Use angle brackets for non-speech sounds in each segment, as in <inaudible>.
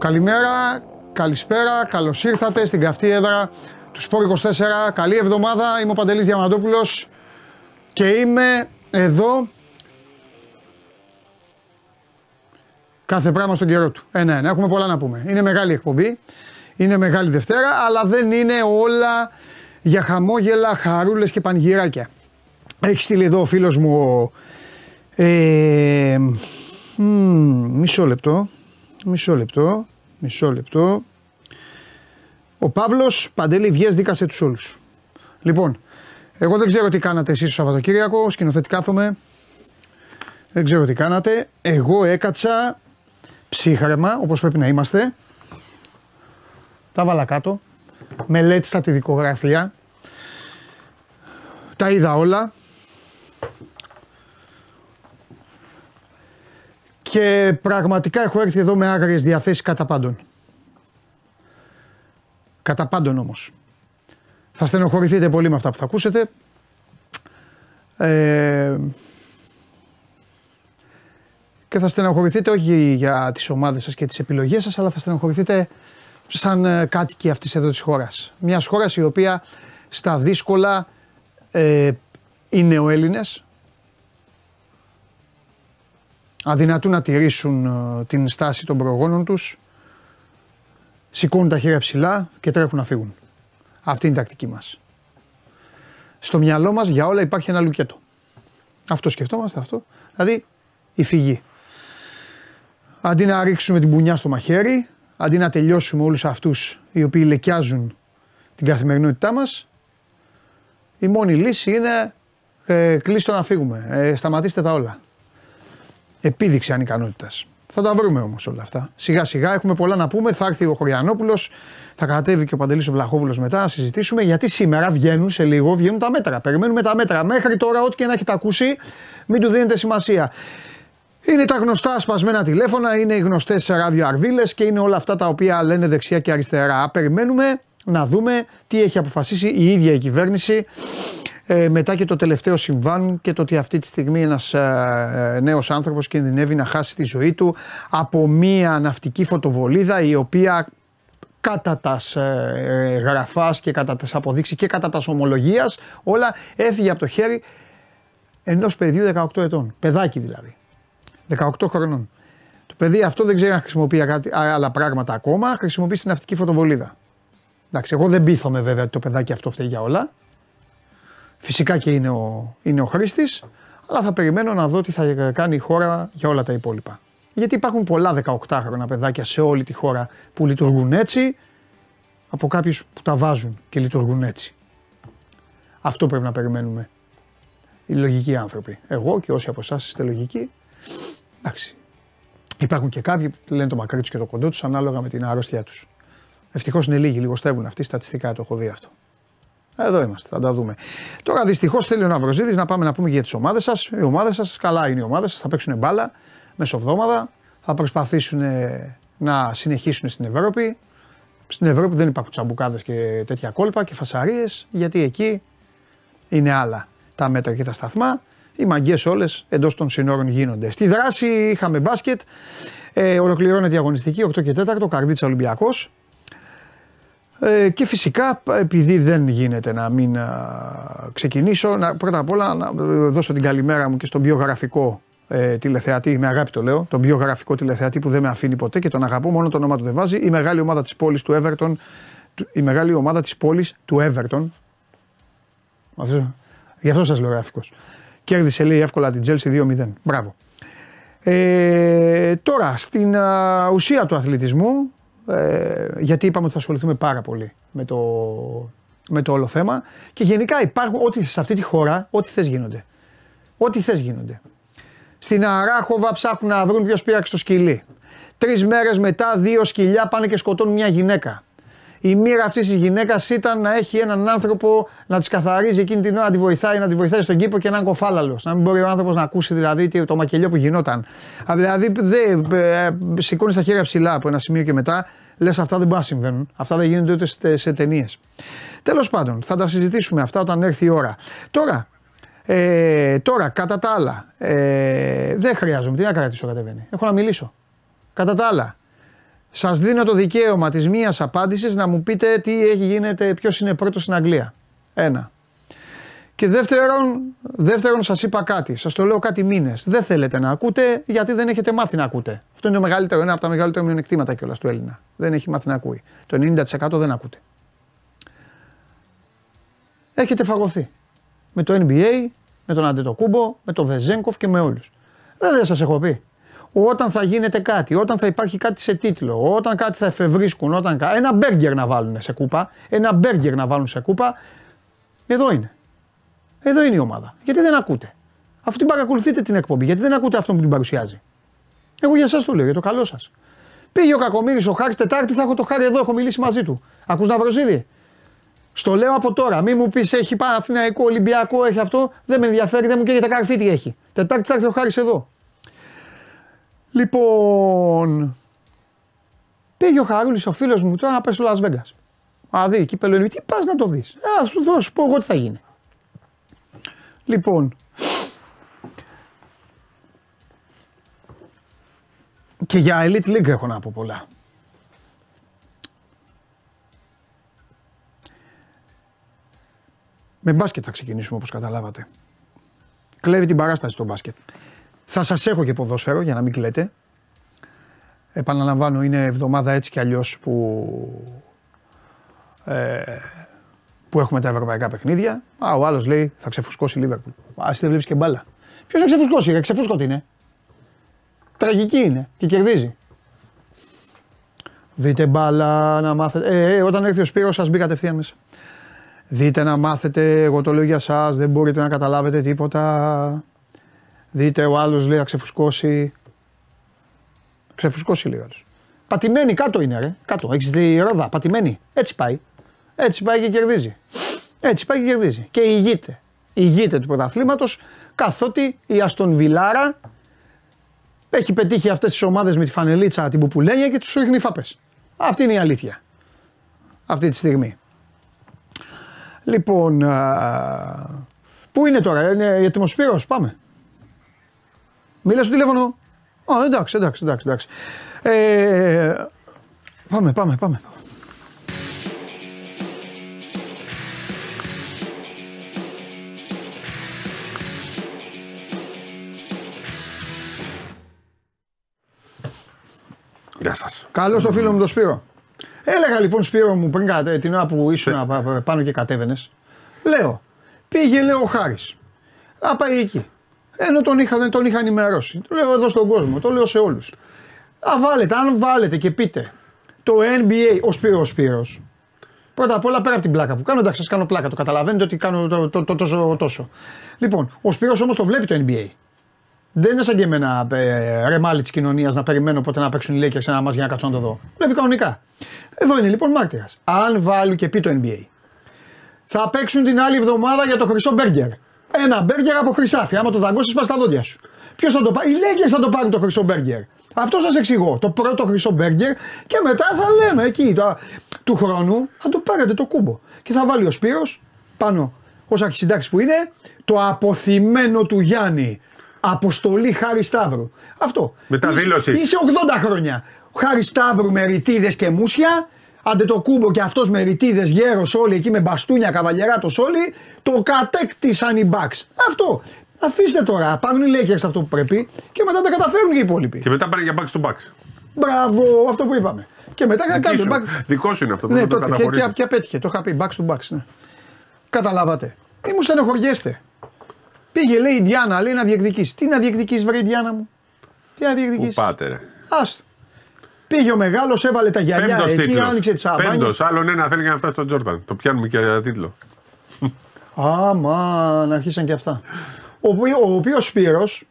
Καλημέρα, καλησπέρα, καλώς ήρθατε στην καυτή έδρα του Σπόρ 24. Καλή εβδομάδα, είμαι ο Παντελής Διαμαντόπουλος και είμαι εδώ κάθε πράγμα στον καιρό του. Ένα, ένα, έχουμε πολλά να πούμε. Είναι μεγάλη εκπομπή, είναι μεγάλη Δευτέρα, αλλά δεν είναι όλα για χαμόγελα, χαρούλες και πανηγυράκια. Έχει στείλει εδώ ο φίλος μου ε, μισό λεπτό, μισό λεπτό, μισό λεπτό. Ο Παύλος Παντέλη Βιές δίκασε τους όλους. Λοιπόν, εγώ δεν ξέρω τι κάνατε εσείς το Σαββατοκύριακο, σκηνοθέτη κάθομαι. Δεν ξέρω τι κάνατε. Εγώ έκατσα ψύχρεμα, όπως πρέπει να είμαστε. Τα βάλα κάτω. Μελέτησα τη δικογραφία. Τα είδα όλα. Και πραγματικά έχω έρθει εδώ με άγριες διαθέσεις κατά πάντων. Κατά πάντων όμως. Θα στενοχωρηθείτε πολύ με αυτά που θα ακούσετε. Ε, και θα στενοχωρηθείτε όχι για τις ομάδες σας και τις επιλογές σας, αλλά θα στενοχωρηθείτε σαν ε, κάτοικοι αυτής εδώ της χώρας. Μιας χώρας η οποία στα δύσκολα ε, είναι ο Έλληνες, αδυνατούν να τηρήσουν ε, την στάση των προγόνων τους, σηκώνουν τα χέρια ψηλά και τρέχουν να φύγουν. Αυτή είναι η τακτική μας. Στο μυαλό μας για όλα υπάρχει ένα λουκέτο. Αυτό σκεφτόμαστε αυτό. Δηλαδή η φυγή. Αντί να ρίξουμε την πουνιά στο μαχαίρι, αντί να τελειώσουμε όλους αυτούς οι οποίοι λεκιάζουν την καθημερινότητά μας, η μόνη λύση είναι ε, κλείστο να φύγουμε. Ε, σταματήστε τα όλα επίδειξη ανικανότητας. Θα τα βρούμε όμως όλα αυτά. Σιγά σιγά έχουμε πολλά να πούμε. Θα έρθει ο Χωριανόπουλος, θα κατέβει και ο Παντελής ο Βλαχόπουλος μετά να συζητήσουμε. Γιατί σήμερα βγαίνουν σε λίγο, βγαίνουν τα μέτρα. Περιμένουμε τα μέτρα. Μέχρι τώρα, ό,τι και να έχετε ακούσει, μην του δίνετε σημασία. Είναι τα γνωστά σπασμένα τηλέφωνα, είναι οι γνωστές ραδιοαρβίλε και είναι όλα αυτά τα οποία λένε δεξιά και αριστερά. Περιμένουμε να δούμε τι έχει αποφασίσει η ίδια η κυβέρνηση ε, μετά και το τελευταίο συμβάν και το ότι αυτή τη στιγμή ένας ε, ε, νέος άνθρωπος κινδυνεύει να χάσει τη ζωή του από μία ναυτική φωτοβολίδα η οποία κατά τας ε, γραφάς και κατά τας αποδείξεις και κατά τας ομολογίας όλα έφυγε από το χέρι ενός παιδιού 18 ετών, παιδάκι δηλαδή, 18 χρονών. Το παιδί αυτό δεν ξέρει να χρησιμοποιεί άλλα πράγματα ακόμα, χρησιμοποιεί την ναυτική φωτοβολίδα. Εντάξει, εγώ δεν πείθομαι βέβαια ότι το παιδάκι αυτό φταίει για όλα. Φυσικά και είναι ο, είναι ο χρήστης, αλλά θα περιμένω να δω τι θα κάνει η χώρα για όλα τα υπόλοιπα. Γιατί υπάρχουν πολλά 18χρονα παιδάκια σε όλη τη χώρα που λειτουργούν έτσι, από κάποιους που τα βάζουν και λειτουργούν έτσι. Αυτό πρέπει να περιμένουμε. Οι λογικοί άνθρωποι. Εγώ και όσοι από εσάς είστε λογικοί, εντάξει. Υπάρχουν και κάποιοι που λένε το μακρύ τους και το κοντό τους ανάλογα με την αρρώστια τους. Ευτυχώς είναι λίγοι, λιγοστεύουν αυτοί, στατιστικά το έχω δει αυτό. Εδώ είμαστε, θα τα δούμε. Τώρα δυστυχώς θέλει ο Ναυροζήτη να πάμε να πούμε για τις ομάδες σας. Οι ομάδες σας, καλά είναι οι ομάδες σας, θα παίξουν μπάλα μεσοβδόμαδα, θα προσπαθήσουν να συνεχίσουν στην Ευρώπη. Στην Ευρώπη δεν υπάρχουν τσαμπουκάδες και τέτοια κόλπα και φασαρίες, γιατί εκεί είναι άλλα τα μέτρα και τα σταθμά. Οι μαγκές όλες εντός των συνόρων γίνονται. Στη δράση είχαμε μπάσκετ. Ε, ολοκληρώνεται η αγωνιστική 8 και 4, Καρδίτσα Ολυμπιακός. Ε, και φυσικά επειδή δεν γίνεται να μην ξεκινήσω, να, πρώτα απ' όλα να δώσω την καλημέρα μου και στον πιο γραφικό ε, τηλεθεατή, με αγάπη το λέω, τον πιο γραφικό τηλεθεατή που δεν με αφήνει ποτέ και τον αγαπώ, μόνο το όνομα του δεν βάζει, η μεγάλη ομάδα της πόλης του Everton, η μεγάλη ομάδα της πόλης του Everton, γι' αυτό σας λέω γραφικός, κέρδισε λέει εύκολα την Chelsea 2-0, μπράβο. Ε, τώρα, στην ουσία του αθλητισμού, ε, γιατί είπαμε ότι θα ασχοληθούμε πάρα πολύ με το, με το όλο θέμα και γενικά υπάρχουν, ό,τι σε αυτή τη χώρα, ό,τι θες γίνονται. Ό,τι θες γίνονται. Στην Αράχοβα ψάχνουν να βρουν ποιος πήραξε το σκυλί. Τρεις μέρες μετά, δύο σκυλιά πάνε και σκοτώνουν μια γυναίκα. Η μοίρα αυτής της γυναίκας ήταν να έχει έναν άνθρωπο να της καθαρίζει εκείνη την ώρα, να τη βοηθάει, να τη βοηθάει στον κήπο και έναν κοφάλαλος. Να μην μπορεί ο άνθρωπος να ακούσει δηλαδή το μακελιό που γινόταν. Δηλαδή, δε, ε, σηκώνεις τα χέρια ψηλά από ένα σημείο και μετά λες αυτά δεν μπορούν να συμβαίνουν. Αυτά δεν γίνονται ούτε σε, σε ταινίες. Τέλος πάντων, θα τα συζητήσουμε αυτά όταν έρθει η ώρα. Τώρα, ε, τώρα κατά τα άλλα, ε, δεν χρειάζομαι. Τι να κρατήσω κατεβαίνει. Έχω να μιλήσω. Κατά τα άλλα, Σας δίνω το δικαίωμα της μίας απάντησης να μου πείτε τι έχει γίνεται, ποιος είναι πρώτος στην Αγγλία. Ένα. Και δεύτερον, δεύτερον σας είπα κάτι, σας το λέω κάτι μήνες. Δεν θέλετε να ακούτε γιατί δεν έχετε μάθει να ακούτε. Αυτό είναι το μεγαλύτερο, ένα από τα μεγαλύτερα μειονεκτήματα κιόλας του Έλληνα. Δεν έχει μάθει να ακούει. Το 90% δεν ακούτε. Έχετε φαγωθεί. Με το NBA, με τον Αντετοκούμπο, με τον Βεζέγκοφ και με όλους. Δεν, δεν σας έχω πει. Όταν θα γίνεται κάτι, όταν θα υπάρχει κάτι σε τίτλο, όταν κάτι θα εφευρίσκουν, όταν κα- ένα μπέργκερ να βάλουν σε κούπα, ένα μπέργκερ να βάλουν σε κούπα, εδώ είναι. Εδώ είναι η ομάδα. Γιατί δεν ακούτε. Αφού την παρακολουθείτε την εκπομπή, γιατί δεν ακούτε αυτόν που την παρουσιάζει. Εγώ για εσά το λέω, για το καλό σας. Πήγε ο Κακομήρη ο Χάρης Τετάρτη, θα έχω το χάρη εδώ, έχω μιλήσει μαζί του. Ακούς να βρозίδι. Στο λέω από τώρα. Μην μου πεις έχει Παναθηναϊκό, Ολυμπιακό, έχει αυτό. Δεν με ενδιαφέρει, δεν μου καίγεται καρφί τι έχει. Τετάρτη θα έρθει ο Χάρης εδώ. Λοιπόν. Πήγε ο Χαρούλης, ο φίλος μου, τώρα να πέσει στο Las Vegas. Α δει, κύπελο είναι. Τι πας να το δεις; Α σου δω, σου πω εγώ τι θα γίνει. Λοιπόν. Και για Elite League έχω να πω πολλά. Με μπάσκετ θα ξεκινήσουμε όπως καταλάβατε. Κλέβει την παράσταση το μπάσκετ. Θα σας έχω και ποδόσφαιρο για να μην κλαίτε. Επαναλαμβάνω είναι εβδομάδα έτσι κι αλλιώς που, ε, που έχουμε τα ευρωπαϊκά παιχνίδια. Α, ο άλλος λέει θα ξεφουσκώσει η Λίβερπουλ. Α, εσύ δεν βλέπεις και μπάλα. Ποιος θα ξεφουσκώσει, ρε, ξεφούσκωτη είναι. Τραγική είναι και κερδίζει. Δείτε μπάλα να μάθετε. Ε, ε, όταν έρθει ο Σπύρος σας μπει κατευθείαν μέσα. Δείτε να μάθετε, εγώ το λέω για σας, δεν μπορείτε να καταλάβετε τίποτα. Δείτε ο άλλος λέει να ξεφουσκώσει. Ξεφουσκώσει λέει ο άλλος. Πατημένη κάτω είναι ρε, κάτω, έχεις δει ρόδα, πατημένη. Έτσι πάει. Έτσι πάει και κερδίζει. Έτσι πάει και κερδίζει. Και ηγείται. Ηγείται του πρωταθλήματος καθότι η Αστον Βιλάρα έχει πετύχει αυτές τις ομάδες με τη φανελίτσα την Πουπουλένια και τους ρίχνει φάπες. Αυτή είναι η αλήθεια. Αυτή τη στιγμή. Λοιπόν, α, πού είναι τώρα, είναι έτοιμο Σπύρος, πάμε. Μίλα στο τηλέφωνο. Α, εντάξει, εντάξει, εντάξει. εντάξει. Ε, πάμε, πάμε, πάμε. Γεια σας. Καλό το φίλο μου τον Σπύρο. Έλεγα λοιπόν Σπύρο μου πριν κατε, την ώρα που ήσουν πα- πάνω και κατέβαινες. Λέω, πήγε λέω ο Χάρης. Να πάει εκεί. Ενώ τον είχα, τον είχα ενημερώσει. Το λέω εδώ στον κόσμο, το λέω σε όλους. Α, βάλετε, αν βάλετε και πείτε το NBA, ο Σπύρος Σπύρος, Πρώτα απ' όλα πέρα από την πλάκα που κάνω, εντάξει, σας κάνω πλάκα. Το καταλαβαίνετε ότι κάνω το, το, το, τόσο, τόσο. Λοιπόν, ο Σπύρος όμως το βλέπει το NBA. Δεν είναι σαν και εμένα ε, ρεμάλι της κοινωνίας να περιμένω πότε να παίξουν οι Lakers ένα μα για να κάτσω να το δω. Βλέπει κανονικά. Εδώ είναι λοιπόν μάρτυρας. Αν βάλει και πει το NBA. Θα παίξουν την άλλη εβδομάδα για το χρυσό μπέργκερ. Ένα μπέργκερ από χρυσάφι. Άμα το δαγκώσεις, πας στα δόντια σου. Ποιος θα το πάρει, οι Lakers θα το πάρουν το χρυσό μπέργκερ. Αυτό σας εξηγώ. Το πρώτο χρυσό μπέργκερ και μετά θα λέμε εκεί το, του χρόνου θα το πάρετε το κούμπο. Και θα βάλει ο Σπύρος πάνω ως αρχισυντάξης που είναι το αποθυμένο του Γιάννη. Αποστολή Χάρη Σταύρου. Αυτό. Μετά Είσαι- δήλωση. Είσαι 80 χρόνια. Χάρη Σταύρου με ρητίδες και μουσια. Άντε το κούμπο και αυτός με ρητίδες γέρος όλοι εκεί με μπαστούνια καβαλιεράτος όλοι. Το κατέκτησαν οι Bucks. Αυτό. Αφήστε τώρα, πάρουν οι Lakers αυτό που πρέπει και μετά τα καταφέρουν και οι υπόλοιποι. Και μετά πάνε για back to back. Μπράβο, αυτό που είπαμε. Και μετά θα Δική κάνουν σου. back. Δικό σου είναι αυτό που Ναι, δεν το τότε και, και, καταχωρήσεις. και απέτυχε. Το είχα πει. Back to backs. Ναι. Καταλάβατε. Μη μου στενοχωριέστε. Πήγε, λέει η Διάννα, λέει να διεκδικήσει. Τι να διεκδικήσεις, βρε η Διάννα μου; Τι να Πού διεκδικήσει. πάτε ρε; Άστο. Πήγε ο μεγάλος, έβαλε τα γυαλιά Πέμπτος εκεί, τίτλος. άνοιξε τις σαμπάνιες. Πέμπτος. Άλλον ένα θέλει για να φτάσει στον Τζόρταν. Το πιάνουμε και για τίτλο. Άμα, να αρχίσαν και αυτά. Ο, οποίο- ο οποίος Σπύρος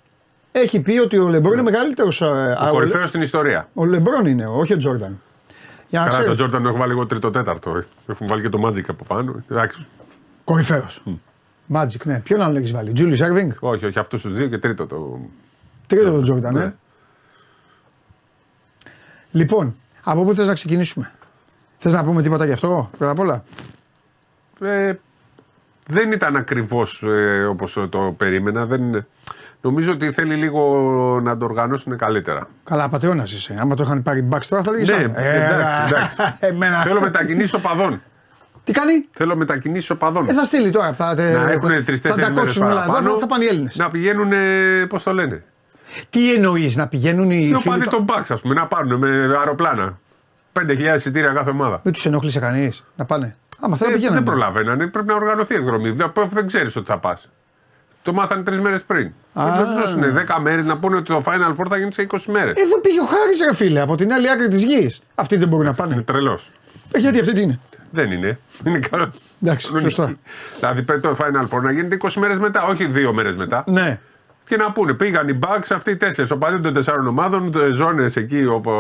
έχει πει ότι ο Λεμπρόν είναι μεγαλύτερος. Ο κορυφαίος στην ιστορία. Ο Λεμπρόν είναι, όχι ο Τζόρνταν. Για να Καλά, ξέρετε. τον Τζόρταν τον έχω βάλει εγώ τρίτο-τέταρτο. Έχουν βάλει και το Magic από πάνω. Εντάξει. Κορυφαίος. Magic, ναι. Ποιον άλλον έχεις βάλει, Τζούλι Σέρβινγκ. Όχι, όχι, αυτό τους δύο και τρίτο το. Τρίτο τον Τζόρνταν, Ναι. Ε. Λοιπόν, από πού θες να ξεκινήσουμε; Θες να πούμε τίποτα γι' αυτό, πρώτα απ' όλα; Ε, δεν ήταν ακριβώς ε, όπως το περίμενα. Δεν, Νομίζω ότι θέλει λίγο να το οργανώσουν καλύτερα. Καλά, πατεώνα είσαι. Άμα το είχαν πάρει μπαξ τώρα θα λέγεις. Ναι, εντάξει, εντάξει. Εμένα. Θέλω μετακινήσει οπαδών. Τι κάνει, Θέλω μετακινήσει οπαδών. ε, θα στείλει τώρα. Θα, να έχουν θα, θα τρει-τέσσερι τα μέρες κόψουν όλα εδώ, παραπάνω. θα, θα πάνε οι Έλληνες. Να πηγαίνουν, πώς το λένε. Τι εννοείς, να πηγαίνουν οι Οι φίλοι. οπαδοί του- των Μπαξ, ας πούμε, να πάρουν με αεροπλάνα. 5.000 εισιτήρια κάθε ομάδα. Δεν τους ενόχλησε κανείς να πάνε. Άμα θέλω Ε, πηγαίνουν. δεν προλαβαίνανε, πρέπει να οργανωθεί η εκδρομή. Δεν, δεν ξέρεις ότι θα πας. Το μάθανε τρεις μέρες πριν. Α. Δεν τους δώσουν 10 μέρες να πούνε ότι το Final Four θα γίνει σε 20 μέρες. Εδώ πήγε ο Χάρης, ρε φίλε, από την άλλη άκρη της γης. Αυτοί δεν μπορούν να Είναι πάνε. τρελός. Ε, γιατί αυτή τι είναι; Δεν είναι. Είναι καλό. Εντάξει, κανονική. σωστά. Δηλαδή πρέπει το Final Four να γίνεται 20 μέρες μετά, όχι 2 μέρες μετά. Ναι. Και να πούνε, πήγαν οι Bucks αυτοί οι τέσσερις. Ο παδί των τεσσάρων ομάδων, ζώνες εκεί, όπου,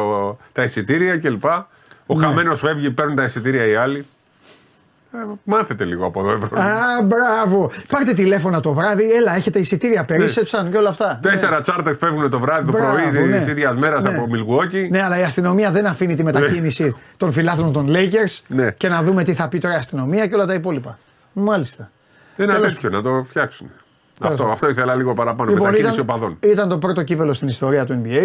τα εισιτήρια κλπ. Ο Ναι. χαμένος φεύγει, παίρνουν τα εισιτήρια οι άλλοι. Ε, μάθετε λίγο από εδώ. Ευρώ. Α, μπράβο. Πάρτε τηλέφωνα το βράδυ, έλα, έχετε εισιτήρια, περίσσεψαν και όλα αυτά. Τέσσερα τσάρτερ φεύγουν το βράδυ, το Μπράβο, πρωί ναι. της ίδιας μέρας Ναι. από Milwaukee. Ναι, αλλά η αστυνομία δεν αφήνει τη μετακίνηση των φιλάθλων των Lakers Ναι. και να δούμε τι θα πει τώρα η αστυνομία και όλα τα υπόλοιπα. Μάλιστα. Ένα Τέλος- τέτοιο να το φτιάξουν. Αυτό, πάντων. αυτό ήθελα λίγο παραπάνω. Λοιπόν, μετακίνηση ήταν, οπαδών. ήταν το πρώτο κύπελο στην ιστορία του NBA.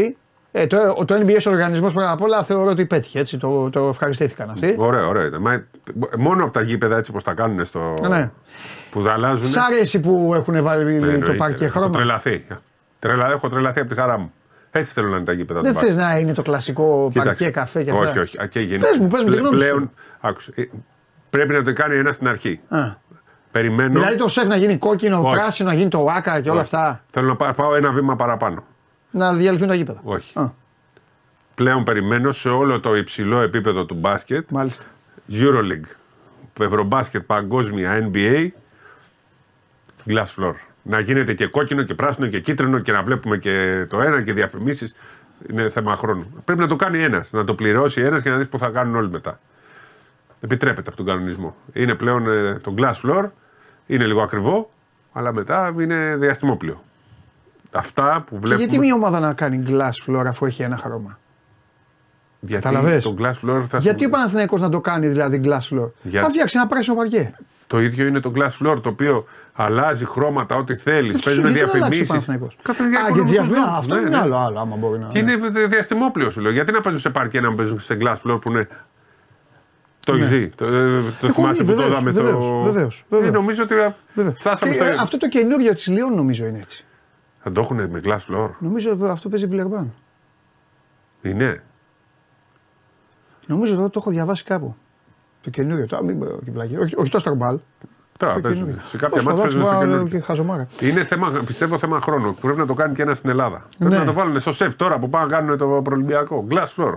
Ε, το, το NBA ως οργανισμός πρώτα απ' όλα θεωρώ ότι πέτυχε έτσι, το, το ευχαριστήθηκαν αυτοί. Ωραίο, ωραίο ήταν. Μα, μόνο από τα γήπεδα έτσι όπως τα κάνουν στο. Ναι. που τα αλλάζουν. Σ' αρέσει που έχουν βάλει το εννοείται, παρκέ Έχω χρώμα. τρελαθεί. Τρελα, έχω τρελαθεί από τη χαρά μου. Έτσι θέλω να είναι τα γήπεδα Δεν του θες μπάσκετ. να είναι το κλασικό Κοίταξε. παρκέ καφέ και αυτά; Όχι, όχι. α, Και γενι- Πες μου, πες μου τη πλε- γνώμη σου. Πλέον, άκουσε. ε, Πρέπει να το κάνει ένα στην αρχή. Α. Περιμένω. Δηλαδή το σεφ να γίνει κόκκινο, Όχι. πράσινο, να γίνει το άκα και όλα Όχι. αυτά. Θέλω να πά- πάω ένα βήμα παραπάνω. Να διαλυθούν τα γήπεδα. Όχι. Α, Πλέον περιμένω σε όλο το υψηλό επίπεδο του μπάσκετ, μάλιστα. Euroleague, Ευρωμπάσκετ, Παγκόσμια, NBA, glass floor. Να γίνεται και κόκκινο και πράσινο και κίτρινο και να βλέπουμε και το ένα και διαφημίσεις. Είναι θέμα χρόνου. Πρέπει να το κάνει ένας, να το πληρώσει ένας και να δεις που θα κάνουν όλοι μετά. Επιτρέπεται από τον κανονισμό. Είναι πλέον ε, το glass floor, είναι λίγο ακριβό, αλλά μετά είναι διαστημόπλιο. Αυτά που Και βλέπουμε. γιατί μια ομάδα να κάνει glass floor αφού έχει ένα χρώμα; γιατί Καταλαβες; το glass floor θα Γιατί ο Παναθηναϊκός να το κάνει δηλαδή glass floor; Για- Θα φτιάξει ένα πράσινο παρκέ. Το ίδιο είναι το glass floor το οποίο αλλάζει χρώματα, ό,τι θέλεις. Αυτό Παίζουν σου λέει, τι να αλλάξει ο διαφημίσει. Παναθηναϊκός; Κατά Α, για και οικονομικούς διαφημίσει. λόγους. Αυτό Ναι, είναι ναι. άλλο, άλλο, άμα μπορεί να. Και είναι δι- διαστημόπλαιο σου λέω. Γιατί να παίζουν σε παρκέ να παίζουν σε glass floor που είναι. Το έχει δει. Το, ε, το Έχω θυμάσαι δει, που το βεβαίως, είδαμε. βεβαίως, το... βεβαίως, Ε, βεβαίως. νομίζω ότι Βέβαια. φτάσαμε Και, στο. ε, αυτό το καινούριο της Λιόν νομίζω είναι έτσι. Θα το έχουν με glass floor. Νομίζω ότι αυτό παίζει Βιλερμπάν. Είναι. Νομίζω ότι το έχω διαβάσει κάπου. Το καινούριο. Τώρα μην πω και πλάκι. Όχι, όχι το Σταρμπάλ. Τώρα το παίζουν. καινούριο. Σε κάποια Πώς, μάτια εντάξει, παίζουν στο μπορεί να καινούριο. Και χαζομάρα. Είναι θέμα, πιστεύω θέμα χρόνου. Πρέπει να το κάνει και ένας στην Ελλάδα. Πρέπει Ναι. να το βάλουν στο σεφ τώρα που πάνε να κάνουν το προελμπιακό. Glass floor.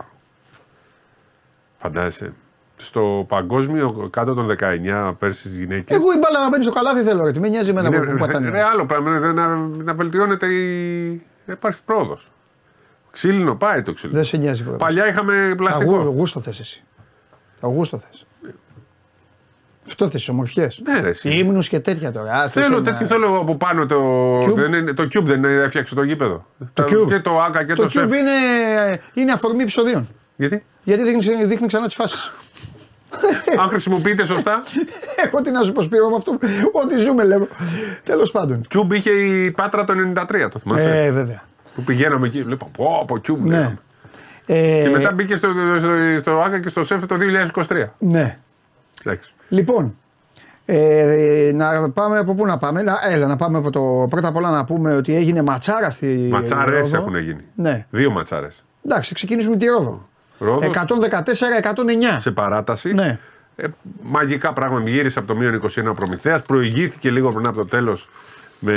Φαντάζεσαι. Στο παγκόσμιο κάτω των 19 πέρσι στις γυναίκες. Εγώ η μπάλα να μπαίνει στο καλάθι θέλω. Ρε. Τι με νοιάζει εμένα που πατάνε. ρε, άλλο πράγμα. ρε, Να, να βελτιώνεται η. Υπάρχει πρόοδος. Ξύλινο πάει το ξύλινο. Δεν σε νοιάζει πρώτα. Παλιά είχαμε πλαστικό. Αγού, γούστο θες εσύ. Αγούστο θες. Αυτό θες, ομορφιές. Ναι, ρε, εσύ. Ήμνου και τέτοια τώρα. Α, θες Θέλω ένα- τέτοιο θέλω από πάνω το. Cube; Δεν είναι, το Cube δεν έφτιαξε το γήπεδο. Το Τα- Cube; Και το ΑΚΑ και το, Το ΣΕΦ. Cube είναι, είναι αφορμή επεισοδίων. Γιατί; Γιατί δείχνει, δείχνει ξανά τις φάσεις. <laughs> Αν χρησιμοποιείται σωστά. <laughs> Έχω τι να σου πω, Σπύρο, με αυτό. Ό,τι ζούμε, λέω. Τέλος πάντων. Cube είχε η Πάτρα το 93, το θυμάσαι; Ε, βέβαια. Που πηγαίναμε εκεί, βλέπω. Πω, από Cube. Ναι. λέγαμε. Ε, Και μετά μπήκε στο, στο, στο ΑΚΑ και στο ΣΕΦ το 2023. Ναι. Εντάξει. Λοιπόν, ε, να πάμε από πού να πάμε. Να, έλα, να πάμε από το. Πρώτα απ' όλα να πούμε ότι έγινε ματσάρα στη. Ματσάρες Ρόδο. έχουν γίνει. Ναι. Δύο ματσάρες. Εντάξει, ξεκινήσουμε με τη Ρόδο. Ρόδος 114-109. σε παράταση. Ναι. Ε, μαγικά πράγμα. Γύρισε από το μείον 21 ο Προμηθέας. Προηγήθηκε λίγο πριν από το τέλος με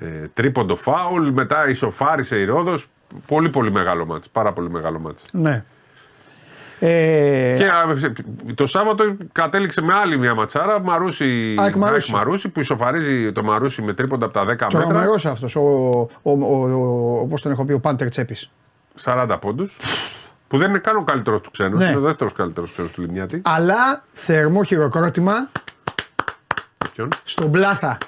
ε, τρίποντο φάουλ. Μετά ισοφάρισε η Ρόδος. Πολύ πολύ μεγάλο μάτς. Πάρα πολύ μεγάλο μάτς. Ναι. Ε, Και α, το Σάββατο κατέληξε με άλλη μια ματσάρα. Μαρούσι, ΑΕΚ Μαρούσι. ΑΕΚ Μαρούσι που ισοφαρίζει το Μαρούσι με τρίποντα από τα 10 μέτρα. Τρομερό αυτός. Ο, ο, ο, ο, ο, πώς τον έχω πει, ο Πάντερ Τσέπης. 40 πόντους. Που δεν είναι καν ο καλύτερος του ξένου. Ναι. Είναι ο δεύτερος καλύτερος ξένο του Λιμιάτη. Αλλά θερμό χειροκρότημα Ποιον; στον Πλάθα.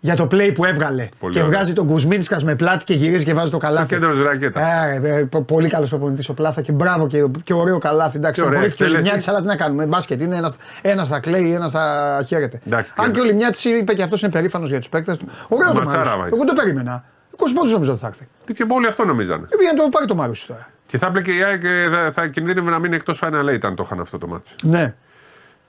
Για το play που έβγαλε. Πολύ και ωραίο. βγάζει τον Κουσμίνσκας με πλάτη και γυρίζει και βάζει το Στο καλάθι. κέντρο της ρακέτας. Ε, ρε, ε, πο- πολύ καλός προπονητής ο Πλάθα και μπράβο και, και ωραίο καλάθι. Εντάξει, Και ωραία απορρίφθηκε ο εκτέλεση. Λιμιάτη, αλλά τι να κάνουμε. Μπάσκετ είναι ένας ένας θα κλαίει, ένας θα χαίρεται. Εντάξει, τι Αν και ο είναι. Λιμιάτη είπε και αυτός είναι περήφανος για τους παίκτες του. Ωραίο το Ματσάρα, Μάριο. βάει. Εγώ το περίμενα. 20 πόντου νομίζω ότι θα έρθει. Τι και όλοι αυτό νομίζανε. Ε, πήγε να το πάρει το Μάριο τώρα. Και θα έπλεκε η ΑΕΚ και θα, θα κινδύνευε να μείνει εκτός Final Eight αν το είχαν αυτό το μάτι. Ναι.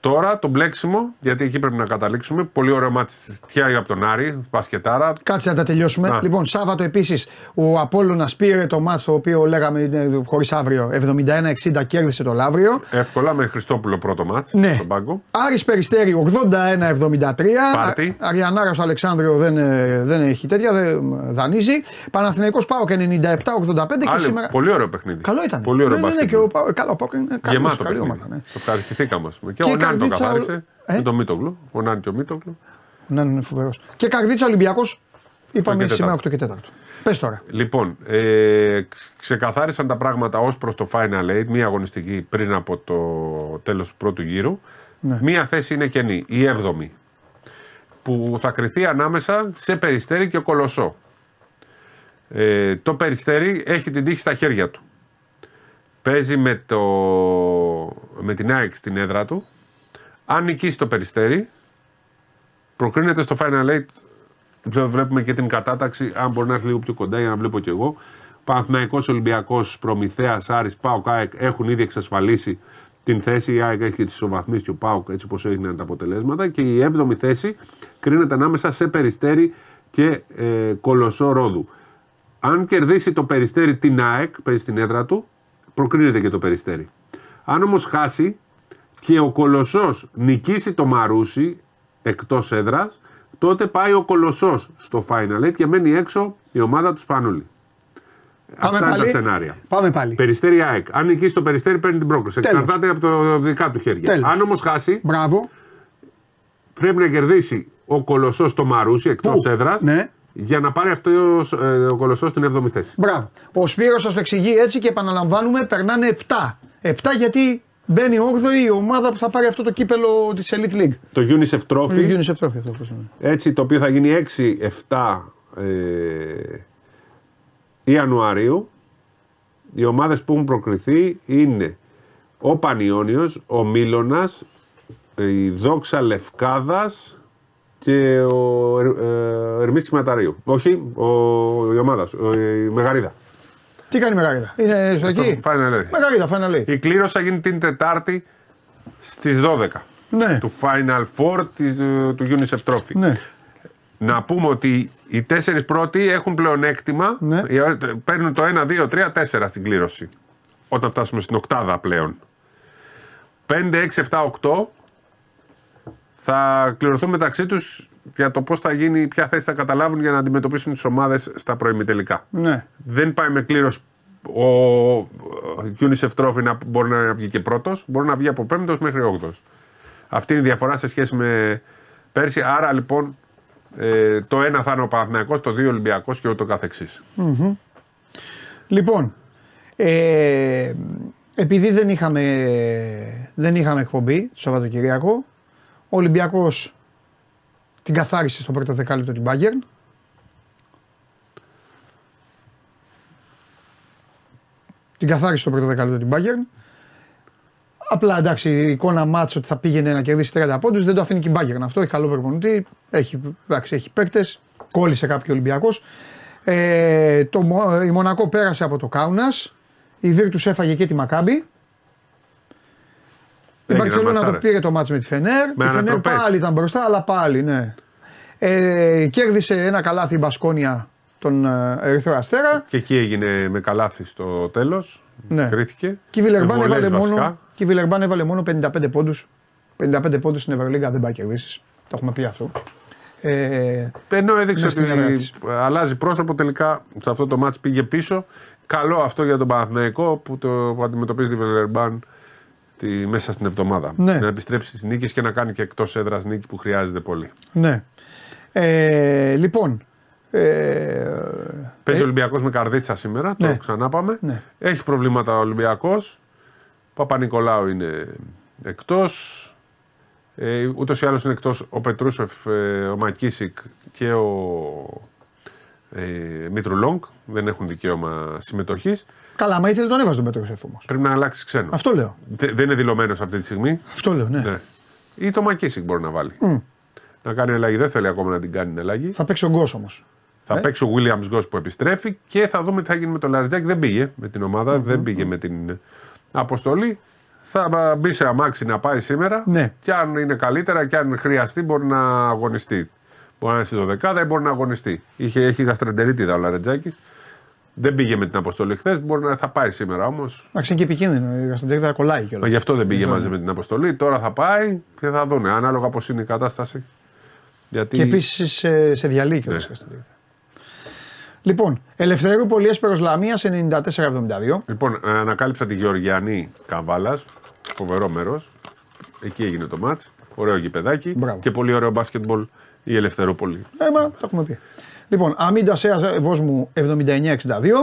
Τώρα το μπλέξιμο, γιατί εκεί πρέπει να καταλήξουμε. Πολύ ωραίο μάτι και από τον Άρη, Πασκετάρα. Κάτσε να τα τελειώσουμε. Να. Λοιπόν, Σάββατο επίσης ο Απόλλωνας πήρε το μάτσο το οποίο λέγαμε χωρίς αύριο. 71-60 κέρδισε το Λαύριο. Εύκολα με Χριστόπουλο πρώτο μάτι Ναι. στον πάγκο. Άρης Περιστέρη 81-73. Πάρτι. Α- Αριανάρα στο Αλεξάνδριο δεν, ε, δεν έχει τέτοια, δεν δανείζει. Παναθηναϊκός Πάοκ 97-85 και Άλλη, σήμερα. Πολύ ωραίο παιχνίδι. Καλό ήταν. Πολύ ωραίο ναι, ναι, ναι, μπάσκετ. και ο, Πα- καλά, ο Πάοκ είναι καλός, Γεμάτο καλή παιχνίδι. ομάδα. Ναι. Το ευχαριστηθήκαμε. ας πούμε. Και, Και ο Νάνι το Καρδίτσα, καθάρισε. ε; Με τον Μίτογλου. Ο Νάνι και ο Μίτογλου. Ναι, είναι φοβερός. Και Καρδίτσα Ολυμπιακός. Είπαμε και σήμερα 8 τέταρτο. και 4. Πες τώρα. Λοιπόν, ε, ξεκαθάρισαν τα πράγματα ως προς το Final Eight, μία αγωνιστική πριν από το τέλος του πρώτου γύρου. Ναι. Μία θέση είναι κενή, η 7η. Που θα κρυθεί ανάμεσα σε περιστέρι και κολοσσό. Ε, το περιστέρι έχει την τύχη στα χέρια του. Παίζει με, το, με την ΑΕΚ στην έδρα του. Αν νικήσει το περιστέρι, προκρίνεται στο Final Eight Πλέον βλέπουμε και την κατάταξη, αν μπορεί να έρθει λίγο πιο κοντά για να βλέπω κι εγώ. Παναθηναϊκός, Ολυμπιακός, Προμηθέας, Άρης, ΠΑΟΚ, ΑΕΚ έχουν ήδη εξασφαλίσει την θέση. Η ΑΕΚ έχει τις ισοβαθμίσει και ο ΠΑΟΚ έτσι όπως έγιναν τα αποτελέσματα. Και η 7η θέση κρίνεται ανάμεσα σε Περιστέρι και ε, Κολοσσό Ρόδου. Αν κερδίσει το Περιστέρι την ΑΕΚ, παίζει στην έδρα του, προκρίνεται και το Περιστέρι. Αν όμως χάσει και ο Κολοσσός νικήσει το Μαρούσι εκτός έδρας, τότε πάει ο Κολοσσός στο Final Eight και μένει έξω η ομάδα του Σπανούλη. Αυτά είναι τα σενάρια. Πάμε πάλι. Περιστέρι ΑΕΚ. Αν νικήσει το Περιστέρι παίρνει την πρόκληση. Τέλος. Εξαρτάται από το δικά του χέρια. Τέλος. Αν όμως χάσει, Μπράβο. πρέπει να κερδίσει ο Κολοσσός το Μαρούσι εκτός Πού; έδρας Ναι. για να πάρει αυτός ε, ο Κολοσσός στην 7η θέση. Μπράβο. Ο Σπύρος σας το εξηγεί έτσι και επαναλαμβάνουμε περνάνε 7. 7 γιατί μπαίνει 8η η ομάδα που θα πάρει αυτό το κύπελο της Elite League. Το UNICEF Trophy Είναι UNICEF Trophy αυτό πώς είναι. Έτσι, το οποίο θα γίνει 6-7 ε, Ιανουαρίου. Οι ομάδες που έχουν προκριθεί είναι ο Πανιόνιος, ο Μίλωνας, η Δόξα Λευκάδας και ο Ερ, ε, Ερμής Σχηματαρίου. Όχι, ο, η ομάδα σου, ο- η Μεγαρίδα. Τι κάνει η Μεγαρίδα. Είναι στο εκεί; Final Eight. Μεγαρίδα, Final Eight. Η κλήρωση θα γίνει την Τετάρτη στις 12 Ναι. του Final Four της, του UNICEF Trophy. Ναι. Να πούμε ότι οι τέσσερις πρώτοι έχουν πλεονέκτημα. Ναι. Ε, Παίρνουν το 1, 2, 3, 4 στην κλήρωση. Όταν φτάσουμε στην οκτάδα πλέον. 5, 6, 7, 8 θα κληρωθούν μεταξύ τους για το πώς θα γίνει, ποια θέση θα καταλάβουν για να αντιμετωπίσουν τις ομάδες στα προημιτελικά. Ναι. Δεν πάει με κλήρωση ο ο UNICEF Trophy να μπορεί να βγει και πρώτος, μπορεί να βγει από πέμπτος μέχρι όγδοο. Αυτή είναι η διαφορά σε σχέση με πέρσι. Άρα λοιπόν ε, το ένα θα είναι ο Παναθηναϊκός, το δύο Ολυμπιακός και ούτω καθεξής. Λοιπόν, ε, επειδή δεν είχαμε, δεν είχαμε εκπομπή το Σαββατοκυριακό, ο Ολυμπιακός την καθάρισε στο πρώτο δεκάλεπτο την Bayern. Την καθάρισε στο πρώτο δεκάλεπτο την Bayern. Απλά εντάξει, η εικόνα μάτς ότι θα πήγαινε να κερδίσει 30 πόντους δεν το αφήνει και η Bayern. Αυτό έχει καλό προπονητή, έχει, εντάξει, έχει παίκτες, κόλλησε κάποιο Ολυμπιακός. Ε, το, Μο- η Μονακό πέρασε από το Κάουνας, η Βίρτους έφαγε και τη Μακάμπη. Η Έγιναν Μπαρσελόνα το ματσάρες. πήρε το μάτς με τη Φενέρ. Με η Φενέρ ανατροπές. πάλι ήταν μπροστά, αλλά πάλι ναι. Ε, κέρδισε ένα καλάθι η Μπασκόνια τον ε, Ερυθρό Αστέρα. Και εκεί έγινε με καλάθι στο τέλος. Ναι. Κρίθηκε. Και η Βιλερμπάν Με βολές έβαλε, βασικά. μόνο, και η Βιλερμπάν έβαλε μόνο 55 πόντους. 55 πόντους στην Ευρωλίγα δεν πάει κερδίσεις. Το έχουμε πει αυτό. Ε, Ενώ έδειξε Μέσα στην έδρα ότι της. αλλάζει πρόσωπο, τελικά σε αυτό το μάτς πήγε πίσω. Καλό αυτό για τον Παναθηναϊκό που, το, που αντιμετωπίζει τη Βιλερμπάν τη, μέσα στην εβδομάδα. Ναι. Να επιστρέψει στις νίκες και να κάνει και εκτός έδρας νίκη που χρειάζεται πολύ. ναι. Ε, λοιπόν. Ε, Παίζει ο Ολυμπιακός με καρδίτσα σήμερα, ναι. το ξανά πάμε. Ναι. Έχει προβλήματα ο Ολυμπιακός. Παπα-Νικολάου είναι εκτός. Ε, Ούτως ή άλλως είναι εκτός ο Πετρούσεφ, ε, ο Μακίσικ και ο ε, Μήτρου Δεν έχουν δικαίωμα συμμετοχής. Καλά, άμα ήθελε τον έβαζε τον Πετρούσεφ όμω. Πρέπει να αλλάξει ξένο. Αυτό λέω. Δε- δεν είναι δηλωμένος αυτή τη στιγμή. Αυτό λέω, ναι. Ναι. Ή το Μακίσικ μπορεί να βάλει. Να κάνει αλλαγή. Δεν θέλει ακόμα να την κάνει την αλλαγή. Θα παίξει ο Γκος όμως. Θα Ε; παίξει ο Williams Goss που επιστρέφει και θα δούμε τι θα γίνει με τον Λαριτζάκη. Δεν πήγε με την ομάδα, δεν πήγε με την αποστολή. Θα μπει σε αμάξι να πάει σήμερα. Ναι. Και αν είναι καλύτερα και αν χρειαστεί, μπορεί να αγωνιστεί. Μπορεί να είναι στη δεκάδα ή μπορεί να αγωνιστεί. Είχε, έχει γαστρεντερίτιδα ο Λαριτζάκης. Δεν πήγε με την αποστολή χθες. Μπορεί να θα πάει σήμερα όμως. Εντάξει, είναι και επικίνδυνο. Στην τρίτη θα κολλάει κιόλας. Γι' αυτό δεν πήγε μαζί με την αποστολή. Τώρα θα πάει και θα δούνε ανάλογα πώς είναι η κατάσταση. Γιατί... Και επίσης σε, σε διαλύει κιόλας. Ναι. Λοιπόν, Ελευθερίου Πολιέσπερο Λαμία 94-72. Λοιπόν, ε, ανακάλυψα τη Γεωργιανή Καβάλας. Φοβερό μέρος. Εκεί έγινε το μάτς. Ωραίο γηπεδάκι. Μπράβο. Και πολύ ωραίο μπάσκετμπολ η Ελευθερούπολη. Ε, μα το έχουμε πει. Λοιπόν, Αμίντα Σέας Βόσμου 79-62.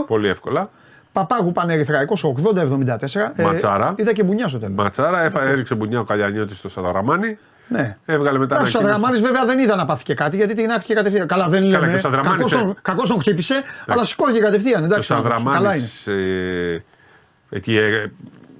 Πολύ εύκολα. Παπάγου Πανερυθραϊκός 80-74. Ματσάρα. Ε, είδα και μπουνιά στο τέλος. Ματσάρα, έφα, έριξε μπουνιά ο Καλιανιώτης στο Σαδραμάνι. Ναι. Έβγαλε μετά Εντάξει, ο ανακοίνωση. Σαδραμάνη βέβαια δεν είδα να πάθει και κάτι γιατί την άχτηκε κατευθείαν. Καλά, δεν Καλά, λέμε. και ο Σαδραμάνης, Κακός τον, ε. κακός τον χτύπησε, αλλά σηκώθηκε κατευθείαν. Ο Εντάξει, ο άνθρωπος. καλά είναι. Σαδραμάνη. Ε, εκεί ε,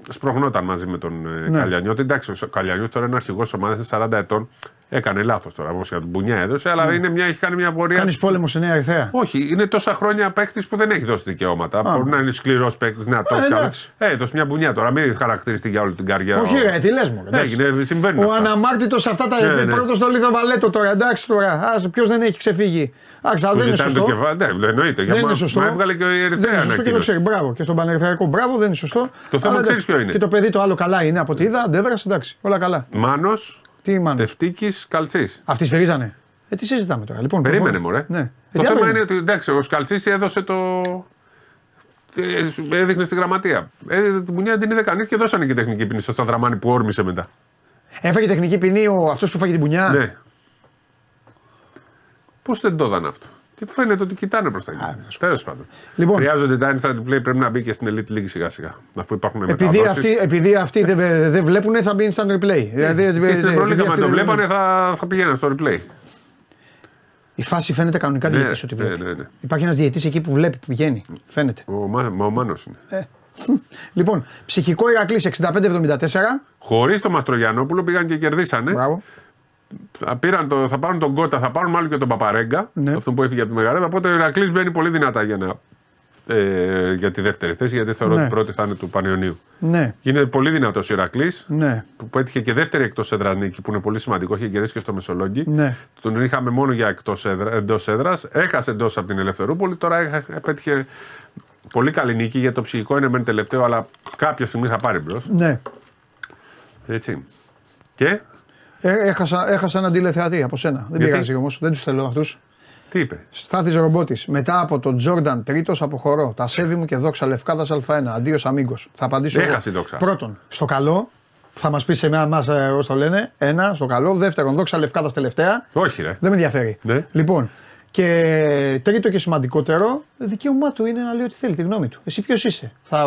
σπροχνόταν μαζί με τον ε, Ναι. Καλιανιώτη. Εντάξει, ο Καλιανιώτης τώρα είναι αρχηγός ομάδας, είναι 40 ετών. Έκανε λάθος τώρα. Όμω για την μπουνιά έδωσε, αλλά είναι μια, έχει κάνει μια πορεία. Κάνεις πόλεμο στη Νέα Ερυθέα. Όχι, είναι τόσα χρόνια παίχτη που δεν έχει δώσει δικαιώματα. Μπορεί να είναι σκληρός παίχτη, δυνατό. Ε, καλά. εντάξει. Ε, έδωσε μια μπουνιά τώρα. Μην χαρακτηριστεί για όλη την καριέρα. Όχι, ρε, τι λες μου. Έγινε, συμβαίνει. Ο αναμάρτητος αυτά τα. Ναι, ναι. Πρώτος στο Λίθο Βαλέτο τώρα. Εντάξει τώρα. Ποιος δεν έχει ξεφύγει. Εντάξει, αλλά Που δεν είναι ζητάνε το σωστό. κεφάλι. Ναι, εννοείται. Δεν Για είναι μα- σωστό. Μα έβγαλε και ο Δεν Ερυθρέα είναι σωστό και το ξέρει. Μπράβο. Και στον Πανερθριακό μπράβο δεν είναι σωστό. Το θέμα Αλλά ξέρεις εντάξει. ποιο είναι. Και το παιδί το άλλο καλά είναι από ό,τι είδα. Αντέδρασε εντάξει. Όλα καλά. Μάνος, Τι μάλλον. Τευτίκη, Καλτσής. Αυτοί σφυρίζανε. Ε, τι συζητάμε τώρα. Λοιπόν, Περίμενε, προχωρώ. μωρέ. Ναι. Ε, Το τι θέμα άλλο είναι ότι εντάξει, ο Σκαλτσή έδωσε το. ε, Έδειχνε στη γραμματεία. Ε, την πουνιά την είδε κανείς και δώσανε και τεχνική ποινή στο Σταδραμάνι που όρμησε μετά. Έφαγε τεχνική ποινή ο αυτός που φάγε την πουνιά. Ναι. Πώς δεν το έδανε αυτό; Και φαίνεται ότι κοιτάνε προς τα εκεί. Τέλος πάντων. Λοιπόν. Χρειάζονται τα instant play, πρέπει να μπει και στην Elite League σιγά σιγά. Αφού υπάρχουν Επειδή μεταδόσεις. αυτοί, επειδή αυτοί δεν δεν βλέπουν, θα μπει instant replay. Δηλαδή, Και στην επειδή Ευρωλίγα, αν αυτοί το δεν βλέπανε, βλέπουν. θα, θα πηγαίναν στο replay. Η φάση φαίνεται κανονικά Ναι, διαιτητή ότι ναι, βλέπει. ναι, ναι. Υπάρχει ένας διαιτητή εκεί που βλέπει, που πηγαίνει. Φαίνεται. Ο, Μα- μα ο Μάνος είναι. <laughs> Λοιπόν, ψυχικό Ηρακλής 65-74. Χωρίς τον Μαστρογιανόπουλο πήγαν και κερδίσανε. Μπράβο. Θα, πήραν το, θα πάρουν τον Κότα, θα πάρουν μάλλον και τον Παπαρέγκα. Ναι. Αυτό που έφυγε από τη Μεγαρέδα. Οπότε ο Ηρακλής μπαίνει πολύ δυνατά για, να, ε, για τη δεύτερη θέση, γιατί θεωρώ Ναι. ότι η πρώτη θα είναι του Πανιωνίου. Ναι, Είναι πολύ δυνατός ο Ηρακλής. ναι. Που πέτυχε και δεύτερη εκτός έδρα νίκη, που είναι πολύ σημαντικό. Είχε κερδίσει και στο Μεσολόγγι. Ναι. Τον είχαμε μόνο για εκτός έδρα. Έχασε εντός από την Ελευθερούπολη. Τώρα έχα- πέτυχε πολύ καλή νίκη γιατί το ψυχικό είναι μεν τελευταίο, αλλά κάποια στιγμή θα πάρει μπρος. ναι. Έτσι. Και Ε, έχασα, έχασα έναν τηλεθεατή από σένα. Δεν Γιατί; πειράζει όμως, δεν τους θέλω αυτούς. τι είπε; Στάθης Ρομπότης. Μετά από τον Τζόρνταν τρίτος αποχωρώ. Τα σέβη μου και δόξα Λευκάδας Α1. Αντίος αμίγκο. Θα απαντήσω. εγώ. Έχασε η δόξα. Πρώτον, στο καλό. Θα μας πεις σε εμά, πώς το λένε. Ένα, στο καλό. Δεύτερον, δόξα Λευκάδας τελευταία. Όχι, ρε. Δεν με ενδιαφέρει. Ναι. Λοιπόν, και τρίτο και σημαντικότερο, δικαίωμά του είναι να λέει ό,τι θέλει, τη γνώμη του. Εσύ ποιος είσαι, θα,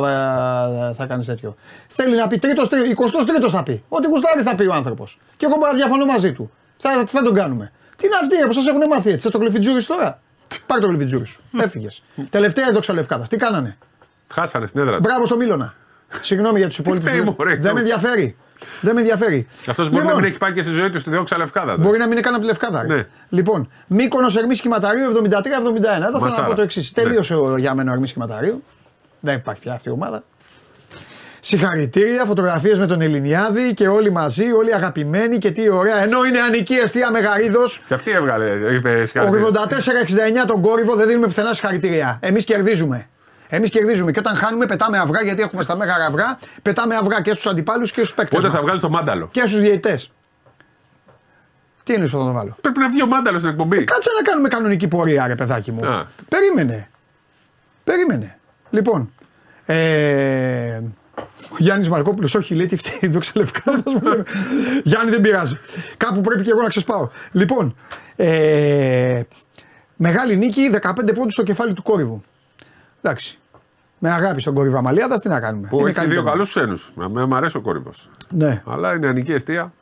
ε, θα κάνεις τέτοιο. Θέλει να πει τρίτος, 23ο θα πει. Ό,τι γουστάρει θα πει ο άνθρωπος. Και εγώ μπορώ να διαφωνώ μαζί του. Θα, θα, θα τον κάνουμε. Τι είναι αυτή που σας έχουν μάθει έτσι, θα το κλεφιτζούρις τώρα; Πάρε το κλεφιτζούρις σου. Έφυγες. Τελευταία έδωξα λευκάδα. Τι κάνανε; Χάσανε στην έδρα του. Μπράβο στο Μίλωνα. <laughs> Συγγνώμη για τους υπόλοιπου. φταίει, μωρέ, Δεν με ενδιαφέρει. Δεν με ενδιαφέρει. Αυτός μπορεί να Λοιπόν, μην έχει πάει και στη ζωή του στη Διόξα Λευκάδα. Μπορεί να μην είναι καν από τη Λευκάδα. ρε. Ναι. Λοιπόν, Μήκονο Ερμής Κυματαρίου 73-71. Εδώ θέλω να Ματσάρα. πω το εξής. Ναι. Τελείωσε ο, για μένα ο Ερμής Κυματαρίου. Δεν υπάρχει πια αυτή η ομάδα. Συγχαρητήρια, φωτογραφίες με τον Ελληνιάδη και όλοι μαζί, όλοι αγαπημένοι και τι ωραία. Ενώ είναι ανική αιστεία Μεγαρίδος. Και αυτή έβγαλε, είπε 84-69 τον κόρυβο δεν δίνουμε πουθενά συγχαρητήρια. Εμείς κερδίζουμε. Εμείς κερδίζουμε. Και όταν χάνουμε, πετάμε αυγά γιατί έχουμε στα μέγαρα αυγά. Πετάμε αυγά και στους αντιπάλους και στους παίκτες. Πότε θα βγάλεις το μάνταλο; Και στους διαιτητές. Τι είναι που θα τον βάλω; Πρέπει να βγει ο μάνταλος στην εκπομπή. Κάτσε να κάνουμε κανονική πορεία, ρε παιδάκι μου. Α. Περίμενε. Περίμενε. Λοιπόν. Ε, ο Γιάννης Μαρκόπουλος, όχι, λέει τι φταίει, <laughs> δόξα λευκάδα. Γιάννη δεν πειράζει. Κάπου πρέπει και εγώ να ξεσπάω. Λοιπόν. Ε, μεγάλη νίκη, 15 πόντους στο κεφάλι του κόρυβου. Εντάξει. Με αγάπη στον κόρυβο Αμαλιάδας, τι να κάνουμε; Που έχει δύο καλύτερο. καλούς ξένους. Μ' αρέσει ο κόρυβος. Ναι. Αλλά είναι ανική αιστεία.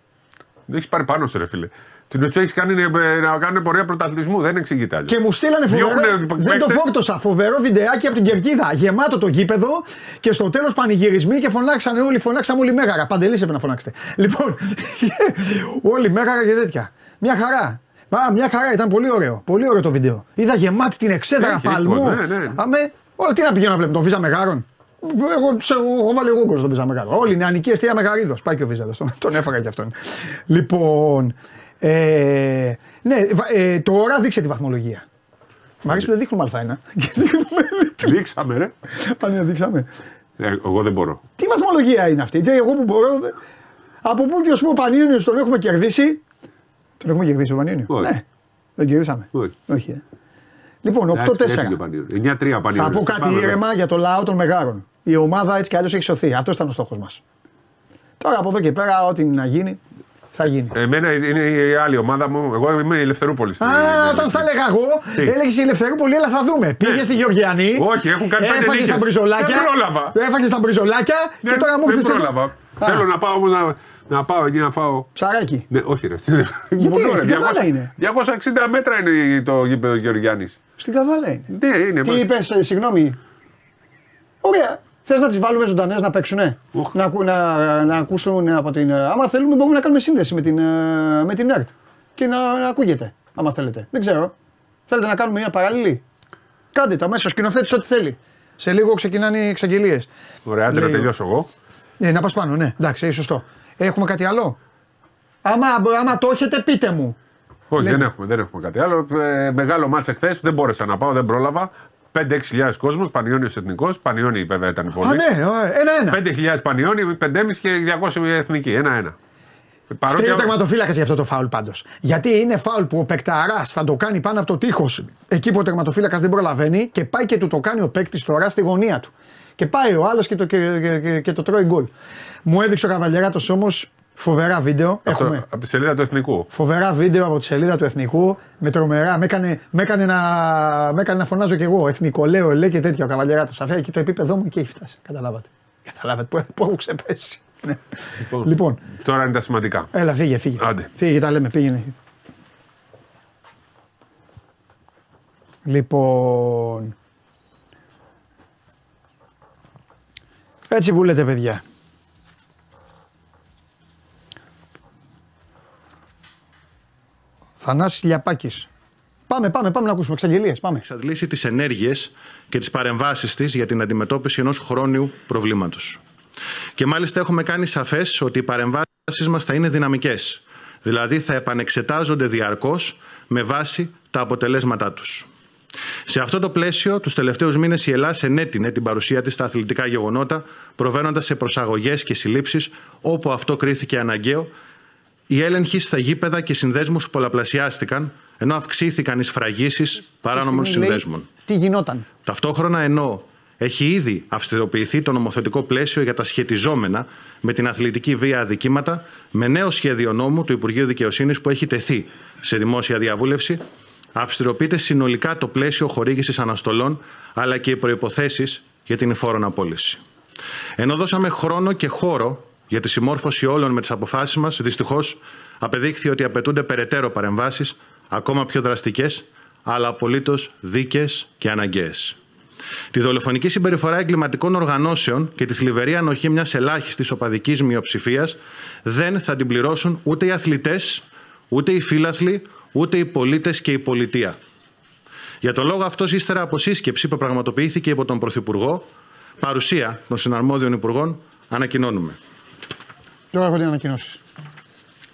Δεν έχεις πάρει πάνω σου, ρε φίλε. Την του έχεις κάνει ε, να κάνουν πορεία πρωταθλητισμού. Δεν εξηγείται άλλο. Και μου στείλανε φοβερό. Διώχνε Δεν το παίκτες. φόρτωσα. Φοβερό βιντεάκι από την κερκίδα. Γεμάτο το γήπεδο και στο τέλος πανηγυρισμοί και φωνάξανε όλοι. Φωνάξαμε όλοι μέγαρα. Παντελής έπρεπε να φωνάξετε. Λοιπόν, <laughs> όλοι μέγαρα και τέτοια. Μια χαρά. Α, μια χαρά, ήταν πολύ ωραίο. Πολύ ωραίο το βίντεο. Είδα γεμάτη την εξέδρα Έχει, παλμού. έχει, ναι, ναι. Αμέ, όλα τι να πηγαίνω να βλέπω, τον Βίζα Μεγάρον. Εγώ ξέρω, εγώ βάλει εγώ στον Βίζα Μεγάρον. Όλοι είναι ανικίε τρία Μεγαρίδος. Πάει και ο Βίζα, τον, <laughs> τον έφαγα κι αυτόν. Λοιπόν, ε, ναι, βα- ε, τώρα δείξε τη βαθμολογία. Μ' αρέσει που δεν δείχνουμε Α1. <laughs> Και δείχνουμε Δείξαμε, ρε. Πάνε, δείξαμε. Ε, εγώ δεν μπορώ. Τι βαθμολογία είναι αυτή. Και εγώ που μπορώ. δε- Από πού και ω πού ο Πανιόνιος τον έχουμε κερδίσει; Τον έχουμε κερδίσει ο Πανιόνιος; Όχι. Ναι. Δεν κερδίσαμε. Όχι. Όχι. ε. Λοιπόν, 8-4. Εντάξει, έφυγε ο Πανιόνιος. 9-3 Πανιόνιος. Θα πω κάτι Πάμε, ήρεμα για το λαό των Μεγάρων. Η ομάδα έτσι κι αλλιώς έχει σωθεί. Αυτός ήταν ο στόχος μας. Τώρα από εδώ και πέρα, ό,τι να γίνει, θα γίνει. Εμένα είναι η άλλη ομάδα μου. Εγώ είμαι η Ελευθερούπολη. στην Α, Ελληνική. όταν στα έλεγα εγώ, Τι; έλεγες η Ελευθερούπολη, έλα θα δούμε. Πήγες στη Γεωργιανή. Όχι, έχουν κάνει πέντε Έφαγες νίκες. τα μπριζολάκια. Δεν πρόλαβα. Έφαγες τα μπριζολάκια και Δεν- τώρα μου δεν ήρθες. πρόλαβα. Θέλω να πάω όμως να, να πάω εκεί να φάω. Ψαράκι. Ναι, όχι ρε. Γιατί, Μόνο, <laughs> ρε, στην Καβάλα είναι; 260 μέτρα είναι το γήπεδο Γεωργιάννης. Στην καβάλα είναι. Ναι, είναι. Τι μα- είπες, συγγνώμη. Ωραία. Θες να τις βάλουμε ζωντανές να παίξουνε; Οχ. Να, ακού, να, να ακούσουν από την. Άμα θέλουμε, μπορούμε να κάνουμε σύνδεση με την, ε, με την ΕΡΤ. Και να, να ακούγεται. Άμα θέλετε. Δεν ξέρω. Θέλετε να κάνουμε μια παράλληλη; Κάντε το αμέσω. Σκηνοθέτης ό,τι θέλει. Σε λίγο ξεκινάνε οι εξαγγελίες. Ωραία, άντε να Λέει ο- τελειώσω εγώ. Ε, να πας πάνω, ναι. Εντάξει, ε, σωστό. Έχουμε κάτι άλλο; Άμα, άμα το έχετε, πείτε μου. Όχι, Λέγε. δεν έχουμε, δεν έχουμε κάτι άλλο. Ε, μεγάλο μάτς εχθές, δεν μπόρεσα να πάω, δεν πρόλαβα. 5-6 χιλιάδες κόσμος, Πανιόνιος Εθνικός. Πανιόνι βέβαια ήταν πολύ. Α, ναι, ένα-ένα. 5.000 Πανιόνι, 5,5 και 200 εθνική. Ένα-ένα. Παρότι Φταίει ο τερματοφύλακα για αυτό το φάουλ πάντως. Γιατί είναι φάουλ που ο Πεκταράς θα το κάνει πάνω από το τείχος εκεί που ο τερματοφύλακας δεν προλαβαίνει και πάει και του το κάνει ο παίκτης τώρα στη γωνία του. Και πάει ο άλλος και, το, και, και, και, και το τρώει γκολ. Μου έδειξε ο Καβαλιεράτο όμως φοβερά βίντεο. από, το- Έχουμε. από τη σελίδα του Εθνικού. Φοβερά βίντεο από τη σελίδα του Εθνικού με τρομερά. Με έκανε, με έκανε, να, με έκανε να φωνάζω κι εγώ. Εθνικό, λέω, λέει και τέτοια ο Καβαλιεράτο. Αφού εκεί το επίπεδό μου εκεί έχει φτάσει. Καταλάβατε. Καταλάβατε που, που έχω ξεπέσει. Ναι. λοιπόν, Τώρα είναι τα σημαντικά. Έλα, φύγε, φύγε. Άντε. Φύγε, τα λέμε, πήγαινε. Λοιπόν. Έτσι που λέτε, παιδιά. Θανάσης Λιαπάκης. Πάμε, πάμε, πάμε να ακούσουμε εξαγγελίες. Πάμε. εξαντλήσει τις ενέργειες και τις παρεμβάσεις της για την αντιμετώπιση ενός χρόνιου προβλήματος. Και μάλιστα έχουμε κάνει σαφές ότι οι παρεμβάσεις μας θα είναι δυναμικές, δηλαδή θα επανεξετάζονται διαρκώς με βάση τα αποτελέσματά τους. Σε αυτό το πλαίσιο, τους τελευταίους μήνες η Ελλάδα ενέτεινε την παρουσία της στα αθλητικά γεγονότα, προβαίνοντας σε προσαγωγές και συλλήψεις όπου αυτό κρίθηκε αναγκαίο οι έλεγχοι στα γήπεδα και συνδέσμους πολλαπλασιάστηκαν, ενώ αυξήθηκαν οι σφραγίσεις παράνομων Λέει, συνδέσμων. Τι γινόταν; Ταυτόχρονα ενώ έχει ήδη αυστηροποιηθεί το νομοθετικό πλαίσιο για τα σχετιζόμενα με την αθλητική βία αδικήματα, με νέο σχέδιο νόμου του Υπουργείου Δικαιοσύνης που έχει τεθεί σε δημόσια διαβούλευση, αυστηροποιείται συνολικά το πλαίσιο χορήγησης αναστολών αλλά και οι προποθέσει για την υφόρον απόλυση. Ενώ δώσαμε χρόνο και χώρο για τη συμμόρφωση όλων με τις αποφάσεις μας, δυστυχώς απεδείχθη ότι απαιτούνται περαιτέρω παρεμβάσεις, ακόμα πιο δραστικές, αλλά απολύτως δίκαιες και αναγκαίες. Τη δολοφονική συμπεριφορά εγκληματικών οργανώσεων και τη θλιβερή ανοχή μιας ελάχιστης οπαδικής μειοψηφίας δεν θα την πληρώσουν ούτε οι αθλητές, ούτε οι φίλαθλοι, ούτε οι πολίτες και η πολιτεία. Για τον λόγο αυτός, ύστερα από σύσκεψη που πραγματοποιήθηκε υπό τον Πρωθυπουργό, παρουσία των συναρμόδιων Υπουργών, ανακοινώνουμε. Τώρα έχω την ανακοινώσεις.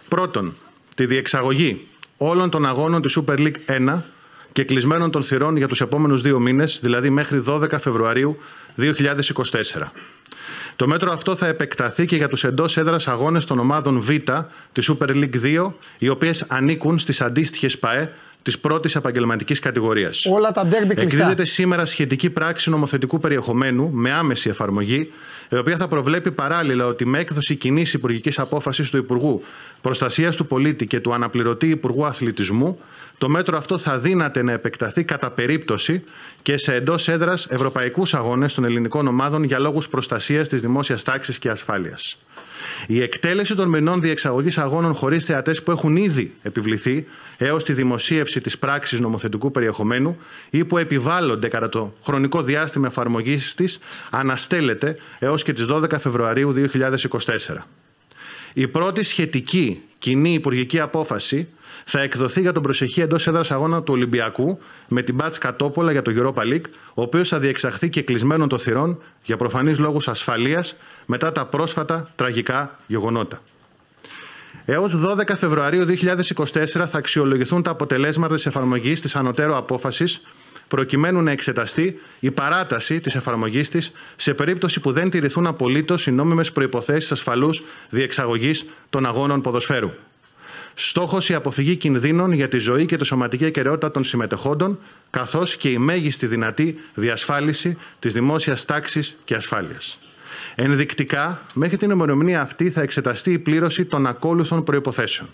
Πρώτον, τη διεξαγωγή όλων των αγώνων της Super League 1 και κλεισμένων των θυρών για τους επόμενους δύο μήνες, δηλαδή μέχρι 12 Φεβρουαρίου 2024. Το μέτρο αυτό θα επεκταθεί και για τους εντός έδρας αγώνες των ομάδων Β της Super League 2, οι οποίες ανήκουν στις αντίστοιχες ΠΑΕ της πρώτης επαγγελματικής κατηγορίας. Όλα τα ντέρμπι κλειστά. Εκδίδεται σήμερα σχετική πράξη νομοθετικού περιεχομένου με άμεση εφαρμογή, η οποία θα προβλέπει παράλληλα ότι με έκδοση κοινής υπουργικής απόφασης του Υπουργού Προστασίας του Πολίτη και του Αναπληρωτή Υπουργού Αθλητισμού, το μέτρο αυτό θα δύναται να επεκταθεί κατά περίπτωση και σε εντός έδρας ευρωπαϊκούς αγώνες των ελληνικών ομάδων για λόγους προστασίας της δημόσιας τάξης και ασφάλειας. Η εκτέλεση των μηνών διεξαγωγής αγώνων χωρίς θεατές που έχουν ήδη επιβληθεί έως τη δημοσίευση της πράξης νομοθετικού περιεχομένου ή που επιβάλλονται κατά το χρονικό διάστημα εφαρμογής της αναστέλλεται έως και τις 12 Φεβρουαρίου 2024. Η πρώτη σχετική κοινή υπουργική απόφαση θα εκδοθεί για τον προσεχή εντός έδρας αγώνα του Ολυμπιακού με την Μπάτ Κατόπολα για το Europa League, ο οποίος θα διεξαχθεί και κλεισμένων των θυρών για προφανείς λόγους ασφαλείας μετά τα πρόσφατα τραγικά γεγονότα. Έως 12 Φεβρουαρίου 2024 θα αξιολογηθούν τα αποτελέσματα της εφαρμογής της ανωτέρω απόφασης προκειμένου να εξεταστεί η παράταση της εφαρμογής της σε περίπτωση που δεν τηρηθούν απολύτως οι νόμιμες προποθέσει ασφαλούς διεξαγωγής των αγώνων ποδοσφαίρου. Στόχος η αποφυγή κινδύνων για τη ζωή και τη σωματική ακαιρεότητα των συμμετεχόντων, καθώς και η μέγιστη δυνατή διασφάλιση της δημόσιας τάξης και ασφάλειας. Ενδεικτικά, μέχρι την ημερομηνία αυτή θα εξεταστεί η πλήρωση των ακόλουθων προποθέσεων.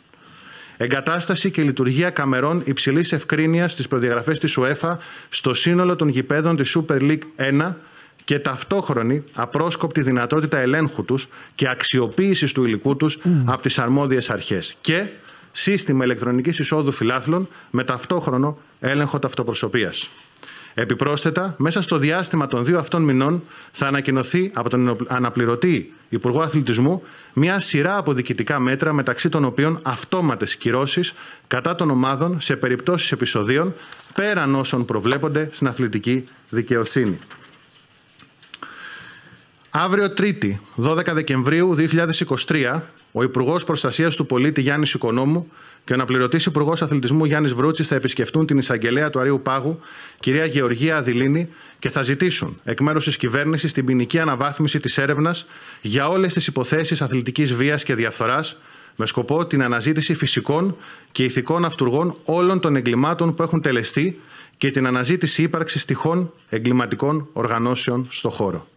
Εγκατάσταση και λειτουργία καμερών υψηλής ευκρίνειας στις προδιαγραφές της UEFA στο σύνολο των γηπέδων της Super League 1 και ταυτόχρονη απρόσκοπτη δυνατότητα ελέγχου τους και αξιοποίησης του υλικού τους mm. από τις αρμόδιες αρχές. Και σύστημα ηλεκτρονικής εισόδου φιλάθλων με ταυτόχρονο έλεγχο ταυτοπροσωπίας. Επιπρόσθετα, μέσα στο διάστημα των δύο αυτών μηνών θα ανακοινωθεί από τον αναπληρωτή Υπουργό Αθλητισμού μια σειρά από διοικητικά μέτρα μεταξύ των οποίων αυτόματες κυρώσεις κατά των ομάδων σε περιπτώσεις επεισοδίων πέραν όσων προβλέπονται στην αθλητική δικαιοσύνη. Αύριο Τρίτη, 12 Δεκεμβρίου 2023, ο Υπουργός Προστασίας του Πολίτη Γιάννης Οικονόμου και ο αναπληρωτής Υπουργός Αθλητισμού Γιάννης Βρούτση θα επισκεφτούν την εισαγγελέα του Αρίου Πάγου, κυρία Γεωργία Αδηλίνη, και θα ζητήσουν εκ μέρους της κυβέρνησης την ποινική αναβάθμιση της έρευνας για όλες τις υποθέσεις αθλητικής βίας και διαφθοράς, με σκοπό την αναζήτηση φυσικών και ηθικών αυτούργων όλων των εγκλημάτων που έχουν τελεστεί και την αναζήτηση ύπαρξης τυχών εγκληματικών οργανώσεων στο χώρο.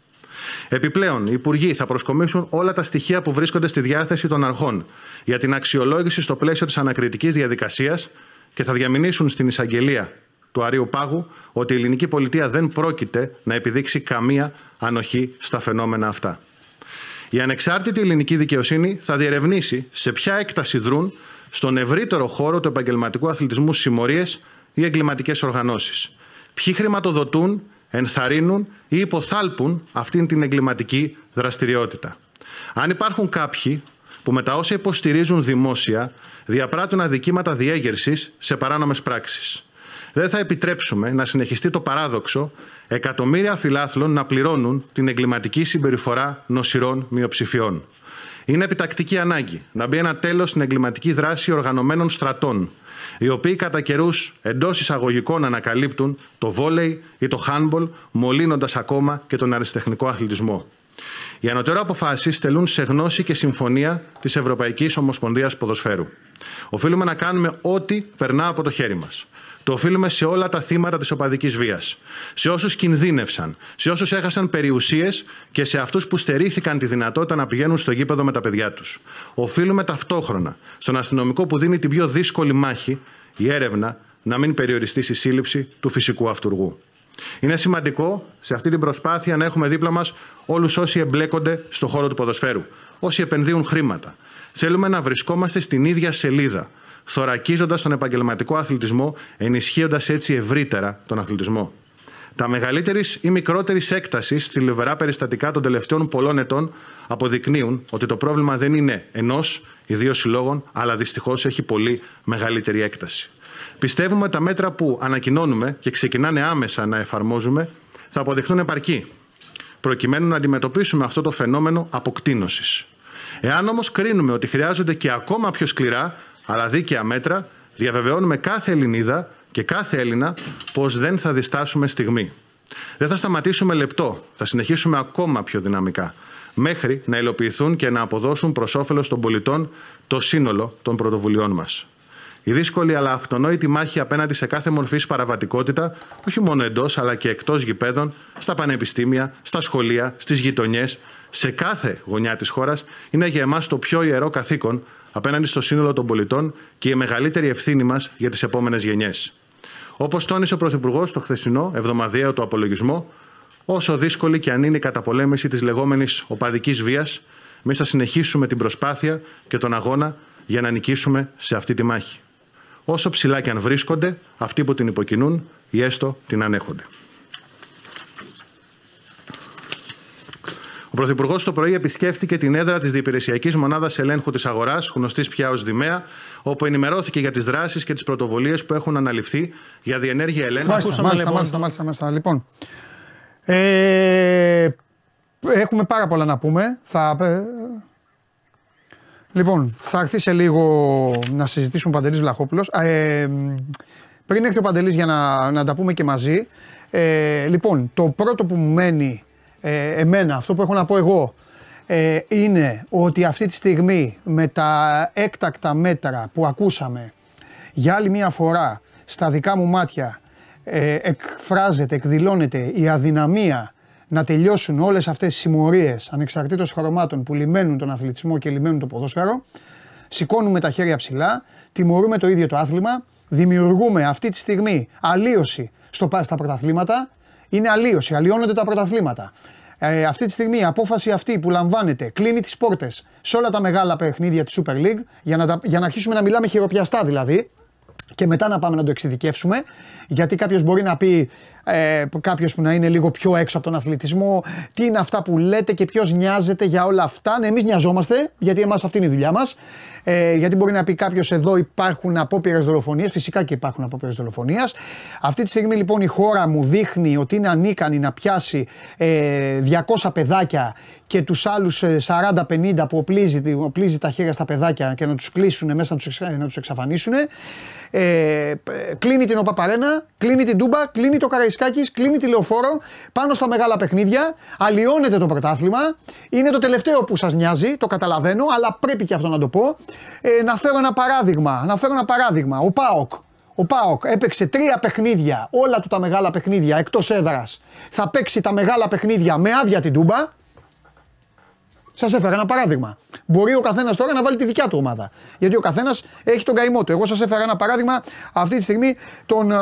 Επιπλέον, οι Υπουργοί θα προσκομίσουν όλα τα στοιχεία που βρίσκονται στη διάθεση των αρχών για την αξιολόγηση στο πλαίσιο της ανακριτικής διαδικασίας και θα διαμηνήσουν στην εισαγγελία του Αρίου Πάγου ότι η ελληνική πολιτεία δεν πρόκειται να επιδείξει καμία ανοχή στα φαινόμενα αυτά. Η ανεξάρτητη ελληνική δικαιοσύνη θα διερευνήσει σε ποια έκταση δρούν στον ευρύτερο χώρο του επαγγελματικού αθλητισμού συμμορίες ή εγκληματικές οργανώσεις. Ποιοι χρηματοδοτούν ενθαρρύνουν ή υποθάλπουν αυτήν την εγκληματική δραστηριότητα. Αν υπάρχουν κάποιοι που με τα όσα υποστηρίζουν δημόσια διαπράττουν αδικήματα διέγερσης σε παράνομες πράξεις. Δεν θα επιτρέψουμε να συνεχιστεί το παράδοξο εκατομμύρια φιλάθλων να πληρώνουν την εγκληματική συμπεριφορά νοσηρών μειοψηφιών. Είναι επιτακτική ανάγκη να μπει ένα τέλος στην εγκληματική δράση οργανωμένων στρατών οι οποίοι κατά καιρούς εντός εισαγωγικών ανακαλύπτουν το βόλεϊ ή το handball, μολύνοντας ακόμα και τον αριστεχνικό αθλητισμό. Οι ανωτέρω αποφάσει τελούν σε γνώση και συμφωνία της Ευρωπαϊκής Ομοσπονδίας Ποδοσφαίρου. Οφείλουμε να κάνουμε ό,τι περνά από το χέρι μας. Το οφείλουμε σε όλα τα θύματα της οπαδικής βίας. Σε όσους κινδύνευσαν, σε όσους έχασαν περιουσίες και σε αυτούς που στερήθηκαν τη δυνατότητα να πηγαίνουν στο γήπεδο με τα παιδιά τους. Οφείλουμε ταυτόχρονα στον αστυνομικό που δίνει την πιο δύσκολη μάχη, η έρευνα, να μην περιοριστεί στη σύλληψη του φυσικού αυτούργου. Είναι σημαντικό σε αυτή την προσπάθεια να έχουμε δίπλα μας όλους όσοι εμπλέκονται στον χώρο του ποδοσφαίρου, όσοι επενδύουν χρήματα. Θέλουμε να βρισκόμαστε στην ίδια σελίδα θωρακίζοντα τον επαγγελματικό αθλητισμό, ενισχύοντας έτσι ευρύτερα τον αθλητισμό. Τα μεγαλύτερης ή μικρότερης έκτασης θλιβερά περιστατικά των τελευταίων πολλών ετών αποδεικνύουν ότι το πρόβλημα δεν είναι ενός ή δύο συλλόγων, αλλά δυστυχώς έχει πολύ μεγαλύτερη έκταση. Πιστεύουμε ότι τα μέτρα που ανακοινώνουμε και ξεκινάνε άμεσα να εφαρμόζουμε θα αποδειχθούν επαρκή, προκειμένου να αντιμετωπίσουμε αυτό το φαινόμενο αποκτήνωσης. Εάν όμως κρίνουμε ότι χρειάζονται και ακόμα πιο σκληρά, αλλά δίκαια μέτρα, διαβεβαιώνουμε κάθε Ελληνίδα και κάθε Έλληνα πως δεν θα διστάσουμε στιγμή. Δεν θα σταματήσουμε λεπτό, θα συνεχίσουμε ακόμα πιο δυναμικά, μέχρι να υλοποιηθούν και να αποδώσουν προς όφελος των πολιτών το σύνολο των πρωτοβουλειών μας. Η δύσκολη αλλά αυτονόητη μάχη απέναντι σε κάθε μορφή παραβατικότητα, όχι μόνο εντός αλλά και εκτός γηπέδων, στα πανεπιστήμια, στα σχολεία, στις γειτονιές, σε κάθε γωνιά της χώρας, είναι για εμάς το πιο ιερό καθήκον απέναντι στο σύνολο των πολιτών και η μεγαλύτερη ευθύνη μας για τις επόμενες γενιές. Όπως τόνισε ο Πρωθυπουργός στο χθεσινό εβδομαδιαίο του απολογισμό, όσο δύσκολη και αν είναι η καταπολέμηση της λεγόμενης οπαδικής βίας, Εμείς θα συνεχίσουμε την προσπάθεια και τον αγώνα για να νικήσουμε σε αυτή τη μάχη. Όσο ψηλά και αν βρίσκονται αυτοί που την υποκινούν ή έστω την ανέχονται. Ο Πρωθυπουργός το πρωί επισκέφτηκε την έδρα της Διεπηρεσιακή Μονάδας Ελέγχου της Αγοράς, γνωστής πια ως Δημαία, όπου ενημερώθηκε για τις δράσεις και τις πρωτοβουλίες που έχουν αναλυφθεί για διενέργεια ελέγχου. Μάλιστα, μάλιστα, λοιπόν... μάλιστα, μάλιστα, μάλιστα. Λοιπόν, ε, έχουμε πάρα πολλά να πούμε. Θα, ε, λοιπόν, θα έρθει σε λίγο να συζητήσουμε ο Παντελής Βλαχόπουλος. Ε, πριν έρθει ο Παντελής για να, να τα πούμε και μαζί, ε, λοιπόν, το πρώτο που μου μένει ε, εμένα, αυτό που έχω να πω εγώ, ε, είναι ότι αυτή τη στιγμή με τα έκτακτα μέτρα που ακούσαμε για άλλη μια φορά στα δικά μου μάτια ε, εκφράζεται, εκδηλώνεται η αδυναμία να τελειώσουν όλες αυτές οι συμμορίες ανεξαρτήτως χρωμάτων που λιμένουν τον αθλητισμό και λιμένουν το ποδόσφαιρο σηκώνουμε τα χέρια ψηλά, τιμωρούμε το ίδιο το άθλημα, δημιουργούμε αυτή τη στιγμή αλλίωση στο, στα πρωταθλήματα, είναι αλλίωση, αλλοιώνονται τα πρωταθλήματα. Ε, αυτή τη στιγμή η απόφαση αυτή που λαμβάνεται κλείνει τις πόρτες σε όλα τα μεγάλα παιχνίδια της Super League για να, για να αρχίσουμε να μιλάμε χειροπιαστά δηλαδή και μετά να πάμε να το εξειδικεύσουμε. Γιατί κάποιος μπορεί να πει, ε, κάποιος που να είναι λίγο πιο έξω από τον αθλητισμό, τι είναι αυτά που λέτε και ποιος νοιάζεται για όλα αυτά. Ναι, εμείς νοιαζόμαστε, γιατί εμάς αυτή είναι η δουλειά μας. Ε, γιατί μπορεί να πει κάποιος εδώ υπάρχουν απόπειρες δολοφονία. Φυσικά και υπάρχουν απόπειρες δολοφονίας. Αυτή τη στιγμή λοιπόν η χώρα μου δείχνει ότι είναι ανίκανη να πιάσει ε, 200 παιδάκια και τους άλλους 40-50 που οπλίζει, οπλίζει τα χέρια στα παιδάκια και να τους κλείσουν μέσα να τους εξαφανίσουν. Ε, κλείνει την Οπαπαρένα, κλείνει την Τούμπα, κλείνει το Καραϊσκάκη, κλείνει τη Λεωφόρο πάνω στα μεγάλα παιχνίδια. Αλλοιώνεται το πρωτάθλημα. Είναι το τελευταίο που σας νοιάζει, το καταλαβαίνω, αλλά πρέπει και αυτό να το πω. Ε, να φέρω ένα παράδειγμα. Να φέρω ένα παράδειγμα. Ο Πάοκ. Ο Πάοκ έπαιξε τρία παιχνίδια, όλα του τα μεγάλα παιχνίδια εκτός έδρας. Θα παίξει τα μεγάλα παιχνίδια με άδεια την Τούμπα. Σας έφερα ένα παράδειγμα. Μπορεί ο καθένας τώρα να βάλει τη δικιά του ομάδα. Γιατί ο καθένας έχει τον καημό του. Εγώ σας έφερα ένα παράδειγμα αυτή τη στιγμή τον,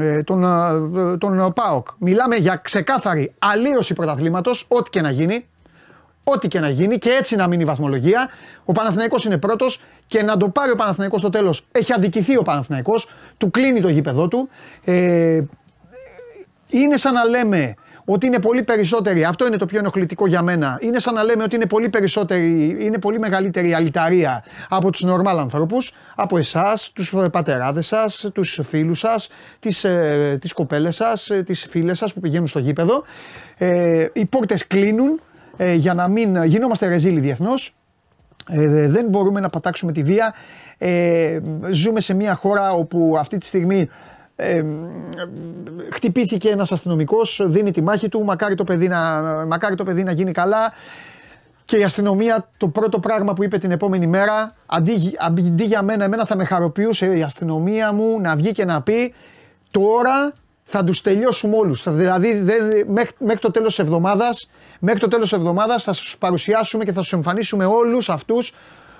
ε, τον, τον ΠΑΟΚ. Μιλάμε για ξεκάθαρη αλλίωση πρωταθλήματος, ό,τι και να γίνει. Ό,τι και να γίνει και έτσι να μείνει η βαθμολογία. Ο Παναθηναϊκός είναι πρώτος και να το πάρει ο Παναθηναϊκός στο τέλος. Έχει αδικηθεί ο Παναθηναϊκός, του κλείνει το γήπεδό του. Ε, είναι σαν να λέμε ότι είναι πολύ περισσότεροι, αυτό είναι το πιο ενοχλητικό για μένα, είναι σαν να λέμε ότι είναι πολύ περισσότερη, είναι πολύ μεγαλύτερη η αλυταρία από τους νορμάλ ανθρώπους, από εσάς, τους πατεράδες σας, τους φίλους σας, τις, ε, τις κοπέλες σας, ε, τις φίλες σας που πηγαίνουν στο γήπεδο. Ε, οι πόρτες κλείνουν ε, για να μην γινόμαστε ρεζίλοι διεθνώς, ε, δεν μπορούμε να πατάξουμε τη βία. Ε, ζούμε σε μια χώρα όπου αυτή τη στιγμή ε, χτυπήθηκε ένας αστυνομικός, δίνει τη μάχη του. Μακάρι το, παιδί να, μακάρι το παιδί να γίνει καλά. Και η αστυνομία το πρώτο πράγμα που είπε την επόμενη μέρα, αντί, αντί για μένα, εμένα θα με χαροποιούσε η αστυνομία μου να βγει και να πει τώρα θα τους τελειώσουμε όλους. Δηλαδή μέχρι, μέχρι το τέλος της εβδομάδας μέχρι το τέλος εβδομάδας θα του παρουσιάσουμε και θα του εμφανίσουμε όλους αυτούς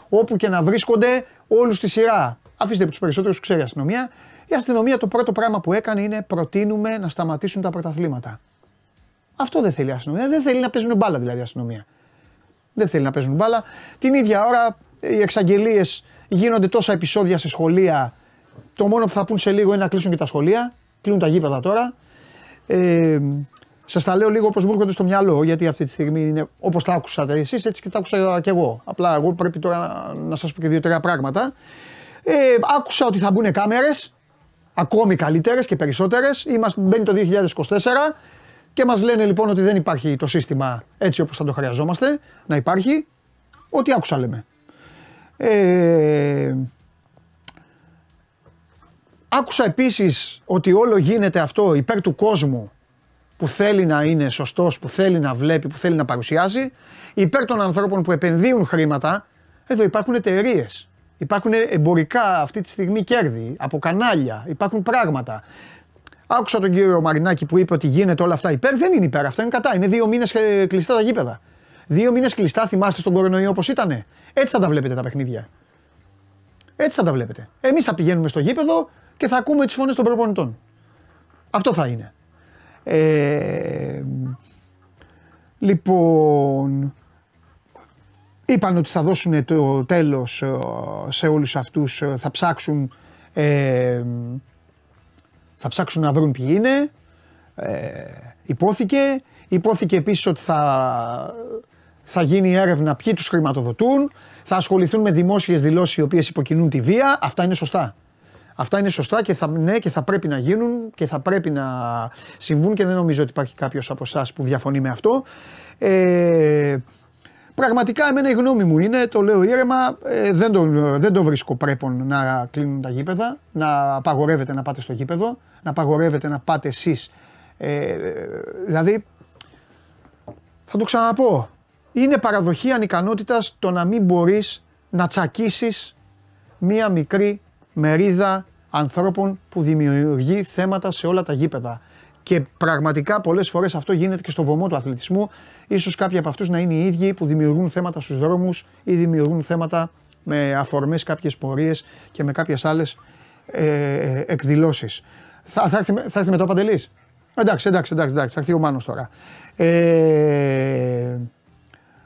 όπου και να βρίσκονται, όλους στη σειρά. Αφήστε που τους περισσότερους ξέρει η αστυνομία. Η αστυνομία το πρώτο πράγμα που έκανε είναι προτείνουμε να σταματήσουν τα πρωταθλήματα. Αυτό δεν θέλει η αστυνομία. Δεν θέλει να παίζουν μπάλα δηλαδή η αστυνομία. Δεν θέλει να παίζουν μπάλα. Την ίδια ώρα οι εξαγγελίες γίνονται τόσα επεισόδια σε σχολεία. Το μόνο που θα πούν σε λίγο είναι να κλείσουν και τα σχολεία. Κλείνουν τα γήπεδα τώρα. Ε, Σας τα λέω λίγο όπως μου έρχονται στο μυαλό, γιατί αυτή τη στιγμή είναι όπως τα άκουσατε εσείς, έτσι και τα άκουσα και εγώ. Απλά εγώ πρέπει τώρα να, να σας πω και δύο-τρία πράγματα. Ε, άκουσα ότι θα μπουν κάμερες ακόμη καλύτερες και περισσότερες. Μπαίνει το 2024 και μας λένε λοιπόν ότι δεν υπάρχει το σύστημα έτσι όπως θα το χρειαζόμαστε να υπάρχει. Ό,τι άκουσα λέμε. Ε, άκουσα επίσης ότι όλο γίνεται αυτό υπέρ του κόσμου που θέλει να είναι σωστός, που θέλει να βλέπει, που θέλει να παρουσιάζει, υπέρ των ανθρώπων που επενδύουν χρήματα. Εδώ υπάρχουν εταιρείες Υπάρχουν εμπορικά αυτή τη στιγμή κέρδη από κανάλια, υπάρχουν πράγματα. Άκουσα τον κύριο Μαρινάκη που είπε ότι γίνεται όλα αυτά υπέρ. Δεν είναι υπέρ, αυτά είναι κατά. Είναι δύο μήνες κλειστά τα γήπεδα. Δύο μήνες κλειστά, θυμάστε στον κορονοϊό όπως ήταν. Έτσι θα τα βλέπετε τα παιχνίδια. Έτσι θα τα βλέπετε. Εμείς θα πηγαίνουμε στο γήπεδο και θα ακούμε τις φωνές των προπονητών. Αυτό θα είναι. Ε, λοιπόν, Είπαν ότι θα δώσουν το τέλος ε, σε όλους αυτούς, ε, θα ψάξουν, ε, θα ψάξουν να βρουν ποιοι είναι, ε, υπόθηκε. Υπόθηκε επίσης ότι θα, θα γίνει έρευνα ποιοι τους χρηματοδοτούν, θα ασχοληθούν με δημόσιες δηλώσεις οι οποίες υποκινούν τη βία, αυτά είναι σωστά. Αυτά είναι σωστά και θα, ναι, και θα πρέπει να γίνουν και θα πρέπει να συμβούν και δεν νομίζω ότι υπάρχει κάποιος από εσάς που διαφωνεί με αυτό. Ε, Πραγματικά εμένα η γνώμη μου είναι, το λέω ήρεμα, ε, δεν, το, δεν το βρίσκω πρέπον να κλείνουν τα γήπεδα, να απαγορεύετε να πάτε στο γήπεδο, να απαγορεύετε να πάτε εσείς. Ε, δηλαδή, θα το ξαναπώ, είναι παραδοχή ανικανότητας το να μην μπορείς να τσακίσεις μία μικρή μερίδα ανθρώπων που δημιουργεί θέματα σε όλα τα γήπεδα. Και πραγματικά πολλές φορές αυτό γίνεται και στο βωμό του αθλητισμού. σω κάποιοι από αυτούς να είναι οι ίδιοι που δημιουργούν θέματα στους δρόμους ή δημιουργούν θέματα με αφορμές κάποιες πορείες και με κάποιες άλλες ε, εκδηλώσεις. Θα, θα, έρθει, θα έρθει μετά ο Παντελής. Εντάξει, εντάξει, εντάξει, εντάξει, θα έρθει ο Μάνος τώρα. Ε,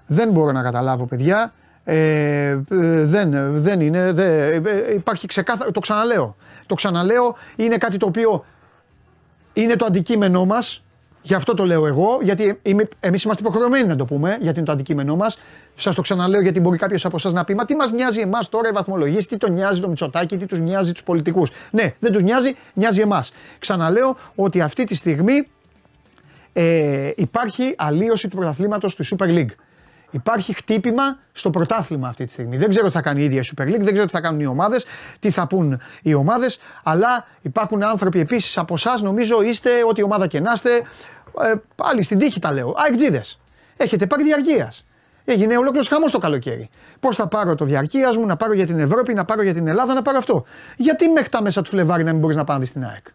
δεν μπορώ να καταλάβω, παιδιά. Ε, δεν, δεν είναι. Δεν, ε, υπάρχει ξεκάθαρο. Το ξαναλέω. Το ξαναλέω. Είναι κάτι το οποίο είναι το αντικείμενό μας. Γι' αυτό το λέω εγώ, γιατί εμείς είμαστε υποχρεωμένοι να το πούμε, γιατί είναι το αντικείμενό μας. Σας το ξαναλέω, γιατί μπορεί κάποιος από εσάς να πει: Μα τι μας νοιάζει εμάς τώρα οι βαθμολογίε, τι τον νοιάζει το Μητσοτάκι, τι τους νοιάζει τους πολιτικούς. Ναι, δεν τους νοιάζει, νοιάζει εμάς. Ξαναλέω ότι αυτή τη στιγμή ε, υπάρχει αλλίωση του πρωταθλήματος του Super League. Υπάρχει χτύπημα στο πρωτάθλημα αυτή τη στιγμή. Δεν ξέρω τι θα κάνει η ίδια η Super League, δεν ξέρω τι θα κάνουν οι ομάδες, τι θα πούν οι ομάδες, αλλά υπάρχουν άνθρωποι επίσης από εσάς, νομίζω είστε, ό,τι ομάδα και να είστε, ε, πάλι στην τύχη τα λέω. Αεκτζίδε. Έχετε πάρει διαρκείας. Έγινε ολόκληρος χαμός το καλοκαίρι. Πώς θα πάρω το διαρκείας μου, να πάρω για την Ευρώπη, να πάρω για την Ελλάδα, να πάρω αυτό. Γιατί μέχρι τα μέσα του Φλεβάρι να μην μπορείς να πάνε στην ΑΕΚ;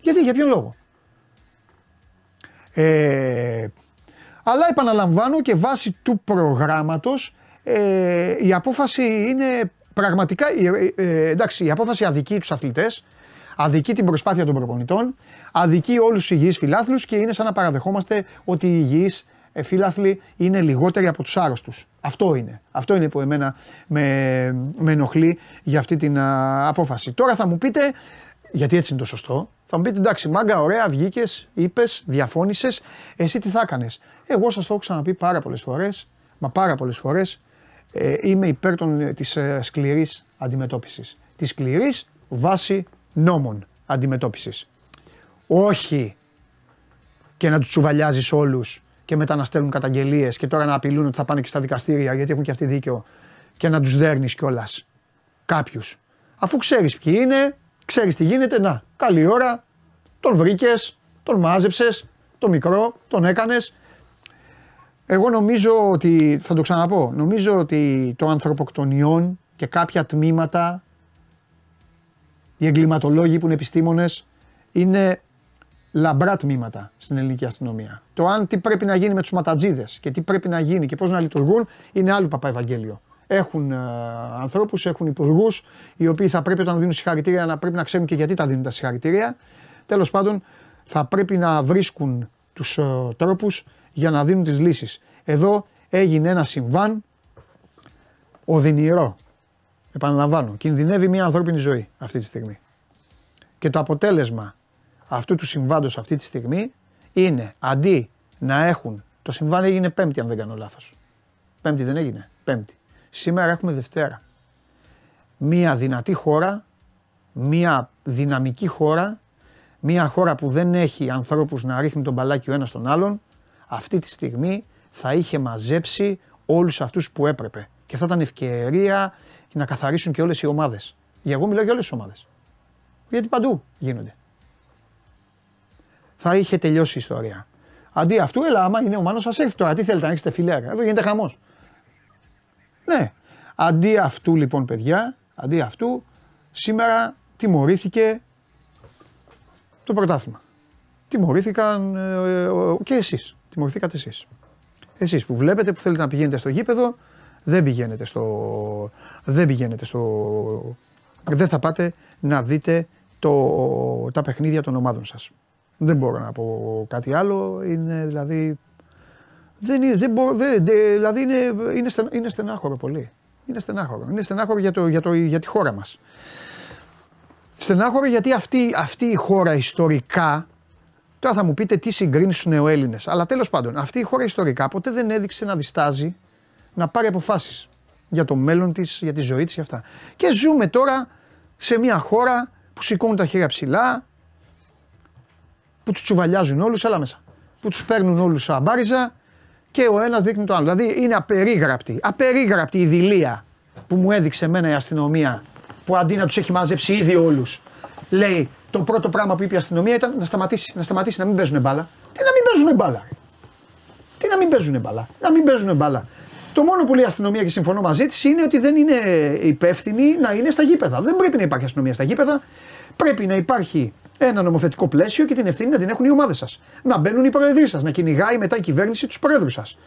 Γιατί, για ποιον λόγο; Ε, αλλά επαναλαμβάνω και βάσει του προγράμματος ε, η απόφαση είναι πραγματικά, ε, ε, εντάξει η απόφαση αδικεί τους αθλητές, αδικεί την προσπάθεια των προπονητών, αδικεί όλους τους υγιείς φιλάθλους και είναι σαν να παραδεχόμαστε ότι οι υγιείς ε, φίλαθλοι είναι λιγότεροι από τους άρρωστους. Αυτό είναι. Αυτό είναι που εμένα με, με ενοχλεί για αυτή την απόφαση. Τώρα θα μου πείτε, γιατί έτσι είναι το σωστό, θα μου πείτε εντάξει, μάγκα, ωραία, βγήκες, είπες, διαφώνησες. Εσύ τι θα έκανες; Εγώ σας το έχω ξαναπεί πάρα πολλές φορές, μα πάρα πολλές φορές, ε, είμαι υπέρ της ε, σκληρής αντιμετώπισης. Της σκληρής βάση νόμων αντιμετώπισης. Όχι και να τους τσουβαλιάζει όλους και μετά να στέλνουν καταγγελίες και τώρα να απειλούν ότι θα πάνε και στα δικαστήρια γιατί έχουν και αυτοί δίκιο και να τους δέρνεις κιόλας. Κάποιους. Αφού ξέρεις ποιοι είναι, ξέρεις τι γίνεται, να, καλή ώρα, τον βρήκες, τον μάζεψες, το μικρό, τον έκανες. Εγώ νομίζω ότι, θα το ξαναπώ, νομίζω ότι το ανθρωποκτονιών και κάποια τμήματα, οι εγκληματολόγοι που είναι επιστήμονες, είναι λαμπρά τμήματα στην ελληνική αστυνομία. Το αν τι πρέπει να γίνει με τους ματατζίδες και τι πρέπει να γίνει και πώς να λειτουργούν είναι άλλο παπά Ευαγγέλιο έχουν ε, ανθρώπους, έχουν υπουργούς, οι οποίοι θα πρέπει όταν δίνουν συγχαρητήρια να πρέπει να ξέρουν και γιατί τα δίνουν τα συγχαρητήρια. Τέλος πάντων, θα πρέπει να βρίσκουν τους ε, τρόπους για να δίνουν τις λύσεις. Εδώ έγινε ένα συμβάν οδυνηρό. Επαναλαμβάνω, κινδυνεύει μια ανθρώπινη ζωή αυτή τη στιγμή. Και το αποτέλεσμα αυτού του συμβάντος αυτή τη στιγμή είναι αντί να έχουν. Το συμβάν έγινε Πέμπτη, αν δεν κάνω λάθος. Πέμπτη δεν έγινε. Πέμπτη. Σήμερα έχουμε Δευτέρα. Μία δυνατή χώρα, μία δυναμική χώρα, μία χώρα που δεν έχει ανθρώπους να ρίχνει τον μπαλάκι ο ένας τον άλλον, αυτή τη στιγμή θα είχε μαζέψει όλους αυτούς που έπρεπε. Και θα ήταν ευκαιρία να καθαρίσουν και όλες οι ομάδες. Για εγώ μιλάω για όλες τις ομάδες. Γιατί παντού γίνονται. Θα είχε τελειώσει η ιστορία. Αντί αυτού, έλα, άμα είναι ο Μάνος, σας έρθει τώρα. Τι θέλετε να έχετε φιλέα. Εδώ γίνεται χαμός. Ναι. Αντί αυτού λοιπόν παιδιά, αντί αυτού, σήμερα τιμωρήθηκε το πρωτάθλημα. Τιμωρήθηκαν ε, και εσείς. Τιμωρηθήκατε εσείς. Εσείς που βλέπετε, που θέλετε να πηγαίνετε στο γήπεδο, δεν πηγαίνετε στο... Δεν πηγαίνετε στο... Δεν θα πάτε να δείτε το, τα παιχνίδια των ομάδων σας. Δεν μπορώ να πω κάτι άλλο. Είναι δηλαδή Δεν είναι, δεν μπορώ, δεν, δεν- δηλαδή είναι, είναι, στεν, είναι στενάχωρο πολύ. Είναι στενάχωρο. Είναι στενάχωρο για, το, για, το, για τη χώρα μας. Στενάχωρο γιατί αυτή, αυτή η χώρα ιστορικά, τώρα θα μου πείτε τι συγκρίνεις στους νεοέλληνες, αλλά τέλος πάντων αυτή η χώρα ιστορικά ποτέ δεν έδειξε να διστάζει να πάρει αποφάσεις για το μέλλον της, για τη ζωή της και αυτά. Και ζούμε τώρα σε μια χώρα που σηκώνουν τα χέρια ψηλά, που τους τσουβαλιάζουν όλους, έλα μέσα, που τους παίρνουν όλους σαν μπάριζα και ο ένας δείχνει το άλλο. Δηλαδή είναι απερίγραπτη, απερίγραπτη η δηλία που μου έδειξε εμένα η αστυνομία που αντί να τους έχει μαζέψει ήδη όλους λέει το πρώτο πράγμα που είπε η αστυνομία ήταν να σταματήσει, να σταματήσει, να μην παίζουν μπάλα. Τι να μην παίζουν μπάλα. ρε. Τι να μην παίζουν μπάλα. Να μην παίζουν μπάλα. Το μόνο που λέει η αστυνομία και συμφωνώ μαζί της είναι ότι δεν είναι υπεύθυνη να είναι στα γήπεδα. Δεν πρέπει να υπάρχει αστυνομία στα γήπεδα. Πρέπει να υπάρχει ένα νομοθετικό πλαίσιο και την ευθύνη να την έχουν οι ομάδες σας. Να μπαίνουν οι προεδροί σας, να κυνηγάει μετά η κυβέρνηση τους προέδρους σας.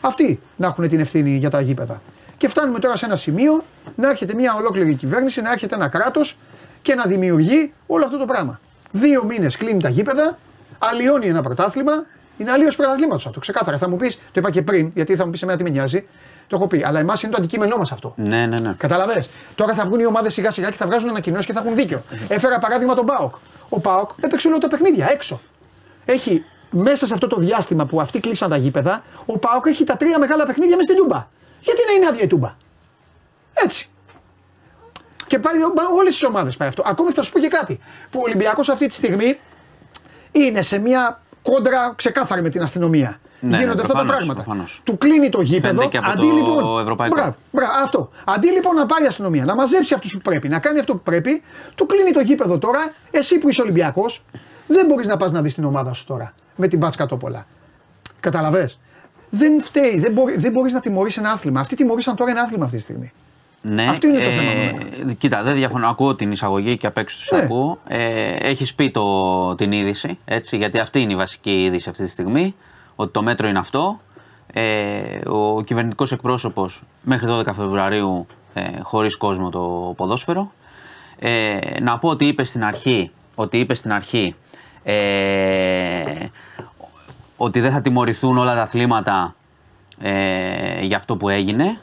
Αυτοί να έχουν την ευθύνη για τα γήπεδα. Και φτάνουμε τώρα σε ένα σημείο να έρχεται μια ολόκληρη κυβέρνηση, να έρχεται ένα κράτος και να δημιουργεί όλο αυτό το πράγμα. Δύο μήνες κλείνει τα γήπεδα, αλλοιώνει ένα πρωτάθλημα. Είναι αλλίωση πρωταθλήματος αυτό. Ξεκάθαρα θα μου πεις, το είπα και πριν, γιατί θα μου πεις εμένα τι με νοιάζει. Το έχω πει. Αλλά εμάς είναι το αντικείμενό μας αυτό. Ναι, ναι, ναι. Καταλαβέ. Τώρα θα βγουν οι ομάδες σιγά σιγά και θα βγάζουν ανακοινώσεις και θα έχουν δίκιο. Έφερα παράδειγμα τον Πάοκ. Ο Πάοκ έπαιξε όλα τα παιχνίδια έξω. Έχει μέσα σε αυτό το διάστημα που αυτοί κλείσαν τα γήπεδα, ο Πάοκ έχει τα τρία μεγάλα παιχνίδια μέσα στην Τούμπα. Γιατί να είναι άδεια η Τούμπα; Έτσι. Και πάλι όλες τις ομάδες πάει αυτό. Ακόμη θα σου πω και κάτι. Που ο Ολυμπιακός αυτή τη στιγμή είναι σε μια κόντρα ξεκάθαρη με την αστυνομία. Ναι, Γίνονται ναι, αυτά τα προφανώς, πράγματα. προφανώς. Του κλείνει το γήπεδο. Φαίνεται και από αντί το λοιπόν. ευρωπαϊκό. Μπράβο, μπράβο, αυτό. Αντί λοιπόν να πάει η αστυνομία, να μαζέψει αυτούς που πρέπει, να κάνει αυτό που πρέπει, του κλείνει το γήπεδο τώρα. Εσύ που είσαι Ολυμπιακός, δεν μπορείς να πας να δεις την ομάδα σου τώρα με την μπάτσκα τόπολα. Καταλαβέ. Δεν φταίει, δεν, μπορεί, δεν μπορείς να τιμωρήσει ένα άθλημα. Αυτοί τιμωρήσαν τώρα ένα άθλημα αυτή τη στιγμή. Ναι, Αυτό είναι το θέμα με Κοίτα, δεν διαφωνώ. Ακούω την εισαγωγή και απ' έξω του Ναι. ακούω. Ε, Έχεις πει το, την είδηση, έτσι, γιατί αυτή είναι η βασική είδηση αυτή τη στιγμή. Ότι το μέτρο είναι αυτό. Ε, ο κυβερνητικός εκπρόσωπος μέχρι 12 Φεβρουαρίου ε, χωρίς κόσμο το ποδόσφαιρο. Ε, να πω ότι είπε στην αρχή, ότι είπε στην αρχή ε, ότι δεν θα τιμωρηθούν όλα τα αθλήματα ε, για αυτό που έγινε.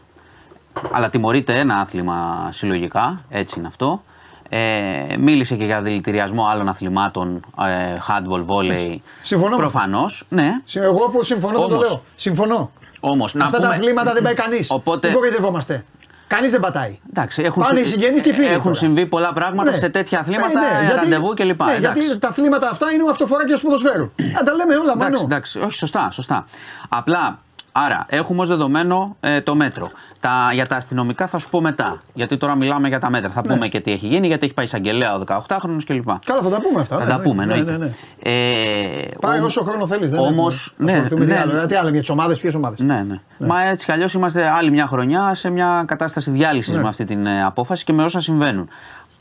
Αλλά τιμωρείται ένα άθλημα συλλογικά, έτσι είναι αυτό. Ε, μίλησε και για δηλητηριασμό άλλων αθλημάτων, ε, handball, volley. Συμφωνώ. Προφανώς, ναι. Συ- Εγώ που συμφωνώ θα το Όμως- λέω. Συμφωνώ. Όμως, να Αυτά τα πούμε- αθλήματα δεν πάει κανείς. Οπότε- Δεν κοροϊδευόμαστε. Κανείς δεν πατάει. Εντάξει, έχουν, Πάνε οι συ- συγγενείς και οι φίλοι έχουν τώρα. συμβεί πολλά πράγματα Ναι. σε τέτοια αθλήματα, Ε, ναι, γιατί- ραντεβού κλπ. Ναι, Εντάξει. γιατί τα αθλήματα αυτά είναι ο αυτοφοράκια του ποδοσφαίρου. <clears throat> Να τα λέμε όλα Εντάξει, μόνο. εντάξει, όχι, σωστά, σωστά. Απλά, άρα, έχουμε ως δεδομένο ε, το μέτρο. Τα, για τα αστυνομικά θα σου πω μετά. Γιατί τώρα μιλάμε για τα μέτρα. Θα Ναι. πούμε και τι έχει γίνει, γιατί έχει πάει εισαγγελέα ο 18χρονο κλπ. Καλά, θα τα πούμε αυτά. Θα ναι, τα ναι, πούμε, ναι, εννοείται. ναι, ναι. Ε, Πάει όμ- όσο χρόνο θέλεις. Όμως, ναι, ναι, ναι, άλλο. ναι. Τι άλλο για τι ομάδες, ποιες ομάδες. Ναι, ναι, Μα έτσι κι αλλιώς είμαστε άλλη μια χρονιά σε μια κατάσταση διάλυσης Ναι. με αυτή την ε, απόφαση και με όσα συμβαίνουν.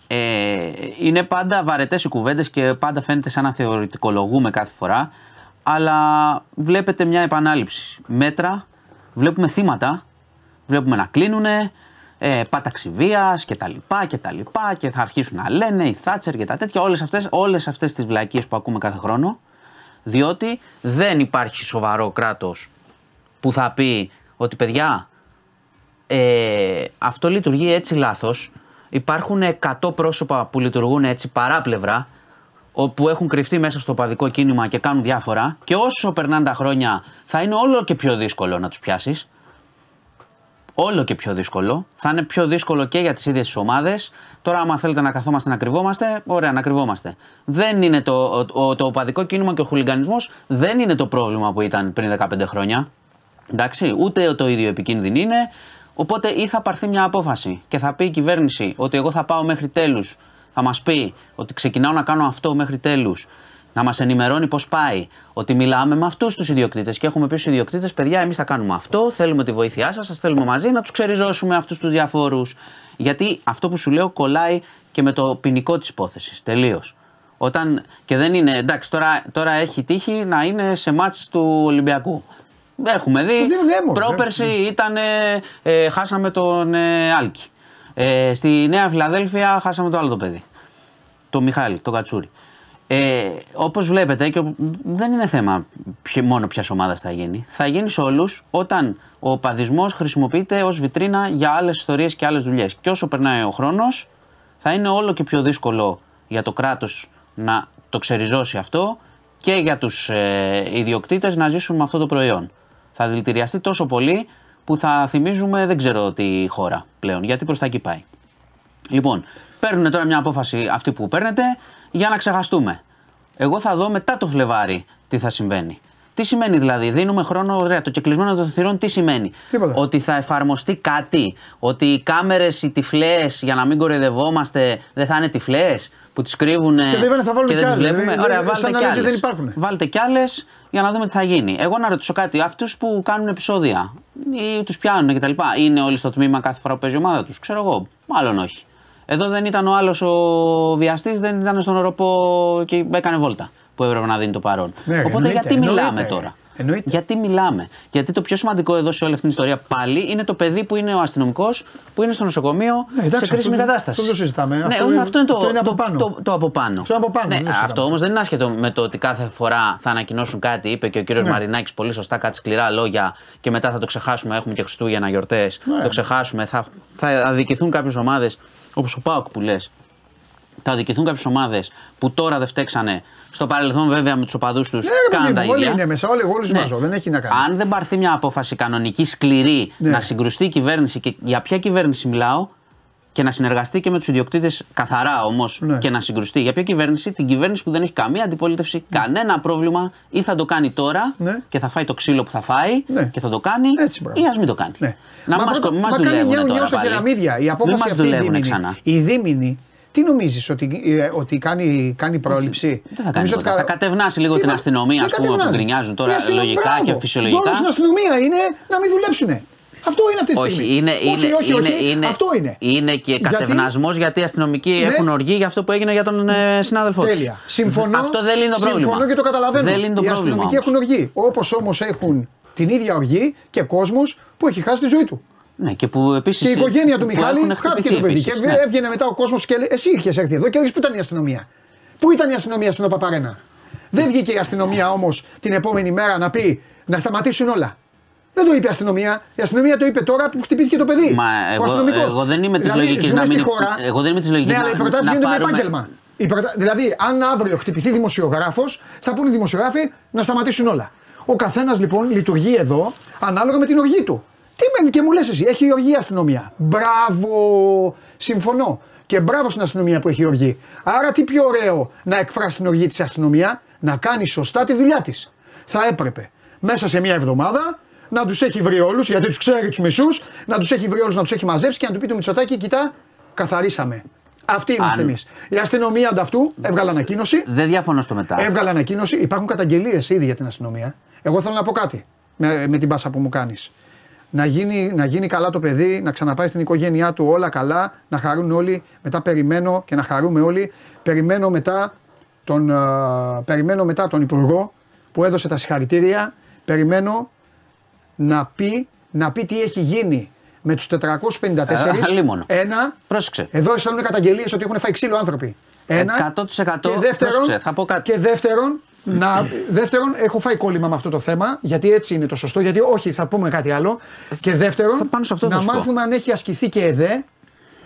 Ε, είναι πάντα βαρετές οι κουβέντες και πάντα φαίνεται σαν να θεωρητικολογούμε κάθε φορά. Αλλά βλέπετε μια επανάληψη. Μέτρα, βλέπουμε θύματα, βλέπουμε να κλείνουν, ε, πάταξη βίας και τα λοιπά και τα λοιπά και θα αρχίσουν να λένε οι Θάτσερ και τα τέτοια, όλες αυτές, όλες αυτές τις βλακίες που ακούμε κάθε χρόνο, διότι δεν υπάρχει σοβαρό κράτος που θα πει ότι παιδιά ε, αυτό λειτουργεί έτσι λάθος. Υπάρχουν 100 πρόσωπα που λειτουργούν έτσι παράπλευρα ο- που έχουν κρυφτεί μέσα στο παδικό κίνημα και κάνουν διάφορα και όσο περνάνε τα χρόνια θα είναι όλο και πιο δύσκολο να τους πιάσεις. Όλο και πιο δύσκολο. Θα είναι πιο δύσκολο και για τις ίδιες τις ομάδες. Τώρα άμα θέλετε να καθόμαστε να κρυβόμαστε, ωραία να κρυβόμαστε. Δεν είναι το, ο, ο- το οπαδικό κίνημα και ο χουλιγκανισμός δεν είναι το πρόβλημα που ήταν πριν 15 χρόνια. Εντάξει, ούτε το ίδιο επικίνδυνο είναι. Οπότε ή θα πάρθει μια απόφαση και θα πει η κυβέρνηση ότι εγώ θα πάω μέχρι τέλους. Θα μας πει ότι ξεκινάω να κάνω αυτό μέχρι τέλους. Να μας ενημερώνει πώς πάει. Ότι μιλάμε με αυτούς τους ιδιοκτήτες και έχουμε πει στους ιδιοκτήτες: Παιδιά, εμείς θα κάνουμε αυτό. Θέλουμε τη βοήθειά σας. Σας θέλουμε μαζί να τους ξεριζώσουμε αυτούς τους διαφόρους. Γιατί αυτό που σου λέω κολλάει και με το ποινικό της υπόθεσης. Τελείως. Όταν, και δεν είναι, εντάξει, τώρα, τώρα έχει τύχει να είναι σε μάτς του Ολυμπιακού. Έχουμε δει. Του δίνουν έμορφο, Πρόπερση ήταν. Ε, χάσαμε τον ε, Άλκη. Ε, στη Νέα Φιλαδέλφια χάσαμε το άλλο το παιδί. Το Μιχάλη, το Κατσούρι. Ε, Όπως βλέπετε, και ο- δεν είναι θέμα ποιο- μόνο ποιας ομάδας θα γίνει. Θα γίνει σε όλους όταν ο παδισμό χρησιμοποιείται ως βιτρίνα για άλλες ιστορίες και άλλες δουλειές. Και όσο περνάει ο χρόνος, θα είναι όλο και πιο δύσκολο για το κράτος να το ξεριζώσει αυτό και για τους ε, ιδιοκτήτες να ζήσουν με αυτό το προϊόν. Θα δηλητηριαστεί τόσο πολύ που θα θυμίζουμε δεν ξέρω τι χώρα πλέον, γιατί προς τα εκεί πάει. Λοιπόν, παίρνουν τώρα μια απόφαση αυτή που παίρνετε για να ξεχαστούμε. Εγώ θα δω μετά το Φλεβάρι τι θα συμβαίνει. Τι σημαίνει δηλαδή, δίνουμε χρόνο, ωραία, το κεκλεισμένο των θηρών τι σημαίνει; Τίποτα. Ότι θα εφαρμοστεί κάτι, ότι οι κάμερες, οι τυφλές, για να μην κοροϊδευόμαστε, δεν θα είναι τυφλές που τις κρύβουν Και δεν είπανε θα βάλουν και κι δεν τις άλλες, βλέπουμε; δηλαδή, Ωραία, σαν βάλτε να κι λέτε άλλες. δεν υπάρχουνε. Βάλτε κι άλλες για να δούμε τι θα γίνει. Εγώ να ρωτήσω κάτι, αυτούς που κάνουν επεισόδια ή τους πιάνουν κτλ. Είναι όλοι στο τμήμα κάθε φορά που παίζει η ομάδα τους; Ξέρω εγώ. Μάλλον όχι. Εδώ δεν ήταν ο άλλος ο βιαστής, δεν ήταν στον οροπό και έκανε βόλτα που έπρεπε να δίνει το παρόν. Ναι, Οπότε εννοείται, γιατί εννοείται. μιλάμε τώρα; Εννοείται. Γιατί μιλάμε; Γιατί το πιο σημαντικό εδώ σε όλη αυτή την ιστορία πάλι είναι το παιδί που είναι ο αστυνομικός, που είναι στο νοσοκομείο Ναι, εντάξει, σε κρίσιμη αυτό δεν- κατάσταση. αυτό δεν το συζητάμε. Ναι, Αυτό αυτό, είναι- αυτό είναι το, αυτό είναι από το- πάνω. το- το από πάνω. Αυτό είναι από πάνω, Ναι, δεν το συζητάμε. αυτό όμως δεν είναι άσχετο με το ότι κάθε φορά θα ανακοινώσουν κάτι. Είπε και ο κύριος Ναι. Μαρινάκης πολύ σωστά κάτι σκληρά λόγια και μετά θα το ξεχάσουμε. Έχουμε και Χριστούγεννα γιορτές. Ναι. Το ξεχάσουμε. Θα, θα αδικηθούν κάποιες ομάδες όπως ο Πάοκ που λες. Θα αδικηθούν κάποιες ομάδες που τώρα δεν φταίξανε. Στο παρελθόν, βέβαια, με τους οπαδούς τους Ναι, ρε κάναν παιδί τα μου, όλοι ίδια. είναι μέσα, όλοι, όλους Ναι. μαζό, δεν έχει να κάνει. Αν δεν πάρθει μια απόφαση κανονική, σκληρή, Ναι. να συγκρουστεί η κυβέρνηση και για ποια κυβέρνηση μιλάω και να συνεργαστεί και με τους ιδιοκτήτες καθαρά όμως Ναι. και να συγκρουστεί. Για ποια κυβέρνηση, την κυβέρνηση που δεν έχει καμία αντιπολίτευση, κανένα πρόβλημα ή θα το κάνει τώρα Ναι. και θα φάει το ξύλο που θα φάει Ναι. και θα το κάνει Έτσι, μπράβο. ή ας μην το κάνει. Ναι. Να Μα μας πρώτα- μας μα κάνει δουλεύουν νιάου- τώρα νιάου στα πάλι. κεραμίδια. Η Μην απόφαση μας αυτή η δουλεύουν δίμηνη, ξανά. η δίμηνη, τι νομίζεις ότι, ε, ότι κάνει, κάνει πρόληψη; Δεν θα κάνει Νομίζω τίποτα. ότι Θα κατευνάσει λίγο Τι την μα- αστυνομία, δεν ας πούμε, που κατευνάζει. γκρινιάζουν τώρα Η αστυνομία- λογικά και μπράβο. φυσιολογικά. Δώρο στην αστυνομία είναι να μην δουλέψουν. Αυτό είναι αυτή τη στιγμή. Όχι, είναι, όχι, είναι, όχι, είναι, όχι, είναι, αυτό είναι. είναι και Γιατί- κατευνασμός γιατί οι αστυνομικοί Ναι. έχουν οργή για αυτό που έγινε για τον ε, συνάδελφό τους. Τέλεια. Συμφωνώ. Αυτό δεν λύνει το πρόβλημα. Συμφωνώ και το καταλαβαίνω. Δεν λύνει το Οι πρόβλημα. αστυνομικοί όμως. έχουν οργή. Όπως όμως έχουν την ίδια οργή και κόσμος που έχει χάσει τη ζωή του. Ναι, και που επίσης, Και η οικογένεια του που Μιχάλη έχουν χάθηκε χτυπηθεί το παιδί. επίσης, Και ναι. έβγαινε μετά ο κόσμος και λέει: Εσύ είχες έρθει εδώ και έλεγε πού ήταν η αστυνομία; Πού ήταν η αστυνομία στην Οπαπαρένα; Δεν βγήκε η αστυνομία όμως την επόμενη μέρα να πει να σταματήσουν όλα. Δεν το είπε η αστυνομία. Η αστυνομία το είπε τώρα που χτυπήθηκε το παιδί. Μα Ο εγώ- αστυνομικός. εγώ δεν είμαι της δηλαδή, λογικής ζούμε να στη μην- χώρα. εγώ δεν είμαι της λογικής Ναι, να- αλλά οι προτάσεις να γίνονται με πάρουμε- επάγγελμα. Οι προτα... Δηλαδή, αν αύριο χτυπηθεί δημοσιογράφος, θα πούνε οι δημοσιογράφοι να σταματήσουν όλα. Ο καθένας λοιπόν λειτουργεί εδώ ανάλογα με την οργή του. Τι με, και μου λες εσύ, έχει οργή η αστυνομία. Μπράβο! Συμφωνώ. Και μπράβο στην αστυνομία που έχει οργή. Άρα, τι πιο ωραίο να εκφράσει την οργή της αστυνομία, να κάνει σωστά τη δουλειά της. Θα έπρεπε μέσα σε μια εβδομάδα να τους έχει βρει όλους, γιατί τους ξέρει τους μισούς, να τους έχει βρει όλους, να τους έχει μαζέψει και να του πει το Μητσοτάκι, κοιτά, καθαρίσαμε. Αυτοί είμαστε Αν- εμείς. Η αστυνομία ανταυτού έβγαλε ανακοίνωση. Δεν διαφωνώ στο μετά. Έβγαλε ανακοίνωση. Υπάρχουν καταγγελίες ήδη για την αστυνομία. Εγώ θέλω να πω κάτι με, με την πάσα που μου κάνεις. Να γίνει, να γίνει καλά το παιδί, να ξαναπάει στην οικογένειά του όλα καλά, να χαρούν όλοι. Μετά περιμένω και να χαρούμε όλοι. Περιμένω μετά τον, α, περιμένω μετά τον Υπουργό που έδωσε τα συγχαρητήρια. Περιμένω να πει, να πει τι έχει γίνει με τους 454. Ε, αλίμονο. Ένα, Πρόσεξε. εδώ στέλνουν καταγγελίες ότι έχουν φάει ξύλο άνθρωποι. Ένα. 100% Και δεύτερον, πρόσεξε, θα πω κάτι. Και δεύτερον, να, δεύτερον, έχω φάει κόλλημα με αυτό το θέμα, γιατί έτσι είναι το σωστό. Γιατί όχι, θα πούμε κάτι άλλο. Και δεύτερον, Θα πάνω σε αυτό θα να σου πω. μάθουμε αν έχει ασκηθεί και ΕΔΕ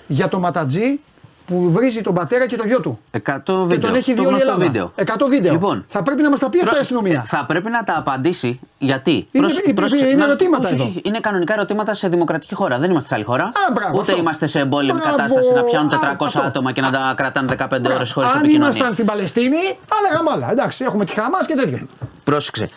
για το ματατζή που βρίζει τον πατέρα και το γιο του. 100 Και βίντεο. τον έχει το δει όλη η γνωστό Ελλάδα. βίντεο. 100 βίντεο. Λοιπόν, θα πρέπει να μας τα πει αυτά η Προ- αστυνομία. Θα πρέπει να τα απαντήσει γιατί. Είναι- Πρόσ- είναι- πρόσεξε, είναι να- ερωτήματα όχι, εδώ. όχι, είναι κανονικά ερωτήματα σε δημοκρατική χώρα. Δεν είμαστε σε άλλη χώρα. Α, μπράβο, Ούτε αυτό. είμαστε σε εμπόλεμη Μπράβο. κατάσταση να πιάνουν Α, 400 αυτό. άτομα και να τα κρατάνε 15 ώρες χωρίς Αν επικοινωνία. ήμασταν στην Παλαιστίνη, θα λέγαμε άλλα. Εντάξει, έχουμε τη Χαμάς και τέτοια. Πρόσεξε.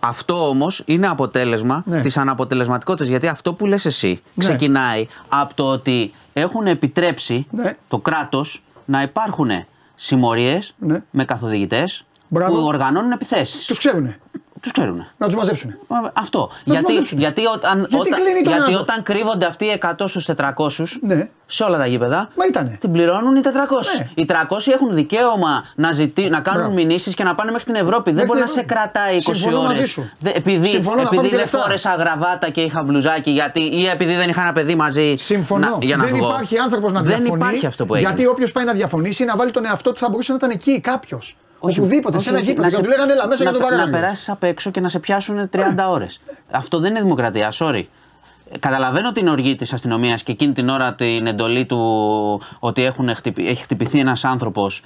Αυτό όμως είναι αποτέλεσμα Ναι. της αναποτελεσματικότητας. Γιατί αυτό που λες εσύ Ναι. ξεκινάει από το ότι έχουν επιτρέψει Ναι. το κράτος να υπάρχουν συμμορίες Ναι. με καθοδηγητές Μπράβο. που οργανώνουν επιθέσεις. Τους ξέρουνε. Του ξέρουν. Να του μαζέψουν. Αυτό. Να τους γιατί, μαζέψουνε. γιατί, όταν, Γιατί όταν, κλείνει τον γιατί άνθρωπο. όταν κρύβονται αυτοί οι 100 στου 400 Ναι. σε όλα τα γήπεδα, Μα ήτανε. την πληρώνουν οι 400. Ναι. Οι 300 έχουν δικαίωμα να, ζητή, να κάνουν Μπράβο. μηνύσει και να πάνε μέχρι την Ευρώπη. Δεν Μέχρι μπορεί να την σε Ευρώπη. κρατάει 20 Συμφωνώ ώρε. μαζί σου. Επειδή, Συμφωνώ να επειδή πάρουν και δεν λεφτά. φόρεσα γραβάτα και είχα μπλουζάκι γιατί, ή επειδή δεν είχα ένα παιδί μαζί. Συμφωνώ. Να, για να δεν βγω. υπάρχει άνθρωπο να δεν διαφωνεί. υπάρχει αυτό που έγινε. Γιατί όποιο πάει να διαφωνήσει να βάλει τον εαυτό του θα μπορούσε να ήταν εκεί κάποιο. Οπουδήποτε, σε ένα όχι, γήπεδο. να Και του λέγανε έλα μέσα να, για τον να βαγάνι. περάσεις απ' έξω και να σε πιάσουν 30 ώρες. Αυτό δεν είναι δημοκρατία, sorry. Ε, Καταλαβαίνω την οργή της αστυνομίας και εκείνη την ώρα την εντολή του ότι έχουν χτυπη- έχει χτυπηθεί ένας άνθρωπος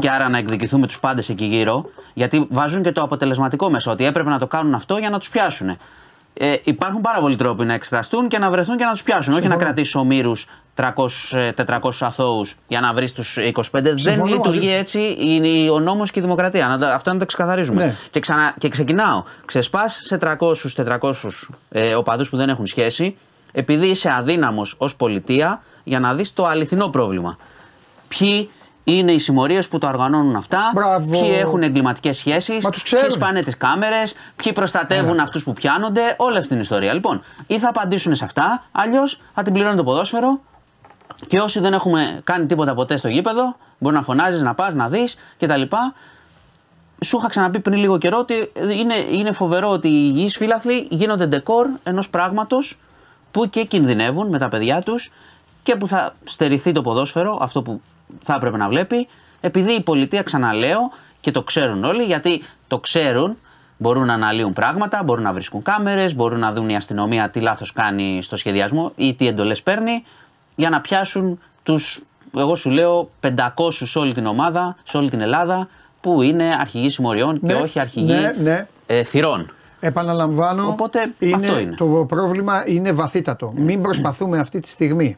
και άρα να εκδικηθούμε τους πάντες εκεί γύρω. Γιατί βάζουν και το αποτελεσματικό μέσα, ότι έπρεπε να το κάνουν αυτό για να τους πιάσουν. Ε, υπάρχουν πάρα πολλοί τρόποι να εξεταστούν και να βρεθούν και να τους πιάσουν. Όχι να κρατήσει ομήρους 300-400 αθώους για να βρεις τους 25. Δεν Συμφωνώ λειτουργεί μαζί σου. έτσι είναι ο νόμος και η δημοκρατία. Να, τα- αυτό να τα ξεκαθαρίζουμε. Ναι. Και, ξανα, και ξεκινάω. Ξεσπάς σε 300-400 ε, οπαδούς που δεν έχουν σχέση, επειδή είσαι αδύναμος ως πολιτεία για να δεις το αληθινό πρόβλημα. Ποιοι είναι οι συμμορίες που τα οργανώνουν αυτά, Μπράβο. ποιοι έχουν εγκληματικές σχέσεις, Μα τους ξέρουν. ποιοι σπάνε τις κάμερες, ποιοι προστατεύουν αυτούς που πιάνονται, όλη αυτή την ιστορία. Λοιπόν, ή θα απαντήσουν σε αυτά, αλλιώς θα την πληρώνει το ποδόσφαιρο και όσοι δεν έχουμε κάνει τίποτα ποτέ στο γήπεδο, μπορεί να φωνάζεις, να πας, να δεις κτλ. Σου είχα ξαναπεί πριν λίγο καιρό ότι είναι, είναι φοβερό ότι οι υγιείς φίλαθλοι γίνονται ντεκόρ ενός πράγματος που και κινδυνεύουν με τα παιδιά τους και που θα στερηθεί το ποδόσφαιρο, αυτό που θα έπρεπε να βλέπει, επειδή η πολιτεία, ξαναλέω, και το ξέρουν όλοι, γιατί το ξέρουν, μπορούν να αναλύουν πράγματα, μπορούν να βρίσκουν κάμερες, μπορούν να δουν η αστυνομία τι λάθος κάνει στο σχεδιασμό ή τι εντολές παίρνει, για να πιάσουν τους, εγώ σου λέω, 500 σε όλη την ομάδα, σε όλη την Ελλάδα, που είναι αρχηγοί συμμοριών και Ναι, όχι αρχηγοί ναι, ναι. ε, θυρών. Επαναλαμβάνω, Οπότε, αυτό είναι. το πρόβλημα είναι βαθύτατο. Μην προσπαθούμε αυτή τη στιγμή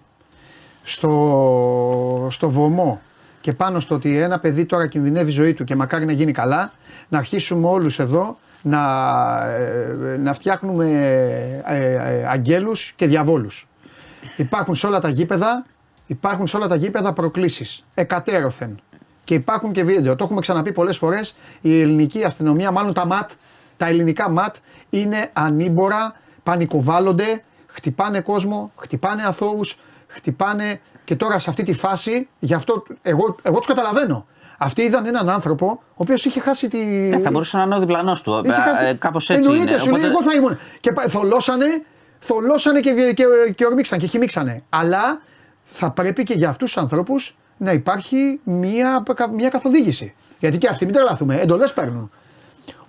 στο, στο βωμό και πάνω στο ότι ένα παιδί τώρα κινδυνεύει η ζωή του και μακάρι να γίνει καλά, να αρχίσουμε όλους εδώ να, ε, να φτιάχνουμε ε, ε, αγγέλους και διαβόλους. Υπάρχουν σε όλα τα γήπεδα, υπάρχουν σε όλα τα γήπεδα προκλήσεις, εκατέρωθεν. Και υπάρχουν και βίντεο. Το έχουμε ξαναπεί πολλές φορές. Η ελληνική αστυνομία, μάλλον τα ΜΑΤ, τα ελληνικά ΜΑΤ είναι ανήμπορα, πανικοβάλλονται, χτυπάνε κόσμο, χτυπάνε αθώους, χτυπάνε και τώρα σε αυτή τη φάση, γι' αυτό εγώ, εγώ τους καταλαβαίνω. Αυτοί είδαν έναν άνθρωπο ο οποίος είχε χάσει τη... Ε, θα μπορούσε να είναι ο διπλανός του. Είχε χάσει- Ε, Κάπως έτσι Εννοείται, είναι. σου λέει, Οπότε- εγώ θα ήμουν. Και πα- θολώσανε, θολώσανε και, και, και ορμήξαν και χυμίξανε. Αλλά θα πρέπει και για αυτούς τους ανθρώπους να υπάρχει μια, μια καθοδήγηση. Γιατί και αυτοί, μην τρελαθούμε, εντολές παίρνουν.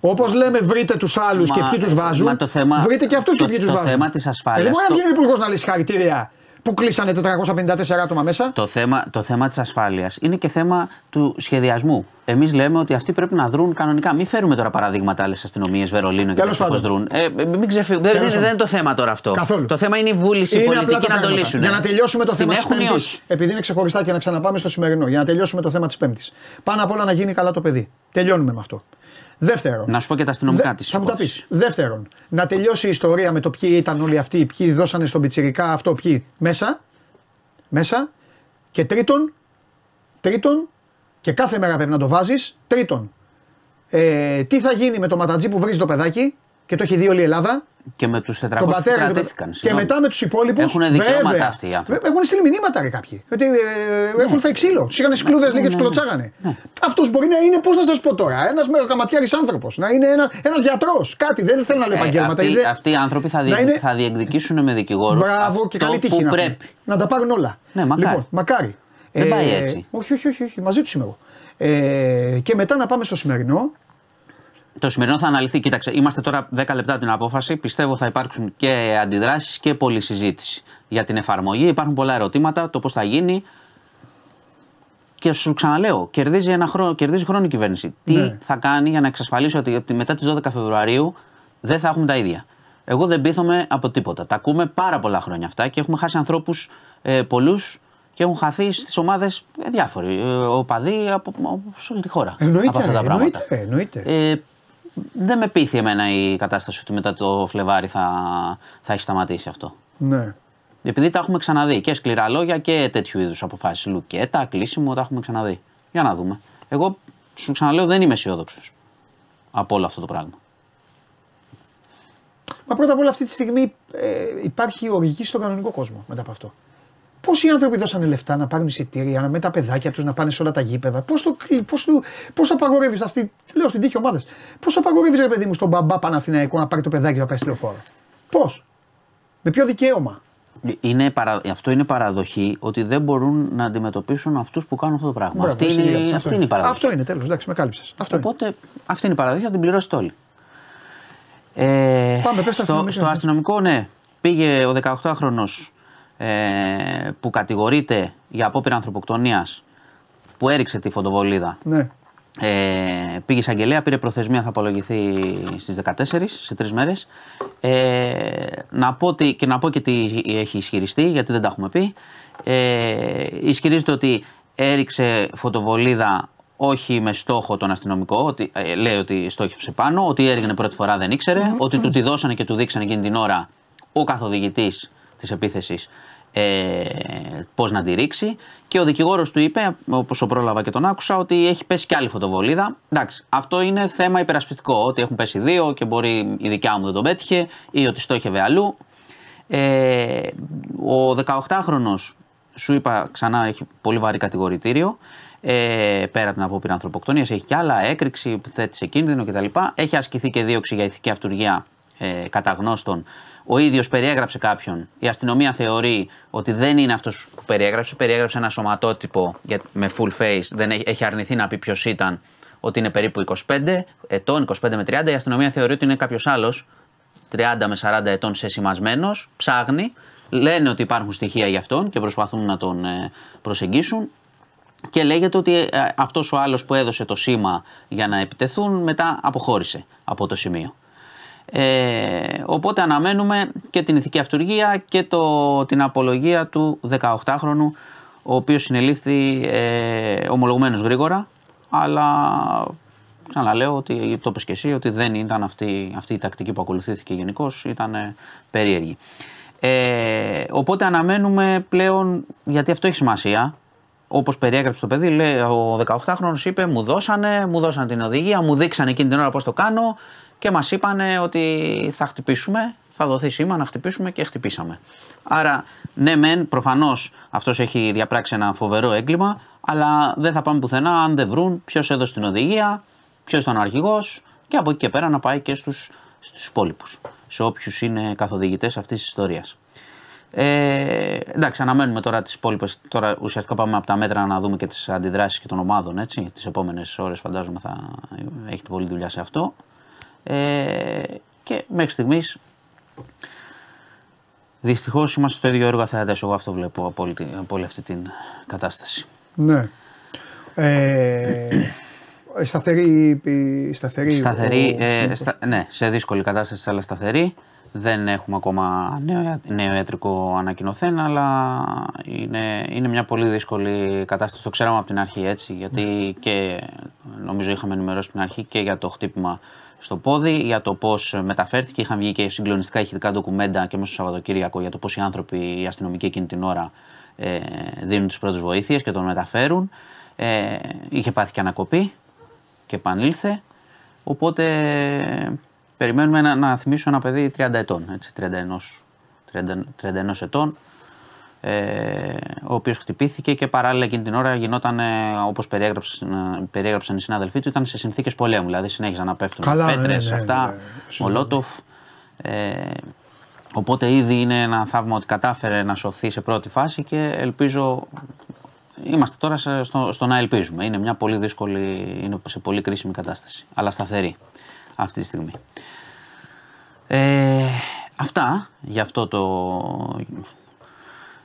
Όπως λέμε, βρείτε τους άλλους και Μα- ποιοι τους βάζουν. μα το θέμα- βρείτε και αυτούς και το- ποιοι τους το βάζουν. θέμα της ασφάλειας, Ε, δεν μπορεί να το- βγει ο υπουργός να λέει συγχαρητήρια που κλείσανε 454 άτομα μέσα; Το θέμα, το θέμα της ασφάλειας είναι και θέμα του σχεδιασμού. Εμείς λέμε ότι αυτοί πρέπει να δρουν κανονικά. Μην φέρουμε τώρα παραδείγματα άλλες αστυνομίες, Βερολίνο και Τέλος τέτοια πώς πάντων. δρουν. Ε, μην ξεφύγουμε. Δεν, Τέλος δεν, πάντων. είναι το θέμα τώρα αυτό. Καθόλου. Το θέμα είναι η βούληση Είναι πολιτική απλά τα να το πράγματα. λύσουν. Για να τελειώσουμε το Την θέμα της έχουν ή Πέμπτης. όχι. Επειδή είναι ξεχωριστά και να ξαναπάμε στο σημερινό. Για να τελειώσουμε το θέμα της Πέμπτης. Πάνω απ' όλα να γίνει καλά το παιδί. Τελειώνουμε με αυτό. Δεύτερον. Να σου πω και τα αστυνομικά Δε- της Θα μου τα πεις. Δεύτερον, να τελειώσει η ιστορία με το ποιοι ήταν όλοι αυτοί, ποιοι δώσανε στον Πιτσυρικά αυτό, ποιοι μέσα. Μέσα. Και τρίτον, τρίτον, και κάθε μέρα πρέπει να το βάζεις. Τρίτον, ε, τι θα γίνει με το ματατζή που βρίζει το παιδάκι; Και το έχει δει όλη η Ελλάδα. Και με τους 400 Τον που πατέρα και, το- κρατήθηκαν. και μετά με τους υπόλοιπους. Έχουν δικαιώματα αυτοί οι άνθρωποι. Έχουν στείλει μηνύματα ρε κάποιοι. Ότι ε, έχουν φάει ξύλο. Τους είχαν σκλούδες Ναι, λέει και τους ναι, ναι. κλωτσάγανε. Αυτός μπορεί να είναι, πώς να σας πω τώρα, ένας μεγακαματιάρη άνθρωπος. Να είναι ένα ένας γιατρός. Κάτι. Δεν θέλω να λέω Ε, επαγγέλματα. αυτοί, είδε- αυτοί οι άνθρωποι θα, να διεκ- είναι- θα διεκδικήσουν με δικηγόρο. Μπράβο και αυτό καλή τύχη που να, έχουν. πρέπει. να τα πάρουν όλα. Ναι, μακάρι. Λοιπόν, μακάρι. Δεν πάει έτσι. Όχι, όχι, όχι, όχι, μαζί τους είμαι εγώ. Ε, και μετά να πάμε στο σημερινό. Το σημερινό θα αναλυθεί. Κοίταξε, είμαστε τώρα 10 λεπτά από την απόφαση. Πιστεύω θα υπάρξουν και αντιδράσεις και πολλή συζήτηση για την εφαρμογή. Υπάρχουν πολλά ερωτήματα, το πώς θα γίνει. Και σου ξαναλέω, κερδίζει, ένα χρόνο, κερδίζει χρόνο η κυβέρνηση. Τι Ναι. θα κάνει για να εξασφαλίσει ότι από τη- μετά τις 12 Φεβρουαρίου δεν θα έχουμε τα ίδια. Εγώ δεν πείθομαι από τίποτα. Τα ακούμε πάρα πολλά χρόνια αυτά και έχουμε χάσει ανθρώπους ε, πολλούς και έχουν χαθεί στις ομάδες διάφοροι. Ε, οπαδοί από, από, σε όλη τη χώρα. Εννοείται, από αυτά τα ρε, πράγματα. εννοείται, εννοείται. Ε, δεν με πείθει εμένα η κατάσταση ότι μετά το Φλεβάρι θα, θα έχει σταματήσει αυτό. Ναι. Επειδή τα έχουμε ξαναδεί και σκληρά λόγια και τέτοιου είδους αποφάσεις. Λουκέτα, κλείσιμο, τα έχουμε ξαναδεί. Για να δούμε. Εγώ σου ξαναλέω δεν είμαι αισιόδοξος από όλο αυτό το πράγμα. Μα πρώτα απ' όλα αυτή τη στιγμή ε, υπάρχει οργή στον κανονικό κόσμο μετά από αυτό. Πόσοι άνθρωποι δώσανε λεφτά να πάρουν εισιτήρια, να με τα παιδάκια τους να πάνε σε όλα τα γήπεδα; Πώς το, πώς το, πώς απαγορεύεις, αυτή, λέω στην τύχη ομάδες, πώς απαγορεύεις ρε παιδί μου στον μπαμπά Παναθηναϊκό να πάρει το παιδάκι του να πάει στη λεωφόρο; Πώς; Με ποιο δικαίωμα; Είναι παρα... Αυτό είναι παραδοχή ότι δεν μπορούν να αντιμετωπίσουν αυτούς που κάνουν αυτό το πράγμα. Μπράβο, αυτή εσύ είναι, γελάς, αυτή είναι η παραδοχή. Αυτό είναι τέλος. Εντάξει, με κάλυψες. Αυτό είναι. Οπότε αυτή είναι η παραδοχή, θα την πληρώσετε όλοι. Ε, Πάμε, πες τα στο, αστυνομικά. στο αστυνομικό, ναι. Πήγε ο 18χρονο ε, που κατηγορείται για απόπειρα ανθρωποκτονίας που έριξε τη φωτοβολίδα. Ναι. Ε, πήγε εισαγγελέα, πήρε προθεσμία, θα απολογηθεί στις 14, σε τρεις μέρες. Ε, να πω τι, και να πω και τι έχει ισχυριστεί, γιατί δεν τα έχουμε πει. Ε, ισχυρίζεται ότι έριξε φωτοβολίδα όχι με στόχο τον αστυνομικό, ότι, ε, λέει ότι στόχευσε πάνω, ότι έριχνε πρώτη φορά δεν ήξερε, ότι του τη δώσανε και του δείξανε εκείνη την ώρα ο καθοδηγητής της επίθεσης ε, πώς να τη ρίξει. Και ο δικηγόρος του είπε, όπως ο πρόλαβα και τον άκουσα, ότι έχει πέσει κι άλλη φωτοβολίδα. Εντάξει, αυτό είναι θέμα υπερασπιστικό. Ότι έχουν πέσει δύο και μπορεί η δικιά μου δεν τον πέτυχε ή ότι στόχευε αλλού. Ε, ο 18χρονο, σου είπα ξανά, έχει πολύ βαρύ κατηγορητήριο. Ε, πέρα από την απόπειρα ανθρωποκτονίας, έχει κι άλλα, έκρηξη, θέτει σε κίνδυνο κτλ. Έχει ασκηθεί και δίωξη για ηθική αυτουργία ε, κατά γνώστων. Ο ίδιος περιέγραψε κάποιον. Η αστυνομία θεωρεί ότι δεν είναι αυτός που περιέγραψε. Περιέγραψε ένα σωματότυπο για- με full face. Δεν έχει, έχει αρνηθεί να πει ποιος ήταν, ότι είναι περίπου 25 ετών, 25 με 30. Η αστυνομία θεωρεί ότι είναι κάποιος άλλος, 30 με 40 ετών σεσημασμένο, ψάχνει. Λένε ότι υπάρχουν στοιχεία για αυτόν και προσπαθούν να τον ε, προσεγγίσουν. Και λέγεται ότι ε, αυτός ο άλλος που έδωσε το σήμα για να επιτεθούν μετά αποχώρησε από το σημείο. Ε, οπότε αναμένουμε και την ηθική αυτουργία και το, την απολογία του 18χρονου ο οποίος συνελήφθη ε, ομολογουμένως γρήγορα αλλά ξαναλέω ότι το είπες και εσύ ότι δεν ήταν αυτή, αυτή η τακτική που ακολουθήθηκε γενικώς, ήταν ε, περίεργη. Ε, οπότε αναμένουμε πλέον, γιατί αυτό έχει σημασία, Όπως περιέγραψε το παιδί, λέει, ο 18χρονο είπε: Μου δώσανε, μου δώσανε την οδηγία, μου δείξανε εκείνη την ώρα πώς το κάνω και μας είπανε ότι θα χτυπήσουμε, θα δοθεί σήμα να χτυπήσουμε και χτυπήσαμε. Άρα, ναι, μεν, προφανώς αυτός έχει διαπράξει ένα φοβερό έγκλημα, αλλά δεν θα πάμε πουθενά αν δεν βρουν ποιος έδωσε την οδηγία, ποιος ήταν ο αρχηγός και από εκεί και πέρα να πάει και στους στους υπόλοιπους, σε όποιους είναι καθοδηγητές αυτής της ιστορίας. Ε, εντάξει, αναμένουμε τώρα τις υπόλοιπες. Τώρα ουσιαστικά πάμε από τα μέτρα να δούμε και τις αντιδράσεις και των ομάδων. Έτσι. Τις επόμενες ώρες φαντάζομαι θα έχετε πολλή δουλειά σε αυτό. Ε, και μέχρι στιγμής δυστυχώς είμαστε στο ίδιο έργο αθεατέ. Εγώ αυτό βλέπω από όλη, την- από όλη αυτή την κατάσταση. Ναι. Ε, σταθερή, η- σταθερή, Σταθερή, ο- ε, ο- στα- ναι, σε δύσκολη κατάσταση αλλά σταθερή. Δεν έχουμε ακόμα νέο, νέο ιατρικό ανακοινωθέν, αλλά είναι, είναι μια πολύ δύσκολη κατάσταση. Το ξέραμε από την αρχή έτσι, γιατί και νομίζω είχαμε ενημερώσει από την αρχή και για το χτύπημα στο πόδι, για το πώς μεταφέρθηκε. Είχαν βγει και συγκλονιστικά ηχητικά ντοκουμέντα και μέσα στο Σαββατοκύριακο για το πώς οι άνθρωποι, οι αστυνομικοί εκείνη την ώρα ε, δίνουν τις πρώτες βοήθειες και τον μεταφέρουν. Ε, είχε πάθει και ανακοπή και επανήλθε. Οπότε περιμένουμε να, να θυμίσω ένα παιδί 30 ετών, έτσι, 31, 30, 31 ετών, ε, ο οποίος χτυπήθηκε και παράλληλα εκείνη την ώρα γινόταν, ε, όπως περιέγραψαν, ε, περιέγραψαν οι συνάδελφοί του, ήταν σε συνθήκες πολέμου, δηλαδή συνέχιζαν να πέφτουν Καλά, ναι, πέτρες, ναι, αυτά, ναι, σωστά. μολότοφ. Ε, οπότε ήδη είναι ένα θαύμα ότι κατάφερε να σωθεί σε πρώτη φάση και ελπίζω Είμαστε τώρα σε- στο, στο να ελπίζουμε. Είναι μια πολύ δύσκολη, είναι σε πολύ κρίσιμη κατάσταση. Αλλά σταθερή αυτή τη στιγμή. Ε, αυτά για, αυτό το,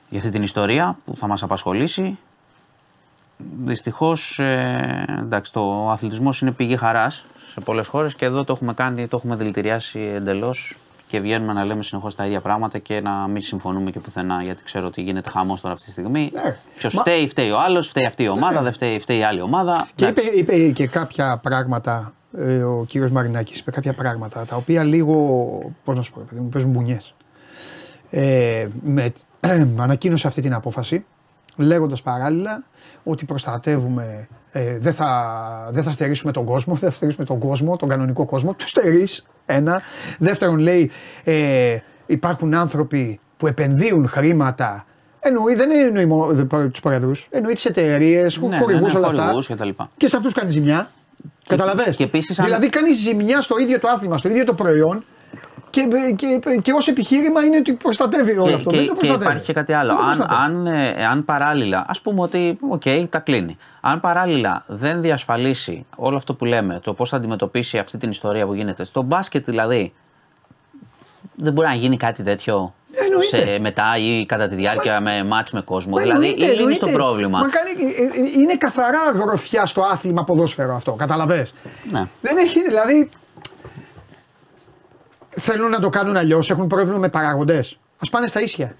για αυτή την ιστορία που θα μας απασχολήσει. Δυστυχώς, ε, εντάξει, το αθλητισμός είναι πηγή χαράς σε πολλές χώρες και εδώ το έχουμε κάνει, το έχουμε δηλητηριάσει εντελώς και βγαίνουμε να λέμε συνεχώς τα ίδια πράγματα και να μην συμφωνούμε και πουθενά γιατί ξέρω ότι γίνεται χαμός τώρα αυτή τη στιγμή. Ναι. Ποιος Μα- φταίει, φταίει ο άλλος, φταίει αυτή η ομάδα, δεν φταίει, φταίει η άλλη ομάδα. Και Εντάξει. είπε, είπε και κάποια πράγματα ε, ο κύριος Μαρινάκης, είπε κάποια πράγματα τα οποία λίγο, πώς να σου πω, ρε παιδί μου, παίζουν μπουνιές. Ε, με, <clears throat> ανακοίνωσε αυτή την απόφαση λέγοντας παράλληλα ότι προστατεύουμε, ε, δεν, θα, δεν θα στερήσουμε τον κόσμο, <laughs> δεν θα στερήσουμε τον κόσμο, τον κανονικό κόσμο, του στερείς, ένα. Δεύτερον λέει ε, υπάρχουν άνθρωποι που επενδύουν χρήματα Εννοεί, δεν εννοεί μόνο τους προεδρού, εννοεί τις εταιρείες, Ναι, ναι, χορηγούς, ναι, όλα χορηγούς αυτά. και τα λοιπά. Και σε αυτούς κάνει ζημιά. Καταλαβέ. και επίσης αν- Δηλαδή κάνεις ζημιά στο ίδιο το άθλημα, στο ίδιο το προϊόν Και, και, και ως επιχείρημα είναι ότι προστατεύει όλο Και, αυτό. και, δεν το και προστατεύει. υπάρχει και κάτι άλλο. Δεν το Αν, προστατεύει. αν, ε, αν παράλληλα, ας πούμε ότι, οκ, τα κλείνει. Αν παράλληλα δεν διασφαλίσει όλο αυτό που λέμε, το πώς θα αντιμετωπίσει αυτή την ιστορία που γίνεται, στο μπάσκετ δηλαδή, δεν μπορεί να γίνει κάτι τέτοιο Εννοείται. σε, μετά ή κατά τη διάρκεια με μάτς με κόσμο. Μα δηλαδή, εννοείται, ή λύνεις το εννοείται. πρόβλημα. Μα κάνει, ε, ε, είναι καθαρά γροθιά στο άθλημα ποδόσφαιρο αυτό. Καταλαβες. Ναι. Δεν έχει δηλαδή. Θέλουν να το κάνουν αλλιώς, έχουν πρόβλημα με παραγοντές. Α πάνε στα ίσια.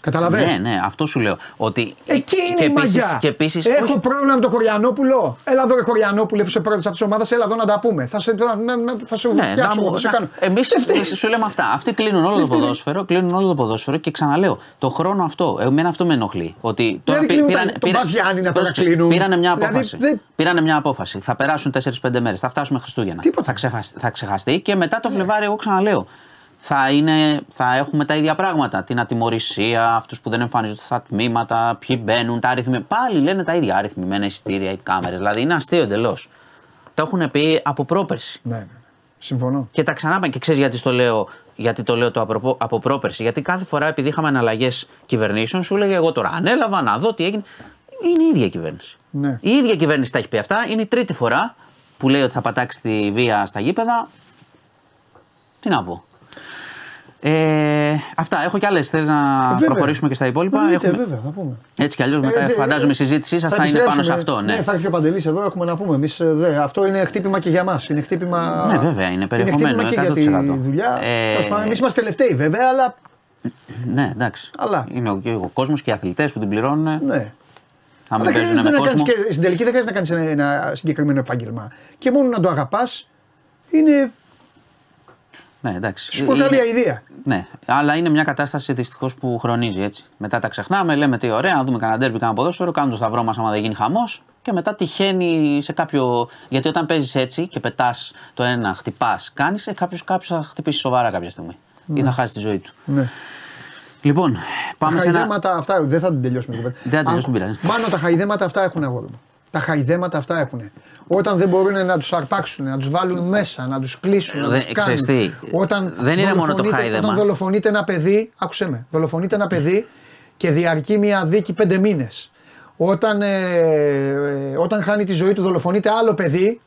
Καταλαβες; Ναι, ναι, αυτό σου λέω. Ότι Εκεί είναι και η επίσης- μαγιά. Και επίσης, Έχω όχι- πρόβλημα με τον Χωριανόπουλο. Έλα εδώ, ρε Χωριανόπουλε, που είσαι πρόεδρος αυτής της ομάδας, έλα εδώ να τα πούμε. Θα σε, να, να- θα σε Ναι, φτιάξω, να εγώ, μου- θα σε να- κάνω. Εμείς Δεν φταίει. σου λέμε αυτά. Αυτοί κλείνουν όλο το φταίει. ποδόσφαιρο, κλείνουν όλο το ποδόσφαιρο και ξαναλέω, το χρόνο αυτό, εμένα αυτό με ενοχλεί. Ότι τώρα Δηλαδή πή- κλείνουν πήραν- τα- τον πήρα- Μπας Γιάννη να πρόσεξε, παρακλίνουν. Πήρανε μια Δηλαδή, απόφαση. δεν- Πήρανε μια απόφαση. Θα περάσουν 4-5 μέρες, θα φτάσουμε Χριστούγεννα. Τίποτα. Θα, ξεχασ- θα ξεχαστεί και μετά το Φλεβάρι, εγώ ξαναλέω. Θα, είναι, θα έχουμε τα ίδια πράγματα. Την ατιμορρησία, αυτούς που δεν εμφανίζονται στα τμήματα, ποιοι μπαίνουν, τα αριθμοί. Πάλι λένε τα ίδια. Αριθμημένα εισιτήρια, οι κάμερες. Δηλαδή είναι αστείο εντελώς. Το έχουν πει από πρόπερση. Ναι, ναι, ναι. Συμφωνώ. Και τα ξανά Και ξέρεις γιατί το λέω, γιατί το λέω το από, από πρόπερση. Γιατί κάθε φορά επειδή είχαμε εναλλαγές κυβερνήσεων, σου έλεγε εγώ τώρα ανέλαβα να δω τι έγινε. Είναι η ίδια κυβέρνηση. Ναι. Η ίδια κυβέρνηση τα έχει πει αυτά. Είναι η τρίτη φορά που λέει ότι θα πατάξει τη βία στα γήπεδα. Τι να πω. Ε, αυτά. Έχω κι άλλες. Θέλει να Βέβαια. προχωρήσουμε και στα υπόλοιπα; Εννοείται, Έχουμε- βέβαια, θα πούμε. Έτσι κι αλλιώς μετά Ε, φαντάζομαι η ε, συζήτησή σας θα, είναι πάνω σε επιστρέψουμε. αυτό. Ναι. θα έρθει και ο Παντελής εδώ, έχουμε να πούμε. Εμείς, ε, δε, αυτό είναι χτύπημα και για μας. Είναι χτύπημα. Ναι, βέβαια, είναι περιεχομένο, Είναι χτύπημα και για 100%. τη δουλειά. Ε, Εμείς είμαστε τελευταίοι βέβαια, αλλά. ναι, εντάξει. Αλλά. Είναι ο, ο κόσμος και οι αθλητές που την πληρώνουν. Ναι. Θα μην Αλλά παίζουν χρειάζεται με να κάνεις κόσμο. και, στην τελική δεν χρειάζεται να κάνεις ένα, ένα συγκεκριμένο επάγγελμα. Και μόνο να το αγαπάς είναι. Ναι, εντάξει. Σου προκαλεί Είναι- αηδία. Ναι, αλλά είναι μια κατάσταση δυστυχώς που χρονίζει έτσι. Μετά τα ξεχνάμε, λέμε τι ωραία, να δούμε κανένα ντέρμπι, κανένα ποδόσφαιρο, κάνουμε το σταυρό μας άμα δεν γίνει χαμός. Και μετά τυχαίνει σε κάποιο. Γιατί όταν παίζεις έτσι και πετάς το ένα, χτυπάς, κάνεις, ε, κάποιο κάποιος θα χτυπήσει σοβαρά κάποια στιγμή. Ή θα χάσει τη ζωή του. Ναι. Λοιπόν, πάμε τα σε ένα. χαϊδέματα αυτά δεν θα την τελειώσουμε. την κουβέντα. Δεν θα τελειώσουμε, Άκου, δεν πειράζει. Μάνο τα χαϊδέματα αυτά έχουν αγόρι μου. Τα χαϊδέματα αυτά έχουν. Όταν δεν μπορούν να τους αρπάξουν, να τους βάλουν μέσα, να τους κλείσουν, να Δεν- τους κάνουν. ξέρεις τι, Όταν δεν είναι μόνο το δολοφονείται- χάιδεμα. Όταν δολοφονείται ένα παιδί, άκουσε με, δολοφονείται ένα παιδί και διαρκεί μια δίκη πέντε μήνες. Όταν, ε, ε, όταν χάνει τη ζωή του, δολοφονείται άλλο παιδί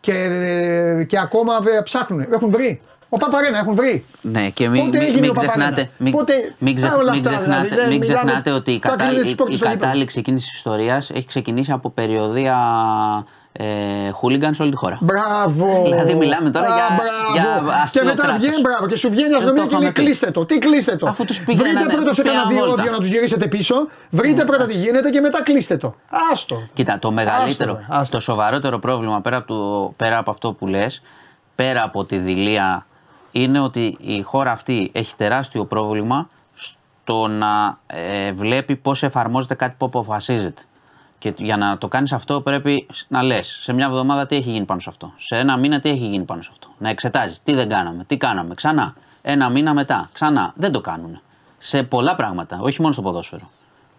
και, ε, και ακόμα ε, ψάχνουν. Έχουν βρει. Ο Παπαρένα έχουν βρει. Ναι, και μην, Πότε μην, έγινε μην ο Παπαρένα; ξεχνάτε, μην, Πότε- μην, ξεχ- Α, όλα μην αυτά, ξεχνάτε, δηλαδή, δεν μην μιλάμε- ξεχνάτε ότι η, τα κατα... κλείνει η, τις πόρτες η στο γήπεδο. κατάληξη εκείνη της ιστορίας έχει ξεκινήσει από περιοδία ε, χούλιγκανς σε όλη τη χώρα. Μπράβο! Δηλαδή μιλάμε τώρα Α, για- μπράβο. για αστείο Και μετά κράτος. βγαίνει, μπράβο, και σου βγαίνει η Δεν αστυνομία το και λέει είχαμε πει. κλείστε το. Τι κλείστε το. Αφού τους πήγαινε Βρείτε να- πρώτα σε τους κανένα πήγαιναν διόδιο βόλτα. να τους γυρίσετε πίσω. Βρείτε πρώτα τι γίνεται και μετά κλείστε το. Άστο. Κοίτα, το μεγαλύτερο, Άστο, ρε, άστο. το σοβαρότερο πρόβλημα πέρα από, το, πέρα από αυτό που λες, πέρα από τη δηλία, είναι ότι η χώρα αυτή έχει τεράστιο πρόβλημα στο να ε, βλέπει πώς εφαρμόζεται κάτι που αποφασίζεται. Και για να το κάνεις αυτό πρέπει να λες σε μια εβδομάδα τι έχει γίνει πάνω σε αυτό. Σε ένα μήνα τι έχει γίνει πάνω σε αυτό. Να εξετάζεις τι δεν κάναμε, τι κάναμε, ξανά. Ένα μήνα μετά, ξανά. Δεν το κάνουν. Σε πολλά πράγματα, όχι μόνο στο ποδόσφαιρο.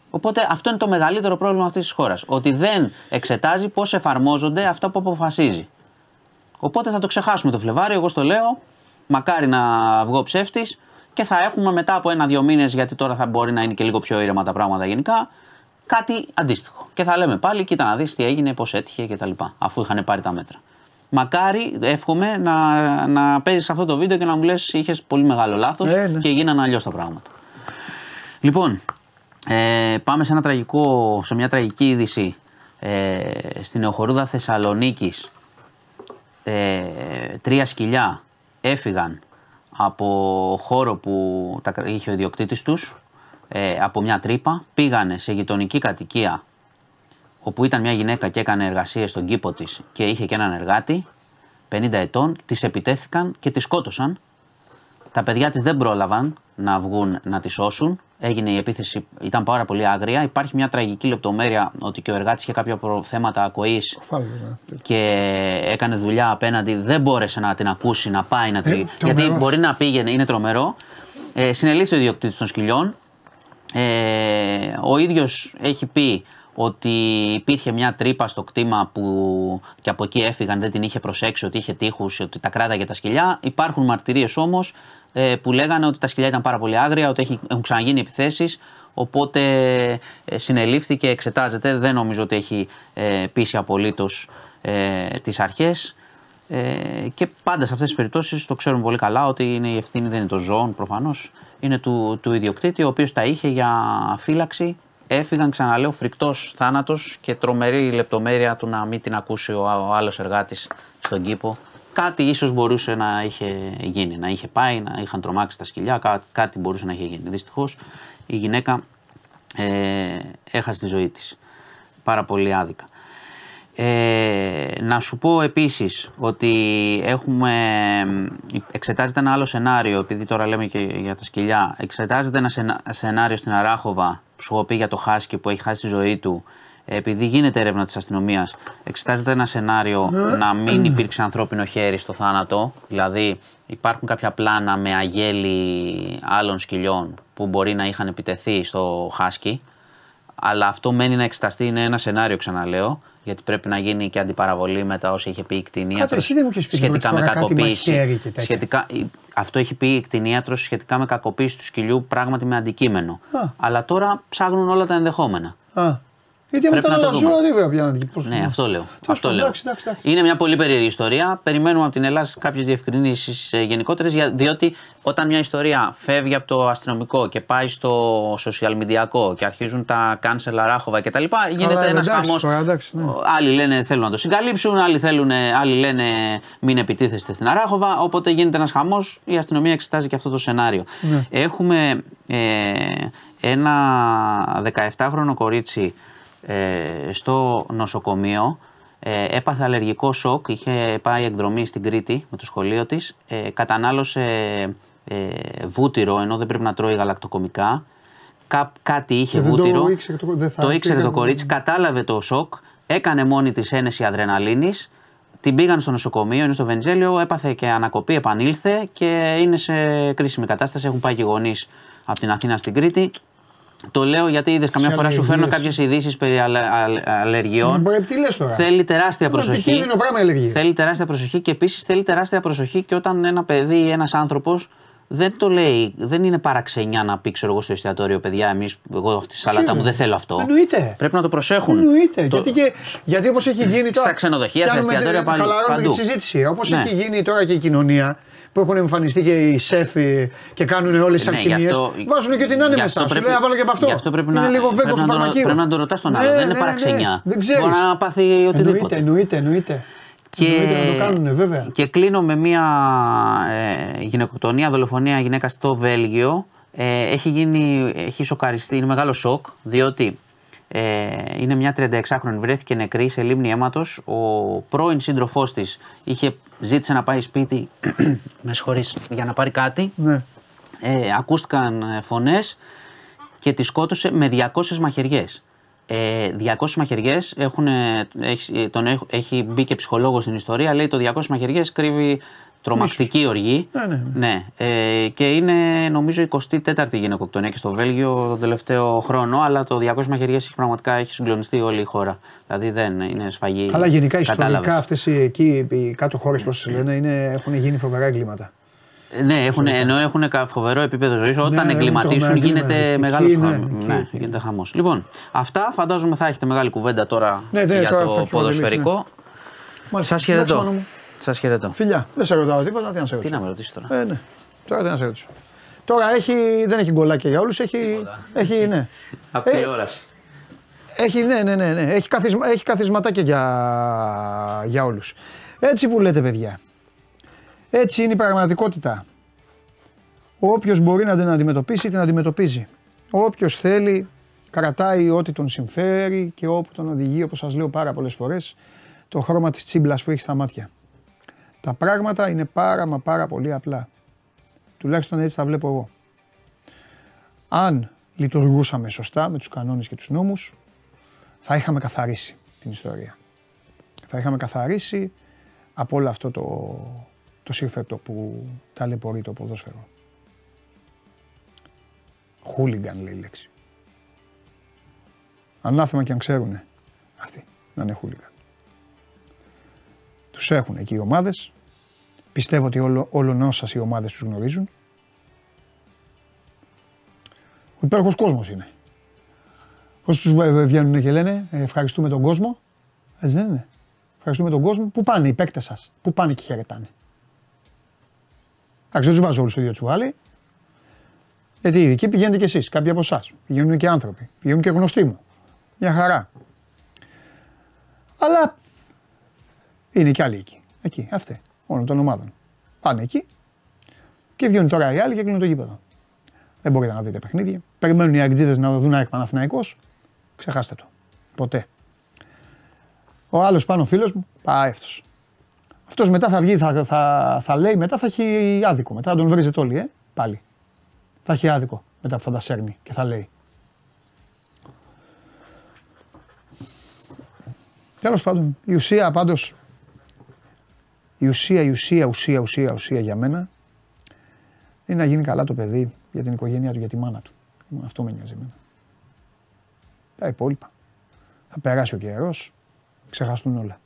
Οπότε αυτό είναι το μεγαλύτερο πρόβλημα αυτής της χώρας. Ότι δεν εξετάζει πώς εφαρμόζονται αυτά που αποφασίζει. Οπότε θα το ξεχάσουμε το Φλεβάριο, εγώ στο λέω. Μακάρι να βγω ψεύτης και θα έχουμε μετά από ένα-δύο μήνες, γιατί τώρα θα μπορεί να είναι και λίγο πιο ήρεμα τα πράγματα γενικά, κάτι αντίστοιχο. Και θα λέμε πάλι, κοίτα να δεις τι έγινε, πώς έτυχε κτλ. Αφού είχαν πάρει τα μέτρα. Μακάρι, εύχομαι, να, να παίζεις αυτό το βίντεο και να μου λες: Είχες πολύ μεγάλο λάθος Ε, ναι. και γίνανε αλλιώς τα πράγματα. Λοιπόν, ε, πάμε σε, ένα τραγικό, σε μια τραγική είδηση. Ε, στην Νεοχορούδα Θεσσαλονίκης ε, τρία σκυλιά έφυγαν από χώρο που τα κρα- είχε ο ιδιοκτήτης τους ε, από μια τρύπα, πήγανε σε γειτονική κατοικία όπου ήταν μια γυναίκα και έκανε εργασίες στον κήπο της και είχε και έναν εργάτη 50 ετών, τις επιτέθηκαν και τις σκότωσαν τα παιδιά της δεν πρόλαβαν να βγουν να τη σώσουν. Έγινε η επίθεση, ήταν πάρα πολύ άγρια. Υπάρχει μια τραγική λεπτομέρεια ότι και ο εργάτης είχε κάποια προ- θέματα ακοής Φάλος, ναι. και έκανε δουλειά απέναντι. Δεν μπόρεσε να την ακούσει, να πάει να τη. τρομερός γιατί αυτό. μπορεί να πήγαινε, είναι τρομερό. Ε, συνελήφθη ο ιδιοκτήτης των σκυλιών. Ε, ο ίδιος έχει πει ότι υπήρχε μια τρύπα στο κτήμα που και από εκεί έφυγαν, δεν την είχε προσέξει ότι είχε τείχους, ότι τα κράταγε τα σκυλιά. Υπάρχουν μαρτυρίες όμως ε, που λέγανε ότι τα σκυλιά ήταν πάρα πολύ άγρια, ότι έχει, έχουν ξαναγίνει επιθέσεις, οπότε ε, συνελήφθηκε, εξετάζεται, δεν νομίζω ότι έχει ε, πείσει απολύτως ε, τις αρχές. Ε, και πάντα σε αυτές τις περιπτώσεις το ξέρουμε πολύ καλά ότι είναι η ευθύνη δεν είναι το ζώων προφανώς, είναι του, του ιδιοκτήτη ο οποίος τα είχε για φύλαξη. Έφυγαν, ξαναλέω, φρικτός θάνατος και τρομερή λεπτομέρεια του να μην την ακούσει ο, ο άλλος εργάτης στον κήπο. Κάτι ίσως μπορούσε να είχε γίνει, να είχε πάει, να είχαν τρομάξει τα σκυλιά, κά, κάτι μπορούσε να είχε γίνει. Δυστυχώς η γυναίκα ε, έχασε τη ζωή της. Πάρα πολύ άδικα. Ε, να σου πω επίσης ότι έχουμε, εξετάζεται ένα άλλο σενάριο, επειδή τώρα λέμε και για τα σκυλιά, εξετάζεται ένα σενα- σενάριο στην Αράχοβα, που σου έχω πει για το Χάσκι που έχει χάσει τη ζωή του, επειδή γίνεται έρευνα της αστυνομίας, εξετάζεται ένα σενάριο να μην υπήρξε ανθρώπινο χέρι στο θάνατο, δηλαδή υπάρχουν κάποια πλάνα με αγέλη άλλων σκυλιών που μπορεί να είχαν επιτεθεί στο Χάσκι, αλλά αυτό μένει να εξεταστεί, είναι ένα σενάριο ξαναλέω, γιατί πρέπει να γίνει και αντιπαραβολή με τα όσα είχε πει η κτηνίατρος Κάτσε, εσύ δεν μου είχες πει την σχετικά πρώτη με φορά κάτι κακοποίηση. μαχαίρι και τέτοια. Σχετικά, η- αυτό έχει πει η κτηνίατρος σχετικά με κακοποίηση του σκυλιού, πράγματι με αντικείμενο. Α. Αλλά τώρα ψάχνουν όλα τα ενδεχόμενα. Α. Γιατί αν Πρέπει ήταν να το όλα δούμε. ζώα δεν βέβαια πιάνανε. Πώς- Ναι, αυτό λέω. Τέλος αυτό πάντων, λέω. εντάξει, εντάξει, εντάξει. Είναι μια πολύ περίεργη ιστορία. Περιμένουμε από την Ελλάδα κάποιες διευκρινήσεις γενικότερες, διότι όταν μια ιστορία φεύγει από το αστυνομικό και πάει στο social media και αρχίζουν τα cancel αράχοβα κτλ. Γίνεται ε, ένας εντάξει, χαμός. τώρα, εντάξει, ναι. Άλλοι λένε θέλουν να το συγκαλύψουν, άλλοι, θέλουν, άλλοι λένε μην επιτίθεστε στην Αράχοβα. Οπότε γίνεται ένας χαμός. Η αστυνομία εξετάζει και αυτό το σενάριο. Ναι. Έχουμε ε, ένα 17χρονο κορίτσι ε, στο νοσοκομείο. Ε, έπαθε αλλεργικό σοκ, είχε πάει εκδρομή στην Κρήτη με το σχολείο της, ε, κατανάλωσε ε, βούτυρο ενώ δεν πρέπει να τρώει γαλακτοκομικά. Κά, κάτι είχε Και δεν το βούτυρο. ήξερε το- δεν θα το ήξερε το πήγαινε- κορίτσι, κατάλαβε το σοκ, έκανε μόνη της ένεση αδρεναλίνης, την πήγαν στο νοσοκομείο, είναι στο Βεντζέλιο, έπαθε και ανακοπή, επανήλθε και είναι σε κρίσιμη κατάσταση. Έχουν πάει και γονείς από την Αθήνα στην Κρήτη. Το λέω γιατί είδες καμιά Σε φορά σου φέρνω αλλεργίες. κάποιες ειδήσεις περί αλε- αλε- αλλεργιών. Μπορεί, τι λες τώρα; Θέλει τεράστια Είναι προσοχή. επικίνδυνο πράγμα η αλλεργία. Θέλει τεράστια προσοχή και επίσης θέλει τεράστια προσοχή και όταν ένα παιδί ή ένας άνθρωπος δεν το λέει, δεν είναι παραξενιά να πει ξέρω εγώ στο εστιατόριο, παιδιά, εμείς, εγώ αυτή τη σαλάτα μου δεν θέλω αυτό. Εννοείται. Πρέπει να το προσέχουν. Εννοείται. Το- Γιατί, και, γιατί όπως έχει γίνει τώρα. Στα ξενοδοχεία, στα Κάνουμε εστιατόρια, τε- πάλι- Χαλαρώνουμε παντού. τη συζήτηση. Όπως Ναι. έχει γίνει τώρα και η κοινωνία που έχουν εμφανιστεί και οι σέφοι και κάνουν όλες τις Ναι, γι' αλχημίες. αυτό- Βάζουν και την άνεμη γι' μέσα. αυτό Σου πρέπει- λέει, «Α, βάλω και από αυτό. γι' αυτό πρέπει είναι να- λίγο βέγκο πρέπει του να τον- φαρμακείου. πρέπει να τον ρωτάς τον άλλο. Ναι, Δεν ναι, είναι ναι, παραξενιά. ναι. Δεν ξέρεις. Μπορεί να πάθει οτιδήποτε. Εννοείται, εννοείται, εννοείται. Και, Εννοείται να το κάνουν, βέβαια. και κλείνω με μια ε, γυναικοκτονία, δολοφονία γυναίκα στο Βέλγιο. Ε, έχει, γίνει, έχει σοκαριστεί, είναι μεγάλο σοκ, διότι ε, είναι μια 36χρονη, βρέθηκε νεκρή σε λίμνη αίματος. Ο πρώην σύντροφός της είχε, ζήτησε να πάει σπίτι, <clears throat> με συγχωρείς, για να πάρει κάτι. Ναι. Ε, ακούστηκαν ε, φωνές και τη σκότωσε με 200 μαχαιριές. Ε, 200 μαχαιριές έχουν, ε, έχει, τον, έχ- έχει μπει και ψυχολόγος στην ιστορία, λέει το 200 μαχαιριές κρύβει τρομακτική οργή. Ναι, ναι, ε, και είναι νομίζω η 24η γυναικοκτονία και στο Βέλγιο τον τελευταίο χρόνο, αλλά το 200 μαχαιριές έχει πραγματικά έχει συγκλονιστεί όλη η χώρα. Δηλαδή δεν είναι σφαγή. Αλλά γενικά ιστορικά Κατάλαβες. αυτέ εκεί οι κάτω χώρες, πώς λένε, είναι, έχουν γίνει φοβερά εγκλήματα. Ναι, έχουν, ενώ έχουν κα- φοβερό επίπεδο ζωής. Όταν έχουν εγκληματίσουν τρομερά γίνεται εγκλήματα. μεγάλος Εκεί, ναι, χαμό. εκεί, Ναι, εκεί. γίνεται χαμός. Λοιπόν, αυτά φαντάζομαι θα έχετε μεγάλη κουβέντα τώρα Ναι, ναι, για τώρα θα το έχει ποδοσφαιρικό. Μάλιστα. Σας χαιρετώ. Εντάξει, μάνο μου. Σας χαιρετώ. Φιλιά, δεν σε ρωτάω τίποτα, τι να σε Τι ρωτήσω. να με ρωτήσεις τώρα; Ε, ναι. Τώρα τι να σε ρωτήσω. Τώρα έχει, δεν έχει γκολάκια για όλους, έχει, έχει, ναι. <laughs> Από Ε, τηλεόραση. Έχει, ναι, ναι, ναι, ναι. Έχει, καθισμα, έχει καθισματάκια για, για όλους. Έτσι που λέτε παιδιά. Έτσι είναι η πραγματικότητα. Όποιος μπορεί να την αντιμετωπίσει, την αντιμετωπίζει. Όποιος θέλει, κρατάει ό,τι τον συμφέρει και όπου τον οδηγεί, όπως σας λέω πάρα πολλές φορές, το χρώμα της τσίμπλας που έχει στα μάτια. Τα πράγματα είναι πάρα μα πάρα πολύ απλά. Τουλάχιστον έτσι τα βλέπω εγώ. Αν λειτουργούσαμε σωστά με τους κανόνες και τους νόμους, θα είχαμε καθαρίσει την ιστορία. Θα είχαμε καθαρίσει από όλο αυτό το, το σύρφετο που ταλαιπωρεί το ποδόσφαιρο. Χούλιγκαν λέει η λέξη. Ανάθεμα και αν ξέρουν αυτοί να είναι χούλιγκαν. Τους έχουν εκεί οι ομάδες. Πιστεύω ότι όλο, όλων όσας οι ομάδες τους γνωρίζουν. Ο υπέροχος κόσμος είναι. Πώς τους βα- βγαίνουν και λένε «Ε, ευχαριστούμε τον κόσμο. Έτσι δεν είναι. Ευχαριστούμε τον κόσμο. Πού πάνε οι παίκτες σας. Πού πάνε και χαιρετάνε. Εντάξει, δεν τους βάζω όλους στο ίδιο τσουβάλι. Γιατί εκεί πηγαίνετε κι εσείς, κάποιοι από εσάς. Πηγαίνουν και άνθρωποι. Πηγαίνουν και γνωστοί μου. Μια χαρά. Αλλά είναι κι άλλοι εκεί. Εκεί, αυτοί. Όλων των ομάδων. Πάνε εκεί και βγαίνουν τώρα οι άλλοι και κλείνουν το γήπεδο. Δεν μπορείτε να δείτε παιχνίδια. Περιμένουν οι αγκτζίδε να δουν ΑΕΚ Παναθηναϊκός. Ξεχάστε το. Ποτέ. Ο άλλος πάνω φίλος μου, πάει αυτός. Αυτός μετά θα βγει, θα, θα, θα λέει, μετά θα έχει άδικο. Μετά θα τον βρίζετε όλοι, ε, πάλι. Θα έχει άδικο μετά που θα τα σέρνει και θα λέει. Τέλος πάντων, η ουσία πάντως. Η ουσία, η ουσία, ουσία, ουσία, ουσία για μένα είναι να γίνει καλά το παιδί για την οικογένειά του, για τη μάνα του. Αυτό με νοιάζει εμένα. Τα υπόλοιπα. Θα περάσει ο καιρός, ξεχαστούν όλα.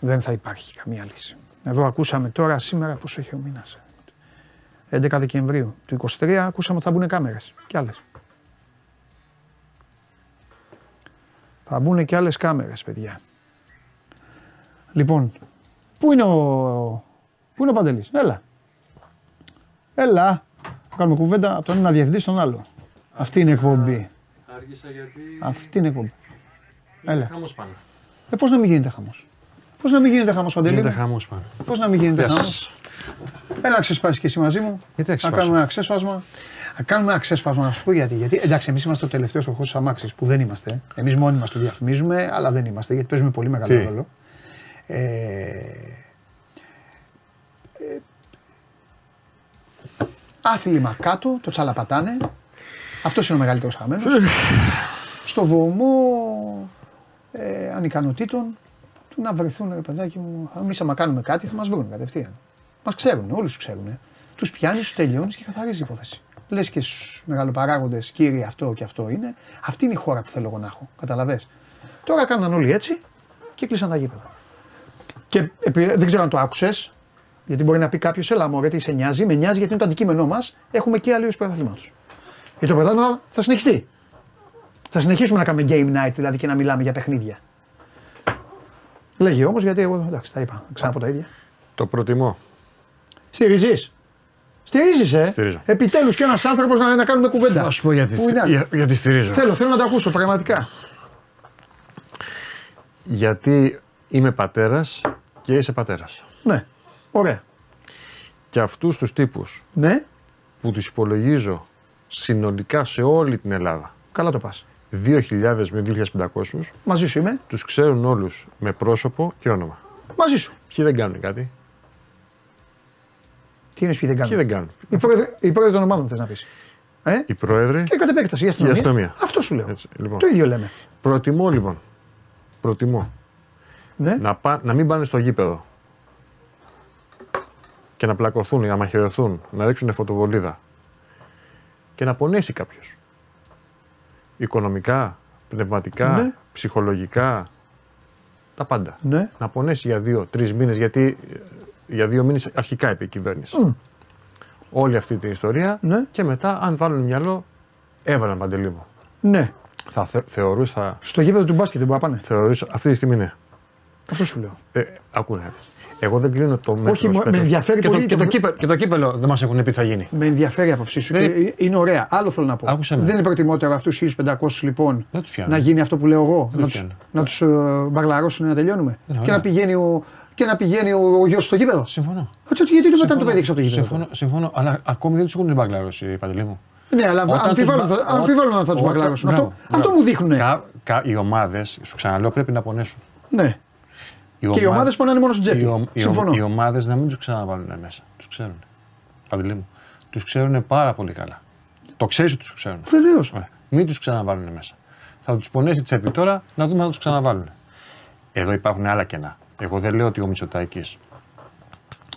Δεν θα υπάρχει καμία λύση. Εδώ ακούσαμε τώρα σήμερα πόσο έχει ο μήνας. 11 Δεκεμβρίου του 23 ακούσαμε ότι θα μπουν κάμερες κι άλλες. Θα μπουν και άλλες κάμερες, παιδιά. Λοιπόν, πού είναι ο, πού είναι ο Παντελής, έλα. Έλα, θα κάνουμε κουβέντα από τον ένα διευθυντή στον άλλο. Αυτή είναι η εκπομπή. Άργησα γιατί. Αυτή είναι η εκπομπή. Έλα. Χάμος πάνω. Ε, πώς να μην γίνεται χαμός; Πώς να μην γίνεται χαμός, Παντελή; Γίνεται μου; χάμος πάνω. Πώς να μην γίνεται Γεια χαμός; σας. Έλα να ξεσπάσεις και εσύ μαζί μου. Γιατί να να ξεσπάσω; κάνουμε ένα ξέσπασμα. Να κάνουμε ένα ξέσπασμα, να σου πω γιατί. Γιατί εντάξει, εμείς είμαστε το τελευταίος στοχό τη αμάξης που δεν είμαστε. Εμείς μόνοι μας το διαφημίζουμε, αλλά δεν είμαστε γιατί παίζουμε πολύ μεγάλο Τι; ρόλο. Ε, ε, άθλημα κάτω, το τσαλαπατάνε. Αυτός είναι ο μεγαλύτερος χαμένος. <laughs> Στο βωμό ε, ανικανοτήτων του να βρεθούν, ρε παιδάκι μου. Εμείς, άμα κάνουμε κάτι, θα μας βρουν κατευθείαν. Μας ξέρουν, όλους τους ξέρουν. Τους πιάνεις, τους τελειώνεις και καθαρίζει η υπόθεση. Λες και στους μεγαλοπαράγοντες, κύριε, αυτό και αυτό είναι. Αυτή είναι η χώρα που θέλω εγώ να έχω. Καταλαβέ. Τώρα κάναν όλοι έτσι και κλείσαν τα γήπεδα. Και επει- δεν ξέρω αν το άκουσες, γιατί μπορεί να πει κάποιος, Ελά, μου, γιατί σε νοιάζει. Με νοιάζει γιατί είναι το αντικείμενό μας. Έχουμε και αλλιώ πρωταθλήματος. Γιατί το πρωτάθλημα θα συνεχιστεί. Θα συνεχίσουμε να κάνουμε game night δηλαδή και να μιλάμε για παιχνίδια. Λέγε όμως γιατί εγώ εντάξει, τα είπα. Ξαναπώ τα ίδια. Το προτιμώ. Στηρίζεις. Στηρίζεις, ε. Στηρίζω. Επιτέλους και ένας άνθρωπος να, να κάνουμε κουβέντα. Θα σου πω γιατί, Πού είναι; για, γιατί στηρίζω. Θέλω, θέλω να το ακούσω πραγματικά. Γιατί είμαι πατέρας και είσαι πατέρας. Ναι. Ωραία. Και αυτούς τους τύπους Ναι. που τους υπολογίζω συνολικά σε όλη την Ελλάδα Καλά το πας. 2.000 με 2.500 Μαζί σου είμαι. τους ξέρουν όλους με πρόσωπο και όνομα. Μαζί σου. Ποιοι δεν κάνουν κάτι; Τι είναι ποιοι δεν Ποιοι κάνουν. δεν κάνουν; Οι πρόεδροι, οι πρόεδροι των ομάδων θες να πεις. Ε; Οι πρόεδροι. Και κατ' επέκταση η αστυνομία. Η αστυνομία. Αυτό σου λέω. Έτσι, λοιπόν. Το ίδιο λέμε. Προτιμώ λοιπόν. Προτιμώ Ναι. να, πά, να μην πάνε στο γήπεδο και να πλακωθούν, να μαχαιρωθούν, να ρίξουν φωτοβολίδα και να πονέσει κάποιος. Οικονομικά, πνευματικά, Ναι. ψυχολογικά, τα πάντα. Ναι. Να πονέσει για δύο-τρει μήνες, γιατί ε, για δύο μήνες αρχικά είπε η κυβέρνηση. Όλη αυτή την ιστορία Ναι. και μετά, αν βάλουν μυαλό, έβαλαν παντελή μου. Ναι. Θα θε, θεωρούσα, Στο γήπεδο του μπάσκετ δεν μπορεί να πάνε. θεωρούσα, αυτή τη στιγμή ναι. Αυτό σου λέω. Ε, ακούω να δεις. Εγώ δεν κρίνω το μέτρο. Όχι, μου- σπέτο. με ενδιαφέρει και πολύ Το, και, το- το κύπελο, και το κύπελο δεν μας έχουν πει θα γίνει. Με ενδιαφέρει η άποψή σου. Δεν- και Είναι ωραία. Άλλο θέλω να πω. Άκουσε με. Δεν είναι προτιμότερο αυτούς του 1500 λοιπόν Δεν τους πιάνω. να γίνει αυτό που λέω εγώ. Δεν να τους του πιάνω. να τους, ε, μπαγλαρώσουν να τελειώνουμε; Είναι και, ωραία. να πηγαίνει ο, και να πηγαίνει ο, ο γιος στο γήπεδο. Συμφωνώ. Ε, τότε γιατί το μετά το παιδί έξω από το γήπεδο. Συμφωνώ, συμφωνώ, αλλά ακόμη δεν τους έχουν μπαγκλαρώσει, Παντελή μου. Ναι, αλλά Όταν αμφιβάλλω τους μπα- θα- αμφιβάλλω αν θα τους όταν- μπαγλαρώσουν. μπράβο, Αυτό, μπράβο. αυτό μου δείχνουν. Κα, κα, οι ομάδες, σου ξαναλέω, πρέπει να πονέσουν. Ναι. Οι Και οι ομάδες πονάνε μόνο στην τσέπη. Οι, ο- οι, Συμφωνώ. οι ομάδες να μην τους ξαναβάλουν μέσα. Τους ξέρουν. Παντελή μου. Τους ξέρουν πάρα πολύ καλά. Το ξέρεις ότι τους ξέρουν. Βεβαίως. Ωραία. Μην τους ξαναβάλουν μέσα. Θα τους πονέσει τσέπη τώρα να δούμε αν τους ξαναβάλουν. Εδώ υπάρχουν άλλα κενά. Εγώ δεν λέω ότι ο Μητσοτάκης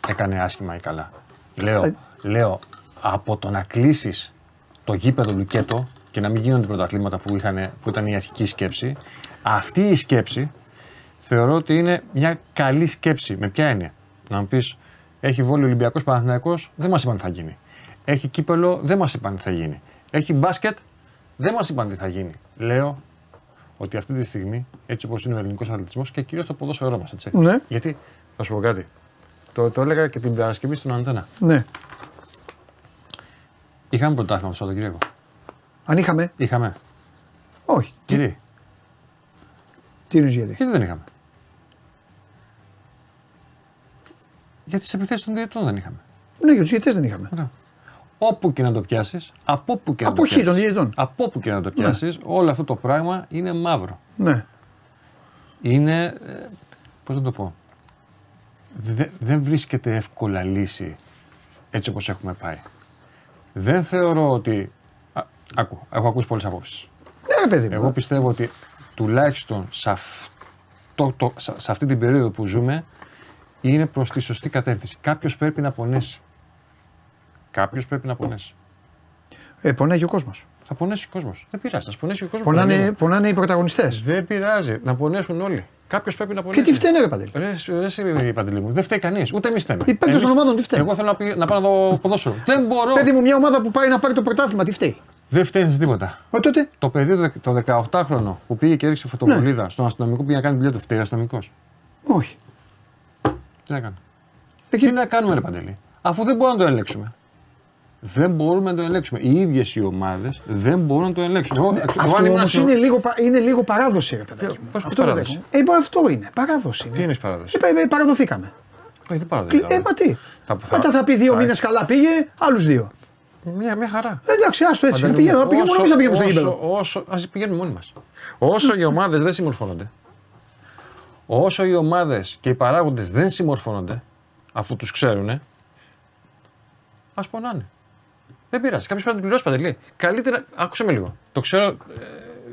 έκανε άσχημα ή καλά. Λέω, Ε. λέω από το να κλείσεις το γήπεδο Λουκέτο και να μην γίνονται πρωταθλήματα που, είχαν, που ήταν η αρχική σκέψη, αυτή η σκέψη θεωρώ ότι είναι μια καλή σκέψη. Με ποια έννοια; Να μου πεις, έχει βόλιο Ολυμπιακός Παναθυναϊκό, δεν μας είπαν τι θα γίνει. Έχει κύπελο, δεν μας είπαν τι θα γίνει. Έχει μπάσκετ, δεν μας είπαν τι θα γίνει. Λέω ότι αυτή τη στιγμή, έτσι όπως είναι ο ελληνικός αθλητισμός και κυρίως το ποδόσφαιρό μας, έτσι. Ναι. Γιατί, θα σου πω κάτι. Το, το έλεγα και την Παρασκευή στον Αντένα. Ναι. Είχαμε πρωτάθλημα το Σαββατοκύριακο. Αν είχαμε. Είχαμε. Όχι. Τι, Γιατί, τι είναι γιατί; γιατί δεν είχαμε; Γιατί τις επιθέσεις των διαιτητών δεν είχαμε. Ναι, για τους ηγετέ δεν είχαμε. Ωραία. Όπου και να το πιάσεις, από όπου και να Από το χ πιάσεις, των διαιτητών. Από όπου και να το πιάσεις, όλο αυτό το πράγμα είναι μαύρο. Ναι. Είναι. Ε, Πώς να το πω. Δε- δεν βρίσκεται εύκολα λύση έτσι όπως έχουμε πάει. Δεν θεωρώ ότι. Α, άκου, έχω ακούσει πολλές απόψεις. Ναι, ρε παιδί μου. Εγώ πιστεύω ότι τουλάχιστον σε, αυτό, το, σε, σε αυτή την περίοδο που ζούμε είναι προς τη σωστή κατεύθυνση. Κάποιος πρέπει να πονέσει. Κάποιος πρέπει να πονέσει. Ε, πονάει και ο κόσμος. Θα πονέσει ο κόσμος. Δεν πειράζει, θα πονέσει ο κόσμος. Πονάνε, Παναγία μου. πονάνε οι πρωταγωνιστές. Δεν πειράζει, να πονέσουν όλοι. Κάποιος πρέπει να πονέσει. Και τι φταίνε, ρε Παντελή; Ρε, εσύ, ρε, εσύ, Παντελή μου, δεν φταίει κανείς. Ούτε εμείς φταίμε. Οι παίκτες Εμείς- των ομάδων τι φταίνε; Εγώ θέλω να, πει- να πάω να δω ποδόσφαιρο. δεν μπορώ. Παιδί μου, μια ομάδα που πάει να πάρει το πρωτάθλημα, τι φταίει; Δεν φταίει σε τίποτα. Μα τότε; Το παιδί το, το 18χρονο που πήγε και έριξε φωτοβολίδα στον αστυνομικό που πήγε να κάνει δουλειά του, φταίει ο αστυνομικός. Όχι. Τι να κάνει. Εκεί... Τι να κάνουμε, ρε Παντελή, αφού δεν μπορούμε να το ελέγξουμε. Δεν μπορούμε να το ελέγξουμε. Οι ίδιες οι ομάδες δεν μπορούν να το ελέγξουν. Εγώ, εγώ αν Αυτό ήμουν όμως αστυνο- είναι, λίγο, πα- είναι λίγο παράδοση, ρε παιδάκι μου. Πώς Αυτό, παράδοση; δεν δέχομαι. ε, μα αυτό είναι. Παράδοση. Είναι. Τι είναι παράδοση; Ε, πα- ε, παραδοθήκαμε. Όχι, δεν παράδοση. Ε, μα τι; Θα- θα- Μετά θα πει δύο θα- μήνες καλά πήγε, άλλους δύο. Μια, μια χαρά. Ε, εντάξει, άστο έτσι. Να Παντελή πήγαινε, μου, να πήγαινε, μόνος όσο- εμεί να πήγαινε στο όσο- γήπεδο. Όσο, ας πηγαίνουμε μόνοι μας. Όσο οι ομάδες δεν συμμορφώνονται, όσο οι ομάδες και οι παράγοντες δεν συμμορφώνονται, αφού τους ξέρουν, ας πονάνε. Δεν πειράζει. Κάποιος πρέπει να την πληρώσει παντελή. Καλύτερα, άκουσε με λίγο. Το ξέρω,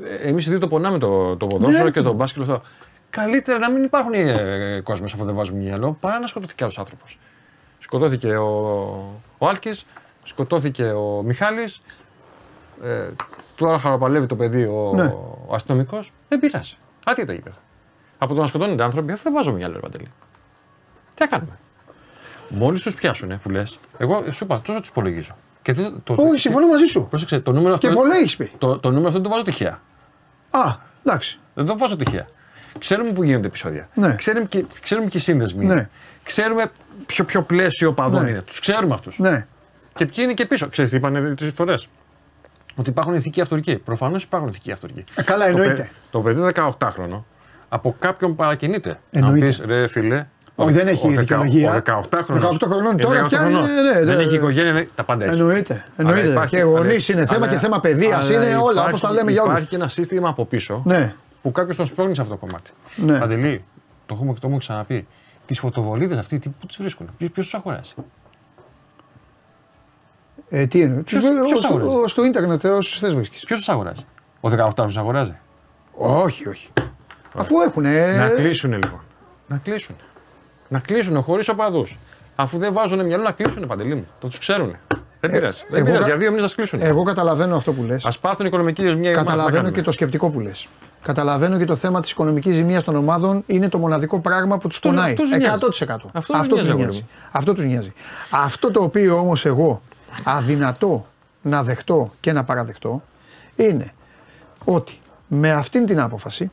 ε, εμείς οι δύο το πονάμε το, το ποδόσφαιρο Ναι. και το μπάσκετ. Αυτό. Καλύτερα να μην υπάρχουν ε, κόσμο αφού δεν βάζουμε μυαλό, παρά να σκοτωθεί κι άλλος άνθρωπος. Σκοτώθηκε ο, ο Άλκης, σκοτώθηκε ο Μιχάλης, ε, τώρα χαροπαλεύει το παιδί ο, Ναι. ο αστυνομικός. Δεν πειράζει. Άτια τα γήπεδα. Από το να σκοτώνονται άνθρωποι, αυτό δεν βάζω μυαλό, ρε Παντελή. Τι να κάνουμε; Μόλις τους πιάσουν, που λες, εγώ σου είπα, τόσο τους υπολογίζω. Και το, το, Όχι, συμφωνώ μαζί σου. Πρόσεξε, το νούμερο αυτό. Και πολλά έχεις πει. Το, το νούμερο αυτό δεν το βάζω τυχαία. Α, εντάξει. Δεν το βάζω τυχαία. Ξέρουμε που γίνονται επεισόδια. Ναι. Ξέρουμε, και, ξέρουμε και οι σύνδεσμοι. Ναι. Ξέρουμε ποιο, ποιο πλαίσιο παδών Ναι. είναι. Τους ξέρουμε αυτούς. Ναι. Και ποιοι είναι και πίσω. Ξέρεις τι είπαν τρεις φορές; Ότι υπάρχουν ηθικοί αυτορικοί. Προφανώς υπάρχουν ηθικοί αυτορικοί. Ε, καλά, Το εννοείται. παι- Το, παιδί 18χρονο από κάποιον παρακινείται. Εννοείται. Να πεις ρε φίλε. Όχι, ο- δεν έχει ο δεκα- δικαιολογία. Ο 18χρονο. 18 χρονών τώρα πια είναι, ναι, δεν ναι, έχει ναι. οικογένεια, δεν- τα πάντα έχει. Εννοείται. Αλλά Εννοείται. υπάρχει- και γονεί αλλά- είναι θέμα αλλά- και θέμα παιδείας αλλά είναι όλα υπάρχει- όπως τα λέμε για όλους. Υπάρχει και ένα σύστημα από πίσω Ναι. που κάποιος τον σπρώχνει σε αυτό το κομμάτι. Ναι. Παντελή, το έχουμε, το έχουμε ξαναπεί. Τις φωτοβολίδες αυτοί τι- πού τις βρίσκουν, ποιο τους αγοράζει. Ε, τι είναι. Ποιος- Τους- ποιος στο- αγοράζει; Στο ίντερνετ όσου θες βρίσκεις. Ποιος τους αγοράζει. Ο 18χρονο αγοράζει; Όχι, όχι. Αφού έχουν. Να κλείσουν λοιπόν. Να κλείσουν. Να κλείσουν χωρίς οπαδούς. Αφού δεν βάζουν μυαλό να κλείσουν παντελή μου. Το τους ξέρουν. Δεν πειράζει. δεν Ε, εγώ πειράζει. κα- Για δύο μήνες να κλείσουν. Εγώ καταλαβαίνω αυτό που λες. Α πάθουν οικονομική ζημιά. οι ομάδες, Καταλαβαίνω να και κάνουμε. το σκεπτικό που λες. Καταλαβαίνω και το θέμα της οικονομικής ζημίας των ομάδων είναι το μοναδικό πράγμα που τους Αυτό- πονάει. αυτό τους νοιάζει. 100%. Αυτό τους αυτό νοιάζει, τους αγόρι νοιάζει. μου. Αυτό τους νοιάζει. Αυτό το οποίο όμως εγώ αδυνατό να δεχτώ και να παραδεχτώ είναι ότι με αυτήν την άποφαση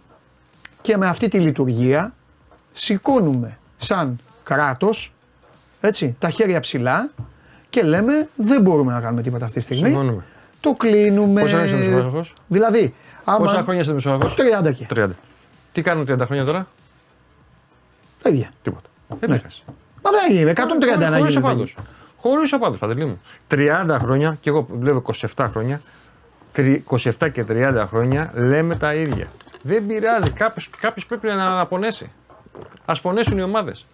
και με αυτή τη λειτουργία σηκώνουμε σαν κράτος έτσι, τα χέρια ψηλά και λέμε δεν μπορούμε να κάνουμε τίποτα αυτή τη στιγμή. Συμφωνούμε. Το κλείνουμε. Πόσα χρόνια είσαι δημοσιογράφος; Δηλαδή, άμα. Πόσα χρόνια είσαι δημοσιογράφο. 30 και. 30. Τι κάνουν 30 χρόνια τώρα; Τα ίδια. Τίποτα. Δεν Ναι. πειράζει. Μα δεν είναι, 130 να Χωρίς γίνει. οπαδού. Χωρίς οπαδού, παντελή μου. 30 χρόνια και εγώ βλέπω 27 χρόνια. τρι- 27 και 30 χρόνια λέμε τα ίδια. Δεν πειράζει. Κάποιος πρέπει να αναπονέσει. Α πονέσουν οι ομάδες.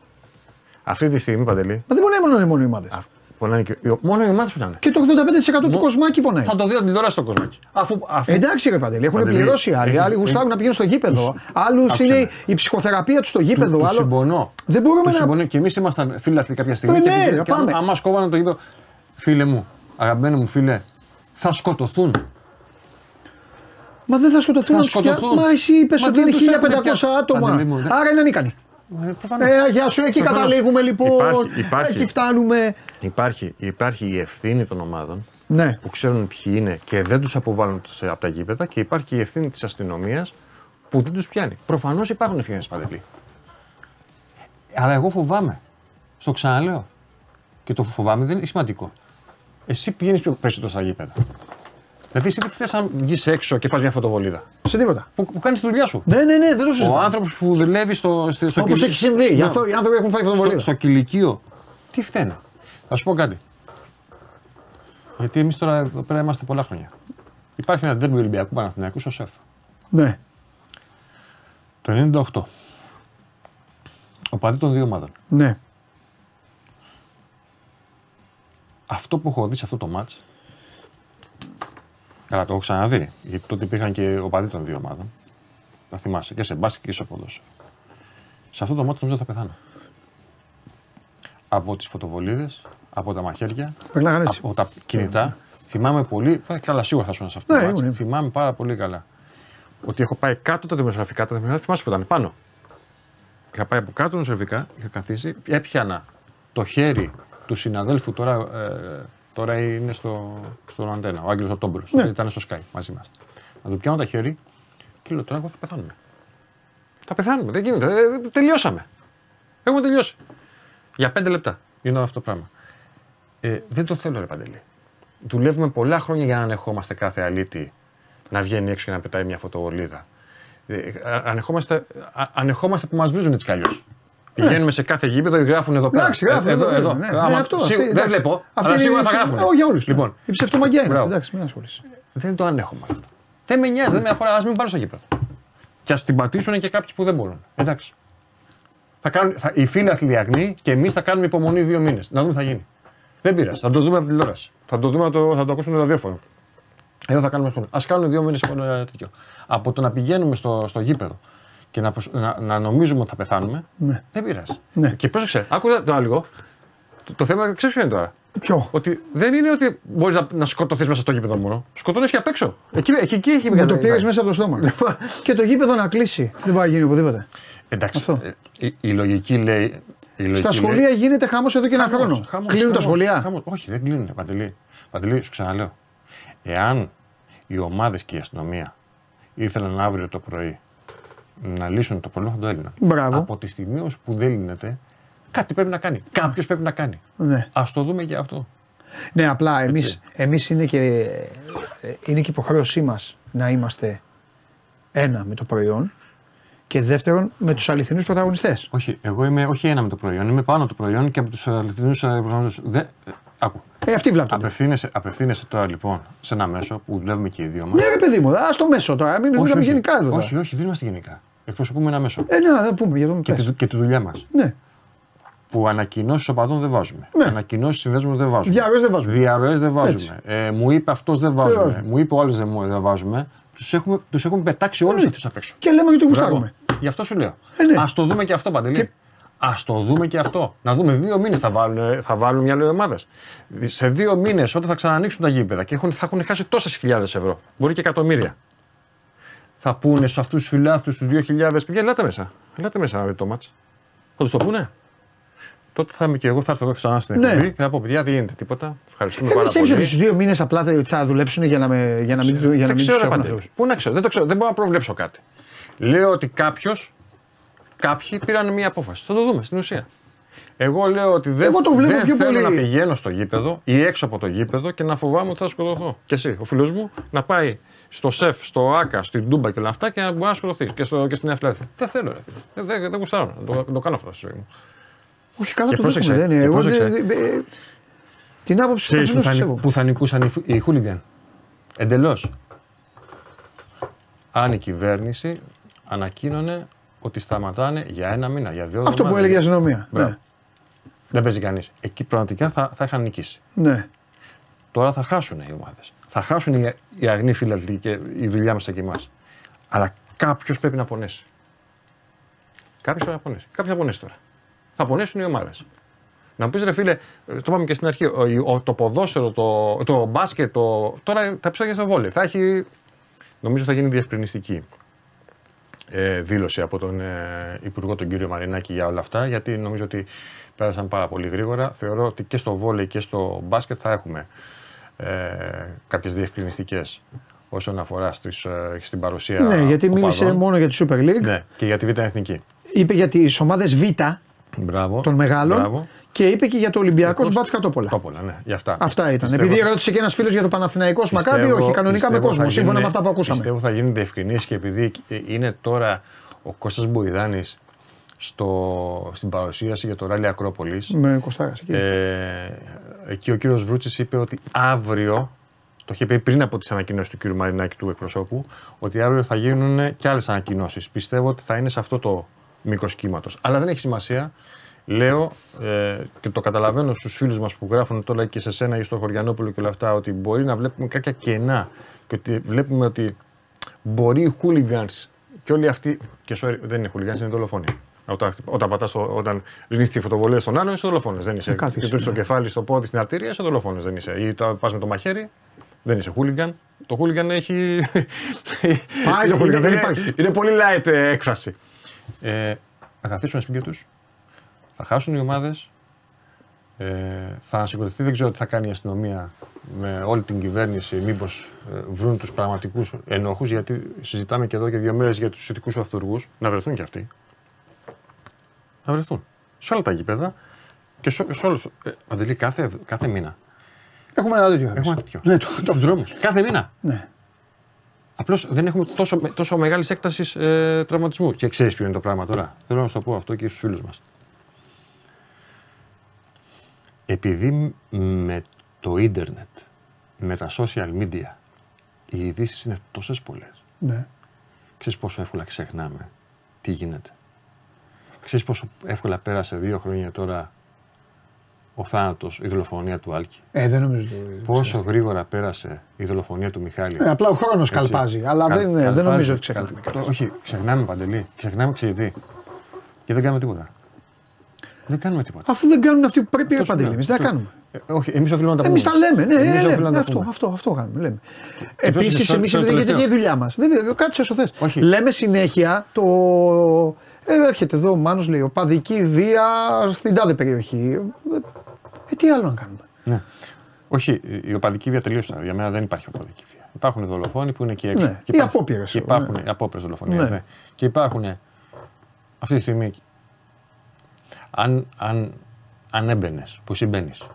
Αυτή τη στιγμή, Παντελή. Μα δεν μπορεί να είναι μόνο οι ομάδες. α, πονάνε και, οι- μόνο οι ομάδες πονάνε. Και το 85% του Μο- κοσμάκι πονάει. Θα το δει από την τηλεόραση στο κοσμάκι. Αφού, αφού Εντάξει, ρε Παντελή, έχουν Παντελή, πληρώσει οι άλλοι. έχεις- Άλλοι γουστάρουν να πηγαίνουν στο γήπεδο. Άλλους άκουσε είναι με. η ψυχοθεραπεία τους στο γήπεδο. του άλλο- συμπονώ. Δεν μπορούμε Του να. συμπονώ και εμείς ήμασταν φίλαθλοι κάποια στιγμή. Ε, και, ναι, και, να και πάμε. άμα σκόβανε το γήπεδο. Φίλε μου, αγαπημένο μου φίλε, θα σκοτωθούν. Μα δεν θα σκοτωθούν Θα να τους πια- σκοτωθούν. Μα εσύ είπες Μα ότι δεν είναι τους έχουμε 1500 πια. άτομα. Παντελή μου, δεν- Άρα είναι ανίκανοι. Ε, προφανώς. Ε, γεια σου, εκεί Προφανώς. καταλήγουμε λοιπόν. Υπάρχει- υπάρχει. Εκεί φτάνουμε. Υπάρχει, υπάρχει η ευθύνη των ομάδων Ναι. που ξέρουν ποιοι είναι και δεν τους αποβάλλουν σε- από τα γήπεδα και υπάρχει και η ευθύνη της αστυνομίας που δεν τους πιάνει. Προφανώς υπάρχουν ευθύνες παντελή. Αλλά εγώ φοβάμαι. Στο ξαναλέω. Και το φοβάμαι δεν είναι σημαντικό. Εσύ πηγαίνεις πιο περισσότερο στα γήπεδα. Δηλαδή, εσύ δεν θες να βγεις έξω και πας μια φωτοβολίδα. Σε τίποτα. Που, που κάνεις τη δουλειά σου. Ναι, ναι, ναι, δεν το Ο συζητάω. άνθρωπος που δουλεύει στο, στο, στο Όπως κηλι- έχει συμβεί. Γι' Ναι. αυτό οι άνθρωποι έχουν φάει στο, φωτοβολίδα. στο κηλικείο. Τι φταίνε. Θα σου πω κάτι. Γιατί εμείς τώρα εδώ πέρα είμαστε πολλά χρόνια. Υπάρχει ένα τέρμι Ολυμπιακού Παναθηναϊκού στο ΣΕΦ. Ναι. Το 98. Ο παδί των δύο ομάδων. Ναι. Αυτό που έχω δει σε αυτό το μάτς, Καλά, το έχω ξαναδεί. Γιατί τότε υπήρχαν και οπαδοί των δύο ομάδων. Θα θυμάσαι και σε μπάσκετ και σε ποδόσφαιρο. Σε αυτό το μάτι νομίζω θα πεθάνω. Από τις φωτοβολίδες, από τα μαχαίρια, Περνάγανε έτσι. από τα κινητά. Θυμάμαι πολύ. ε, Καλά, σίγουρα θα σου σε αυτό Ναι, το μάτι. ήμουν. Θυμάμαι πάρα πολύ καλά. Ότι έχω πάει κάτω τα δημοσιογραφικά. Τα δημοσιογραφικά θυμάσαι που ήταν πάνω. Είχα πάει από κάτω δημοσιογραφικά, είχα καθίσει, έπιανα το χέρι του συναδέλφου τώρα, ε, τώρα είναι στο, στον αντένα, ο Άγγελος ο Τόμπρος, Ναι. ήταν στο Sky μαζί μας. Να του πιάνω τα χέρι και λέω τώρα εγώ θα πεθάνουμε. Θα πεθάνουμε, δεν γίνεται, ε, ε, τελειώσαμε. Έχουμε τελειώσει. Για πέντε λεπτά γινόταν αυτό το πράγμα. Ε, δεν το θέλω ρε Παντελή. Δουλεύουμε πολλά χρόνια για να ανεχόμαστε κάθε αλήτη να βγαίνει έξω και να πετάει μια φωτοβολίδα. Ε, α- ανεχόμαστε, α- ανεχόμαστε που μας βρίζουν έτσι κι αλλιώς. Πηγαίνουμε σε κάθε γήπεδο, γράφουν εδώ πέρα. Ναι. Εντάξει, γράφουν Ε, εδώ, εδώ. ναι. Άμα- Ναι, αυτό, σίγου- αυτή, δεν εντάξει. βλέπω, Αυτή αλλά είναι σίγουρα η θα ψε- γράφουν. Όχι, για όλους. Λοιπόν, Η ψευτομαγιά είναι αυτή. Μπράβο. Εντάξει, μην ασχολείσαι. δεν το ανέχομαι αυτό. Δεν με νοιάζει, δεν με αφορά, ας μην πάρω στο γήπεδο. Και ας την πατήσουν και κάποιοι που δεν μπορούν. Εντάξει. Θα κάνουν, θα, οι φίλοι αθλιαγνοί και εμείς θα κάνουμε υπομονή δύο μήνες. Να δούμε τι θα γίνει. Δεν πειράζει. Θα το δούμε από την τηλεόραση. Θα το, δούμε, το, θα το ακούσουμε το ραδιόφωνο. Εδώ θα κάνουμε χρόνο. Α κάνουν δύο μήνες από ένα τέτοιο. Από το να πηγαίνουμε στο, στο γήπεδο και να, προσ- να, να νομίζουμε ότι θα πεθάνουμε, Ναι. δεν πειράζει. Ναι. Και πρόσεξε, άκουσα το άλλο. Το, το θέμα ξέρεις ποιο είναι τώρα; Ποιο; Ότι δεν είναι ότι μπορείς να, να σκοτωθείς μέσα στο γήπεδο μόνο. Σκοτώνεις και απ' έξω. Εκεί, εκεί, εκεί έχει Μου το βγάλει- πήρε μέσα από το στόμα. και το γήπεδο να κλείσει. Δεν πάει να γίνει οπουδήποτε. Εντάξει. Αυτό. ε, Η, η λογική λέει. Η λογική Στα σχολεία λέει- γίνεται χαμός εδώ και ένα Χαμός, χρόνο. χαμός, Κλείνουν τα χαμός, σχολεία. χαμός. Όχι, δεν κλείνουν. Παντελή. Παντελή, σου ξαναλέω. Εάν οι ομάδες και η αστυνομία ήθελαν αύριο το πρωί να λύσουν το πρόβλημα, θα το έλυναν. Μπράβο. Από τη στιγμή όμως που δεν λύνεται, κάτι πρέπει να κάνει. Κάποιος πρέπει να κάνει. Ναι. Α το δούμε και αυτό. Ναι, απλά εμεί Έτσι. εμείς είναι, και, ε, είναι και υποχρέωσή μας να είμαστε ένα με το προϊόν και δεύτερον με τους αληθινούς πρωταγωνιστές. Όχι, εγώ είμαι όχι ένα με το προϊόν. Είμαι πάνω το προϊόν και από τους αληθινούς προσανατολισμού. Δεν. ε, Άκου. Ε, αυτοί βλάπτονται. Απευθύνεσαι, απευθύνεσαι τώρα λοιπόν σε ένα μέσο που δουλεύουμε και οι δύο μας. Ναι, ρε παιδί μου, α το μέσο τώρα. Μην μιλάμε γενικά εδώ. τώρα. όχι, όχι, δεν είμαστε γενικά. Εκπροσωπούμε ένα μέσο. Ε, να, να πούμε για το Και, πες. τη, και τη δουλειά μας. Ναι. Που ανακοινώσεις οπαδών δεν βάζουμε. Ναι. Ανακοινώσεις συνδέσμων δεν βάζουμε. Διαρροές δεν βάζουμε. Διαρροές δεν βάζουμε. Ε, μου είπε αυτός δεν βάζουμε. βάζουμε. Μου είπε ο άλλος δεν, μου- δεν βάζουμε. Τους έχουμε, τους έχουμε πετάξει όλους Ναι. αυτούς απ' έξω. Και λέμε γιατί Μπράβο. γουστάρουμε. Γι' αυτό σου λέω. Ε, ναι. Α το δούμε και αυτό παντελή. Και- Α το δούμε και αυτό. Να δούμε δύο μήνες θα βάλουν, θα βάλουν μια λέει ομάδες. Σε δύο μήνες όταν θα ξανανοίξουν τα γήπεδα και έχουν, θα έχουν χάσει τόσες χιλιάδες ευρώ, μπορεί και εκατομμύρια. Θα πούνε σε αυτούς τους φιλάθλους τους 2.000, παιδιά, ελάτε μέσα. Ελάτε μέσα να δείτε το μάτς. Θα τους το πούνε. Τότε θα είμαι και εγώ, θα έρθω εδώ ξανά στην Ναι. εκπομπή και θα πω: Παιδιά, δεν γίνεται τίποτα. Ευχαριστούμε Δεν πάρα πιστεύει πολύ. ότι του δύο μήνες απλά θα- θα δουλέψουν για να, με, για να μην, για να Δεν μην ξέρω, τους ρε έχουν Παντελή. αυτούς. Πού να ξέρω, δεν το ξέρω, δεν μπορώ να προβλέψω κάτι. Λέω ότι κάποιος, κάποιοι πήραν μια απόφαση. Θα το δούμε στην ουσία. Εγώ λέω ότι δεν, Εγώ το βλέπω δεν πιο θέλω πολύ. να πηγαίνω στο γήπεδο ή έξω από το γήπεδο και να φοβάμαι ότι θα σκοτωθώ. Και εσύ, ο φίλος μου, να πάει στο σεφ, στο άκα, στην τούμπα και όλα αυτά και να μπορεί να σκοτωθεί. Και, στο, και στην Αφιλάδη. Δεν θέλω, ρε φίλε. Δεν, δεν, δεν γουστάρω να το, να το κάνω αυτό στη ζωή μου. Όχι, καλά Και το δέχομαι. πρόσεξε, Δεν είναι. και Εγώ πρόσεξε. δεν- δεν- ε, την άποψη του Ξέρει που, καθενός θα, τη νι- σέβομαι. που θα νικούσαν οι, φου- οι χούλιγκαν; Εντελώς. Αν η κυβέρνηση ανακοίνωνε ότι σταματάνε για ένα μήνα, για δύο Αυτό που εβδομάδες. έλεγε η αστυνομία. Μπράβο. Ναι. Δεν παίζει κανείς. Εκεί πραγματικά θα, θα είχαν νικήσει. ναι. Τώρα θα χάσουν οι ομάδες. Θα χάσουν οι, οι αγνοί φίλαθλοι και η δουλειά μας και εμά. Αλλά κάποιος πρέπει να πονέσει. Κάποιος πρέπει να πονέσει. Κάποιο θα πονέσει τώρα. Θα πονέσουν οι ομάδες. Να μου πεις ρε φίλε, ε, το είπαμε και στην αρχή, ο- ο- το ποδόσφαιρο, το, το μπάσκετ, το, τώρα τα επεισόδια στο βόλιο. Θα έχει νομίζω θα γίνει διευκρινιστική ε, δήλωση από τον ε, Υπουργό τον κύριο Μαρινάκη για όλα αυτά, γιατί νομίζω ότι πέρασαν πάρα πολύ γρήγορα. Θεωρώ ότι και στο βόλεϊ και στο μπάσκετ θα έχουμε ε, κάποιες διευκρινιστικές όσον αφορά στις, ε, στην παρουσία Ναι, γιατί οπαδών. μίλησε μόνο για τη Super League. Ναι, και για τη Β' Εθνική. Είπε για τις ομάδες Β Μπράβο. των μεγάλων Μπράβο. και είπε και για το Ολυμπιακός Μπάτς Κατόπολα. Κατόπολα, ναι, για αυτά. Αυτά ήταν. Πιστεύω- Επειδή ρώτησε και ένας φίλος για το Παναθηναϊκός Μακάμπι, πιστεύω- όχι, κανονικά με πιστεύω κόσμο, θα σύμφωνα με γίνουν- αυτά που ακούσαμε. Πιστεύω θα γίνουν διευκρινήσεις και επειδή ε, είναι τώρα ο Κώστας Μποϊδάνης στο, στην παρουσίαση για το ράλι Ακρόπολης Με Κωστάρας. εκεί. ε, εκεί ο κύριος Βρούτσης είπε ότι αύριο το είχε πει πριν από τις ανακοινώσεις του κύριου Μαρινάκη του εκπροσώπου ότι αύριο θα γίνουν και άλλες ανακοινώσεις. Πιστεύω ότι θα είναι σε αυτό το μήκος κύματος. Αλλά δεν έχει σημασία. Λέω ε, και το καταλαβαίνω στους φίλους μας που γράφουν τώρα και σε σένα ή στο Χωριανόπουλο και όλα αυτά ότι μπορεί να βλέπουμε κάποια κενά και ότι βλέπουμε ότι μπορεί οι hooligans και όλοι αυτοί. Και sorry, δεν είναι hooligans, είναι δολοφόνοι. Όταν, όταν, πατάς, το- όταν ρίχνει τη φωτοβολία στον άλλον, είσαι δολοφόνος. Δεν είσαι. κάτι Και είσαι, στο ναι. κεφάλι, στο πόδι, στην αρτηρία, είσαι δολοφόνος. Δεν είσαι. Ή πας με το μαχαίρι, δεν είσαι hooligan. Το hooligan έχει. Πάει το <laughs> hooligan, Είναι- δεν είναι- υπάρχει. Είναι πολύ light ε, έκφραση. Ε, θα καθίσουν σπίτια τους, θα χάσουν οι ομάδες, ε, θα ανασηκωθεί, δεν ξέρω τι θα κάνει η αστυνομία με όλη την κυβέρνηση, μήπως βρουν τους πραγματικούς ενόχους, γιατί συζητάμε και εδώ και δύο μέρες για τους ειδικού αυτούργους, να βρεθούν κι αυτοί. Να βρεθούν. Σε όλα τα γήπεδα και σε, σε όλους. Ε, Αντελή, κάθε, κάθε μήνα. Έχουμε ένα τέτοιο. Έχουμε ένα τέτοιο. Ναι, το, το, Στου δρόμους. Κάθε μήνα. ναι. Απλώς δεν έχουμε τόσο, τόσο μεγάλης έκτασης ε, τραυματισμού. Και ξέρεις ποιο είναι το πράγμα τώρα. Θέλω να σου το πω αυτό και στους φίλους μας. Επειδή με το ίντερνετ, με τα social media, οι ειδήσεις είναι τόσες πολλές. ναι. Ξέρεις πόσο εύκολα ξεχνάμε τι γίνεται. Ξέρεις πόσο εύκολα πέρασε δύο χρόνια τώρα ο θάνατος, η δολοφονία του Άλκη. Ε, δεν νομίζω. το- Πόσο γρήγορα πέρασε η δολοφονία του Μιχάλη. Ε, απλά ο χρόνος Έτσι. καλπάζει. Αλλά Καλ- δεν, δεν καλπάζει, νομίζω ότι ξεχνάμε. καλ- Όχι, ξεχνάμε παντελή. Ξεχνάμε ξέρετε. Και δεν κάνουμε τίποτα. Δεν κάνουμε τίποτα. Αφού δεν κάνουν αυτοί που πρέπει, ρε Αυτό σου Παντελή, λέω. εμείς δεν τα Αυτό- κάνουμε. Ε, όχι, εμείς οφείλουμε να τα πούμε. Εμεί τα λέμε, ναι, Εμείς ναι, οφείλουμε ναι, να τα αυτό, πούμε. αυτό, αυτό κάνουμε. Λέμε. ποιος είναι Επίσης, στο- εμείς στο επειδή γιατί τελευταίο. και η δουλειά μας. Κάτσε όσο θες. Όχι. Λέμε συνέχεια το. Ε, έρχεται εδώ ο Μάνος λέει οπαδική βία στην τάδε περιοχή. Ε, ε, τι άλλο να κάνουμε; Ναι. Όχι, η οπαδική βία τελείωσε. Για μένα δεν υπάρχει οπαδική βία. Υπάρχουν δολοφόνοι που είναι εκεί έξω. Ναι, Και ή υπάρχουν- απόπειρες, Και ναι. υπάρχουν ναι. απόπειρες δολοφονία. Ναι. Ναι. Και υπάρχουν αυτή τη στιγμή. Αν, αν, αν έμπαινες, που συμπαίνεις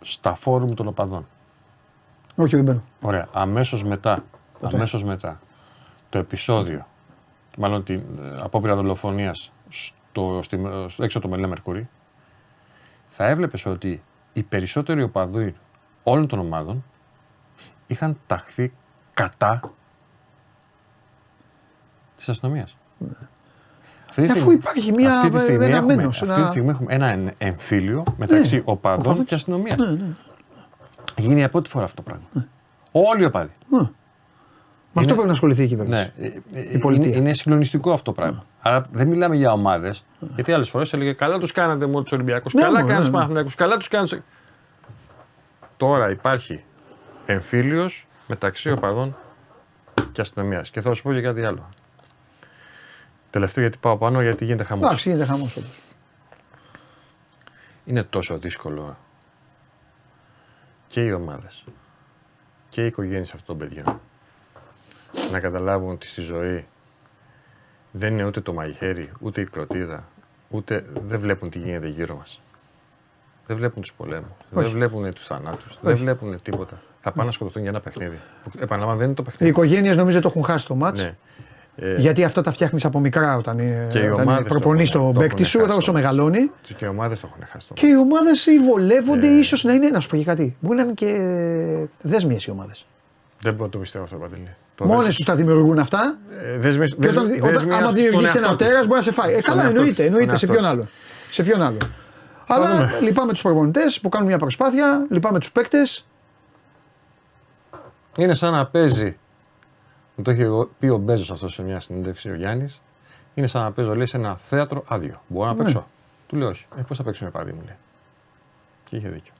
στα φόρουμ των οπαδών. Όχι, δεν μπαίνω. Ωραία. Αμέσως μετά, αμέσως μετά το επεισόδιο, μάλλον την ε, απόπειρα δολοφονίας στο, στη, στο, έξω από το Μελέ Μερκούρι, θα έβλεπες ότι οι περισσότεροι οπαδοί όλων των ομάδων είχαν ταχθεί κατά της αστυνομίας. Αυτή τη Αφού στιγμή- υπάρχει μια- αυτή τη στιγμή ένα έχουμε, μένος, αυτή ένα- τη στιγμή έχουμε ένα εν- εμφύλιο μεταξύ Ναι, οπαδών οπαδών και αστυνομίας. Ναι, ναι. Γίνει για πρώτη φορά αυτό το πράγμα. Όλοι οι οπαδοί. Με αυτό πρέπει να ασχοληθεί η κυβέρνηση. Ναι, ε, ε, Η πολιτεία. Είναι, είναι συγκλονιστικό αυτό το πράγμα. Άρα δεν μιλάμε για ομάδες. Γιατί άλλες φορές έλεγε Καλά τους κάνατε μόνο τους Ολυμπιακούς. Ναι, καλά μωρέ, κάνατε του ναι. Παναθηναϊκούς, Καλά τους κάνατε. Τώρα υπάρχει εμφύλιος μεταξύ οπαδών και αστυνομίας. Και θα σου πω και κάτι άλλο. Τελευταίο γιατί πάω πάνω, γιατί γίνεται χαμός. Εντάξει, γίνεται χαμός όντως. Είναι τόσο δύσκολο και οι ομάδες και οι οικογένειες αυτών των παιδιών να καταλάβουν ότι στη ζωή δεν είναι ούτε το μαχαίρι, ούτε η κροτίδα, ούτε δεν βλέπουν τι γίνεται γύρω μας. Δεν βλέπουν τους πολέμους, δεν Όχι. βλέπουν τους θανάτους, δεν βλέπουν τίποτα. Θα πάνε να σκοτωθούν για ένα παιχνίδι. Που, επαναλαμβάνω, δεν είναι το Οι παιχνίδι. οικογένειες νομίζω το έχουν χάσει το μάτς. Ναι. Ε, Γιατί αυτά τα φτιάχνεις από μικρά όταν, ε, Και οι όταν ομάδες το προπονείς έχουν- τον το παίκτη έχουν σου, χάσει όταν όσο το μάτς. μεγαλώνει. Και οι ομάδες το έχουν χάσει το Και οι ομάδες βολεύονται, Ε. ίσως να είναι. Να σου πω και κάτι. Μπορεί να είναι και δέσμιε οι ομάδες. Δεν μπορώ να το πιστεύω αυτό, Παντελή. Το Μόνες δες- τους τα δημιουργούν αυτά. Ε, δέσμες- Και όταν, δέσμες- όταν, δέσμες άμα στον δημιουργήσει εαυτό ένα της. τέρας, μπορεί να σε φάει. Ε, Στον καλά, εαυτό εννοείται. της, εννοείται. Σε στον ποιον εαυτό άλλο. Σε ποιον άλλο. Αλλά λυπάμαι τους προπονητές που κάνουν μια προσπάθεια, λυπάμαι τους παίκτες. Είναι σαν να παίζει. Μου το έχει πει ο Μπέζος αυτός σε μια συνέντευξη ο Γιάννης. Είναι σαν να παίζω, λέει, σε ένα θέατρο άδειο. Μπορώ να παίξω. Του λέω όχι. Ε, Πώς θα παίξω με παδί μου, λέει. Και είχε δίκιο.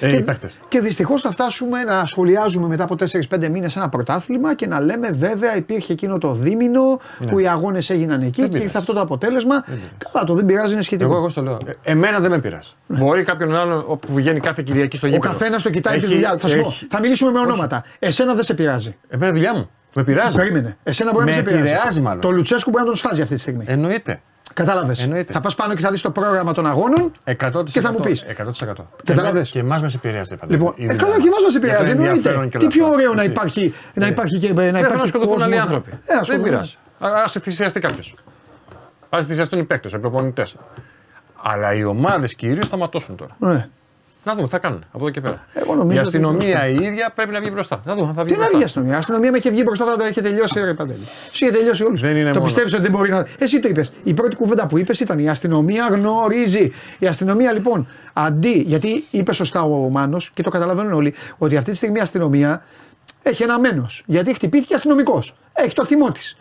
Ε, και, οι παίχτες. και δυστυχώς θα φτάσουμε να σχολιάζουμε μετά από 4-5 μήνες ένα πρωτάθλημα και να λέμε βέβαια υπήρχε εκείνο το δίμηνο που οι αγώνες έγιναν εκεί και Ναι. πειράζει. ήρθε αυτό το αποτέλεσμα. Καλά, το δεν πειράζει, είναι σχετικό. Εγώ, εγώ στο λέω. Ε, εμένα δεν με πειράζει. Μπορεί κάποιον άλλον ο- που βγαίνει κάθε Κυριακή στο Ο γήπεδο. καθένας το κοιτάει τη Έχει- δουλειά του. Θα, σου πω, έχει- θα μιλήσουμε με ονόματα. Εσένα δεν σε πειράζει. Εμένα δουλειά μου. Με πειράζει. Περίμενε. Εσένα μπορεί να Με μην σε πειράζει. επηρεάζει μάλλον. Το Λουτσέσκου μπορεί να τον σφάζει αυτή τη στιγμή. Εννοείται. Κατάλαβες. εννοείται. Θα πας πάνω και θα δεις το πρόγραμμα των αγώνων 100%. και θα μου πεις. 100%. Καταλαβες. Και εμά μας επηρεάζει. Παντελή, Λοιπόν, η ε, δουλειά καλά και εμάς μας Για το επηρεάζει. Εννοείται. ενδιαφέρον και Τι όλα πιο αυτά, ωραίο να έτσι. υπάρχει, να Ε, υπάρχει και να Δεν θα υπάρχει σκοτωθούν κόσμος. άλλοι άνθρωποι. Ε, δεν ασχολούμαι. πειράζει. Α θυσιαστεί κάποιος. Α θυσιαστούν οι παίκτες, οι προπονητές. Αλλά οι ομάδες κυρίως θα ματώσουν τώρα. Ναι. Να δούμε, τι θα κάνουν από εδώ και πέρα. Εγώ νομίζω η ότι αστυνομία η ίδια πρέπει να βγει μπροστά. Να δούμε, αν θα βγει Τι να μπροστά. βγει η αστυνομία; Η αστυνομία με είχε βγει μπροστά, θα τα είχε τελειώσει. Ρε, Παντέλη. Σου είχε τελειώσει όλους. Δεν είναι το μόνο. πιστεύεις ότι δεν μπορεί να. Εσύ το είπες. Η πρώτη κουβέντα που είπες ήταν η αστυνομία γνωρίζει. Η αστυνομία λοιπόν αντί. Γιατί είπε σωστά ο Μάνος και το καταλαβαίνουν όλοι ότι αυτή τη στιγμή η αστυνομία έχει ένα μένο. Γιατί χτυπήθηκε αστυνομικός. Έχει το θυμό της.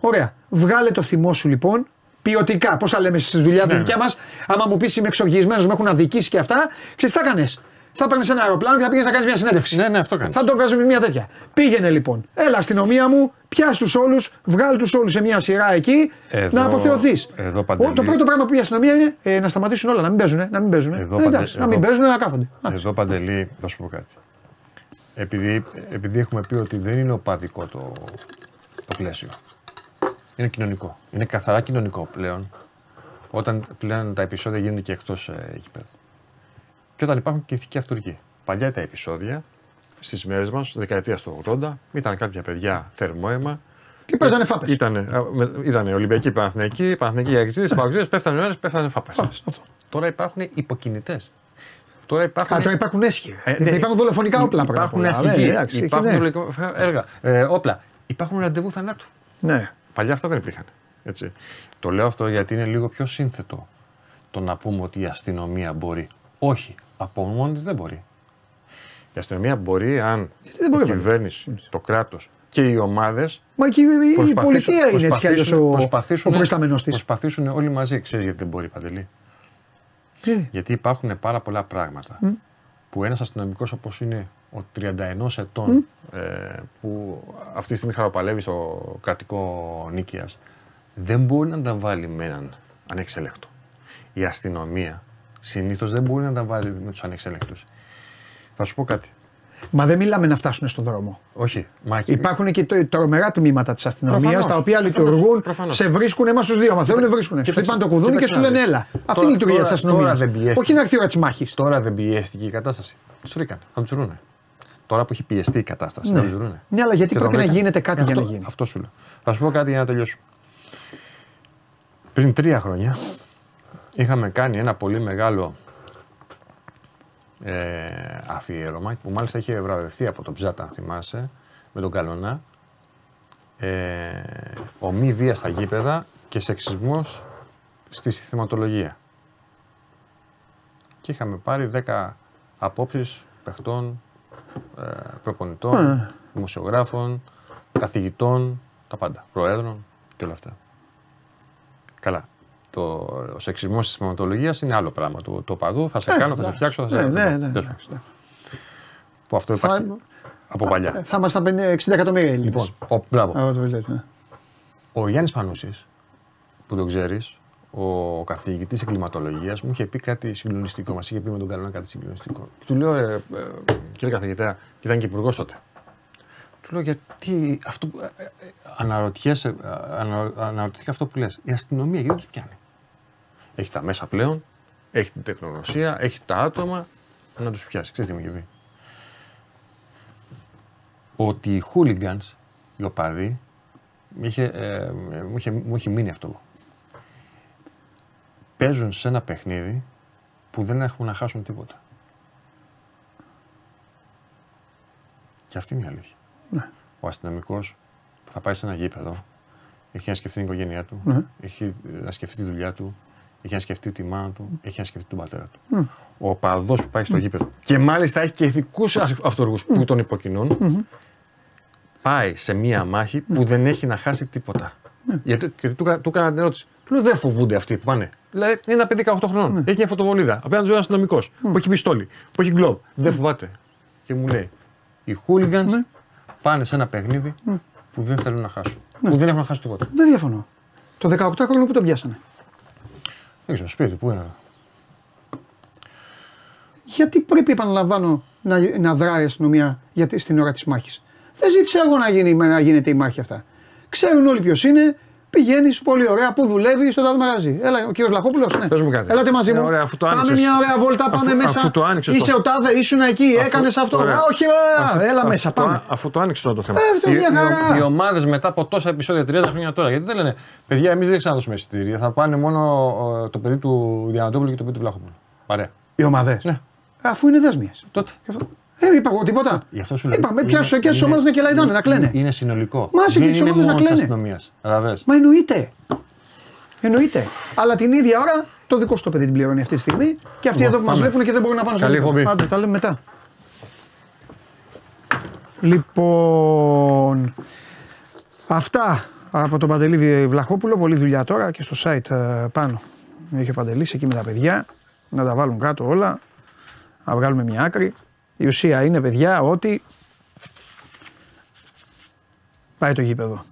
Ωραία. Βγάλε το θυμό σου λοιπόν ποιοτικά. Πώς θα λέμε στη δουλειά Ναι, τη δικιά μας, άμα μου πεις είμαι εξοργισμένος, με έχουν αδικήσει και αυτά, ξέρεις τι θα έκανε. Θα παίρνεις ένα αεροπλάνο και θα πήγε να κάνεις μια συνέντευξη. Ναι, ναι, αυτό κάνεις. Θα το βγάζει με μια τέτοια. Πήγαινε λοιπόν. Έλα αστυνομία μου, πιάς τους όλους, βγάλ τους όλους σε μια σειρά εκεί Εδώ- να αποθεωθείς. εδώ, Παντελή. Το πρώτο πράγμα που πει η αστυνομία είναι ε, να σταματήσουν όλα, να μην παίζουν. Να μην παίζουν. Εδώ, Ε, Παντε- εντάξει, να εδώ- μην παίζουν, να κάθονται. Α, Εδώ παντελή, θα σου πω κάτι. Επειδή, επειδή έχουμε πει ότι δεν είναι οπαδικό το, το πλαίσιο. Είναι κοινωνικό. Είναι καθαρά κοινωνικό πλέον. Όταν πλέον τα επεισόδια γίνονται και εκτός ε, γηπέδου. Και όταν υπάρχουν και ηθικοί αυτούργοι. Παλιά τα επεισόδια στις μέρες μας, δεκαετία του 80, ήταν κάποια παιδιά θερμό αίμα. Και παίζανε φάπες. Ήταν, ήταν Ολυμπιακοί Παναθηναϊκοί, Παναθηναϊκοί Αγγλικοί, Παγκοσμίε, πέφτανε μέρε, πέφτανε φάπες. Τώρα υπάρχουν υποκινητές. Τώρα υπάρχουν. Α, τώρα υπάρχουν έσχοι. Ε, ναι, υπάρχουν δολοφονικά όπλα πρώτα απ' Υπάρχουν όλα. αστικοί, Ναι, εντάξει, υπάρχουν ναι. δολοφονικά έργα, ε, όπλα. Υπάρχουν ραντεβού θανάτου. Ναι. Παλιά αυτά δεν υπήρχαν. Έτσι. Το λέω αυτό γιατί είναι λίγο πιο σύνθετο το να πούμε ότι η αστυνομία μπορεί. Όχι, από μόνη της δεν μπορεί. Η αστυνομία μπορεί αν δεν μπορεί, η κυβέρνηση, το κράτος και οι ομάδες. Μα και η- η πολιτεία είναι έτσι κι αλλιώς ο, ο προϊσταμένο της. Προσπαθήσουν όλοι μαζί. Ξέρεις γιατί δεν μπορεί, Παντελή; Γιατί υπάρχουν πάρα πολλά πράγματα που ένας αστυνομικός όπως είναι ο 31 ετών ε, που αυτή τη στιγμή χαροπαλεύει στο κρατικό νίκαια δεν μπορεί να τα βάλει με έναν ανεξέλεκτο. Η αστυνομία συνήθως δεν μπορεί να τα βάλει με τους ανεξέλεκτους. Θα σου πω κάτι. Μα δεν μιλάμε να φτάσουν στον δρόμο. Όχι. Μα Υπάρχουν και το- τρομερά τμήματα της αστυνομίας Προφανώς, τα οποία προφανώς, λειτουργούν, προφανώς. σε βρίσκουν εμάς τους δύο. Μα θέλουν, βρίσκουν. Σου κοίταξε, χτυπάνε το κουδούνι και κοίταξε σου να λένε δεις. έλα. Αυτή Τώρα- είναι η λειτουργία τώρα- της αστυνομίας. τώρα δεν πιέστηκε. Όχι να έρθει η ώρα της μάχης. Τώρα δεν πιέστηκε η κατάσταση. Τους βρήκαν. Θα τους βρούνε. Τώρα που έχει πιεστεί η κατάσταση, θα του βρούνε. Ναι, αλλά γιατί Και πρέπει το να βρήκαν. γίνεται κάτι Ε, για να αυτό- γίνει; Αυτό σου λέω. Θα σου πω κάτι για να τελειώσω. Πριν τρία χρόνια είχαμε κάνει ένα πολύ μεγάλο ε, αφιέρωμα που μάλιστα είχε βραβευτεί από τον Ψάτα, αν θυμάσαι, με τον Καλονά. Ε, ομή βία στα γήπεδα και σεξισμός στη θεματολογία. Και είχαμε πάρει 10 απόψεις παιχτών, ε, προπονητών, δημοσιογράφων, καθηγητών, τα πάντα, προέδρων και όλα αυτά. Καλά. Το, ο σεξισμός της θεματολογίας είναι άλλο πράγμα. Το, το παδού θα σε Ε, κάνω, θα σε ναι. φτιάξω, θα σε... Ναι, ναι, ναι, Τέλος ναι. πάντων. Που αυτό Θα- υπάρχει από παλιά. Ε, Θα ήμασταν 60 εκατομμύρια Έλληνες. Λοιπόν, ο, μπράβο. Α, το λέτε, ναι. Ο Γιάννης Πανούσης, που τον ξέρεις, ο καθηγητής εγκληματολογία, μου είχε πει κάτι συγκλονιστικό. Μας είχε πει με τον Καλώνα κάτι συγκλονιστικό. Και του λέω, ε, ε, κύριε καθηγητά, και ήταν και υπουργός τότε. Του λέω, γιατί αυτό, που- ε, ε, αναρωτιέσαι, ε, ανα, αναρωτήθηκα αυτό που λες. Η αστυνομία γιατί δεν τους πιάνει; Έχει τα μέσα πλέον, έχει την τεχνογνωσία, έχει τα άτομα να τους πιάσει. Ξέρεις τι μου είχε πει; Ότι οι hooligans, οι οπαδοί, μου είχε, ε, μου, είχε, μου είχε μείνει αυτό. Παίζουν σε ένα παιχνίδι που δεν έχουν να χάσουν τίποτα. Και αυτή είναι η αλήθεια. Ο αστυνομικός που θα πάει σε ένα γήπεδο έχει να σκεφτεί την οικογένειά του, έχει να σκεφτεί τη δουλειά του, έχει να σκεφτεί τη μάνα του, έχει να σκεφτεί τον πατέρα του. Ο παδό που πάει στο γήπεδο και μάλιστα έχει και ηθικού αυτοργού που τον υποκινούν, πάει σε μία μάχη που δεν έχει να χάσει τίποτα. Γιατί και του, κα- του έκανα την ερώτηση. Του λέω δεν φοβούνται αυτοί που πάνε. Δηλαδή είναι ένα παιδί 18 χρόνων. Έχει μια φωτοβολίδα. Απέναντι του ένας αστυνομικός που έχει πιστόλι, που έχει γκλόμπ. Δεν φοβάται. Και μου λέει, οι hooligans πάνε σε ένα παιχνίδι που δεν θέλουν να χάσουν. Που δεν έχουν να χάσουν τίποτα. Δεν διαφωνώ. Το 18 χρόνο που τον πιάσανε. Δεν ξέρω, σπίτι, πού είναι. Γιατί πρέπει, επαναλαμβάνω, να, να δράει η αστυνομία γιατί, στην ώρα της μάχης. Δεν ζήτησα εγώ να, γίνει, να γίνεται η μάχη αυτά. Ξέρουν όλοι ποιος είναι, πηγαίνεις πολύ ωραία, πού δουλεύεις, στο τάδε μαγαζί. Έλα, ο κύριος Λαχόπουλος. Ναι. Πες μου κάτι. Έλατε μαζί Ε, μου. ωραία, αφού το πάμε άνοιξες. μια ωραία βόλτα, Αφού- πάμε μέσα. αφού το άνοιξες Είσαι το- ο τάδε, ήσουν εκεί, Αφού- έκανες αυτό. ωραία. Α, όχι, α, Αφού- έλα αφού μέσα, το- πάμε. Αφού το άνοιξε τώρα το θέμα. Ε, αυτό οι, μια χαρά. οι, οι ομάδες μετά από τόσα επεισόδια 30 χρόνια τώρα, γιατί δεν λένε Παιδιά, εμείς δεν ξαναδώσουμε εισιτήρια. Θα πάνε μόνο ε, το παιδί του Διανατόπουλου και το παιδί του Βλάχοπουλου. Παρέα. Οι ομάδες. Ναι. Αφού είναι δέσμιες. Τότε. Ε, είπα εγώ τίποτα. Γι' αυτό σου λέω. Είπαμε, είναι- πιάσω και τι είναι- ομάδε να κελαϊδάνε, να κλαίνε. Είναι, είναι συνολικό. Μα άσε και δεν τις είναι ομάδες να μόνος της κλαίνε. αστυνομίας. Καταλαβες. Μα εννοείται. Εννοείται. Αλλά την ίδια ώρα το δικό σου το παιδί την πληρώνει αυτή τη στιγμή και αυτοί εδώ που μας πάμε. βλέπουν και δεν μπορούν να πάνε στο Καλή γήπεδο. εκπομπή. Άντε, τα λέμε μετά. Λοιπόν, αυτά από τον Παντελή Βλαχόπουλο. Πολλή δουλειά τώρα και στο site ε, πάνω. Έχει ο Παντελής εκεί με τα παιδιά. Να τα βάλουν κάτω όλα. Να βγάλουμε μια άκρη. Η ουσία είναι, παιδιά, ότι πάει το γήπεδο.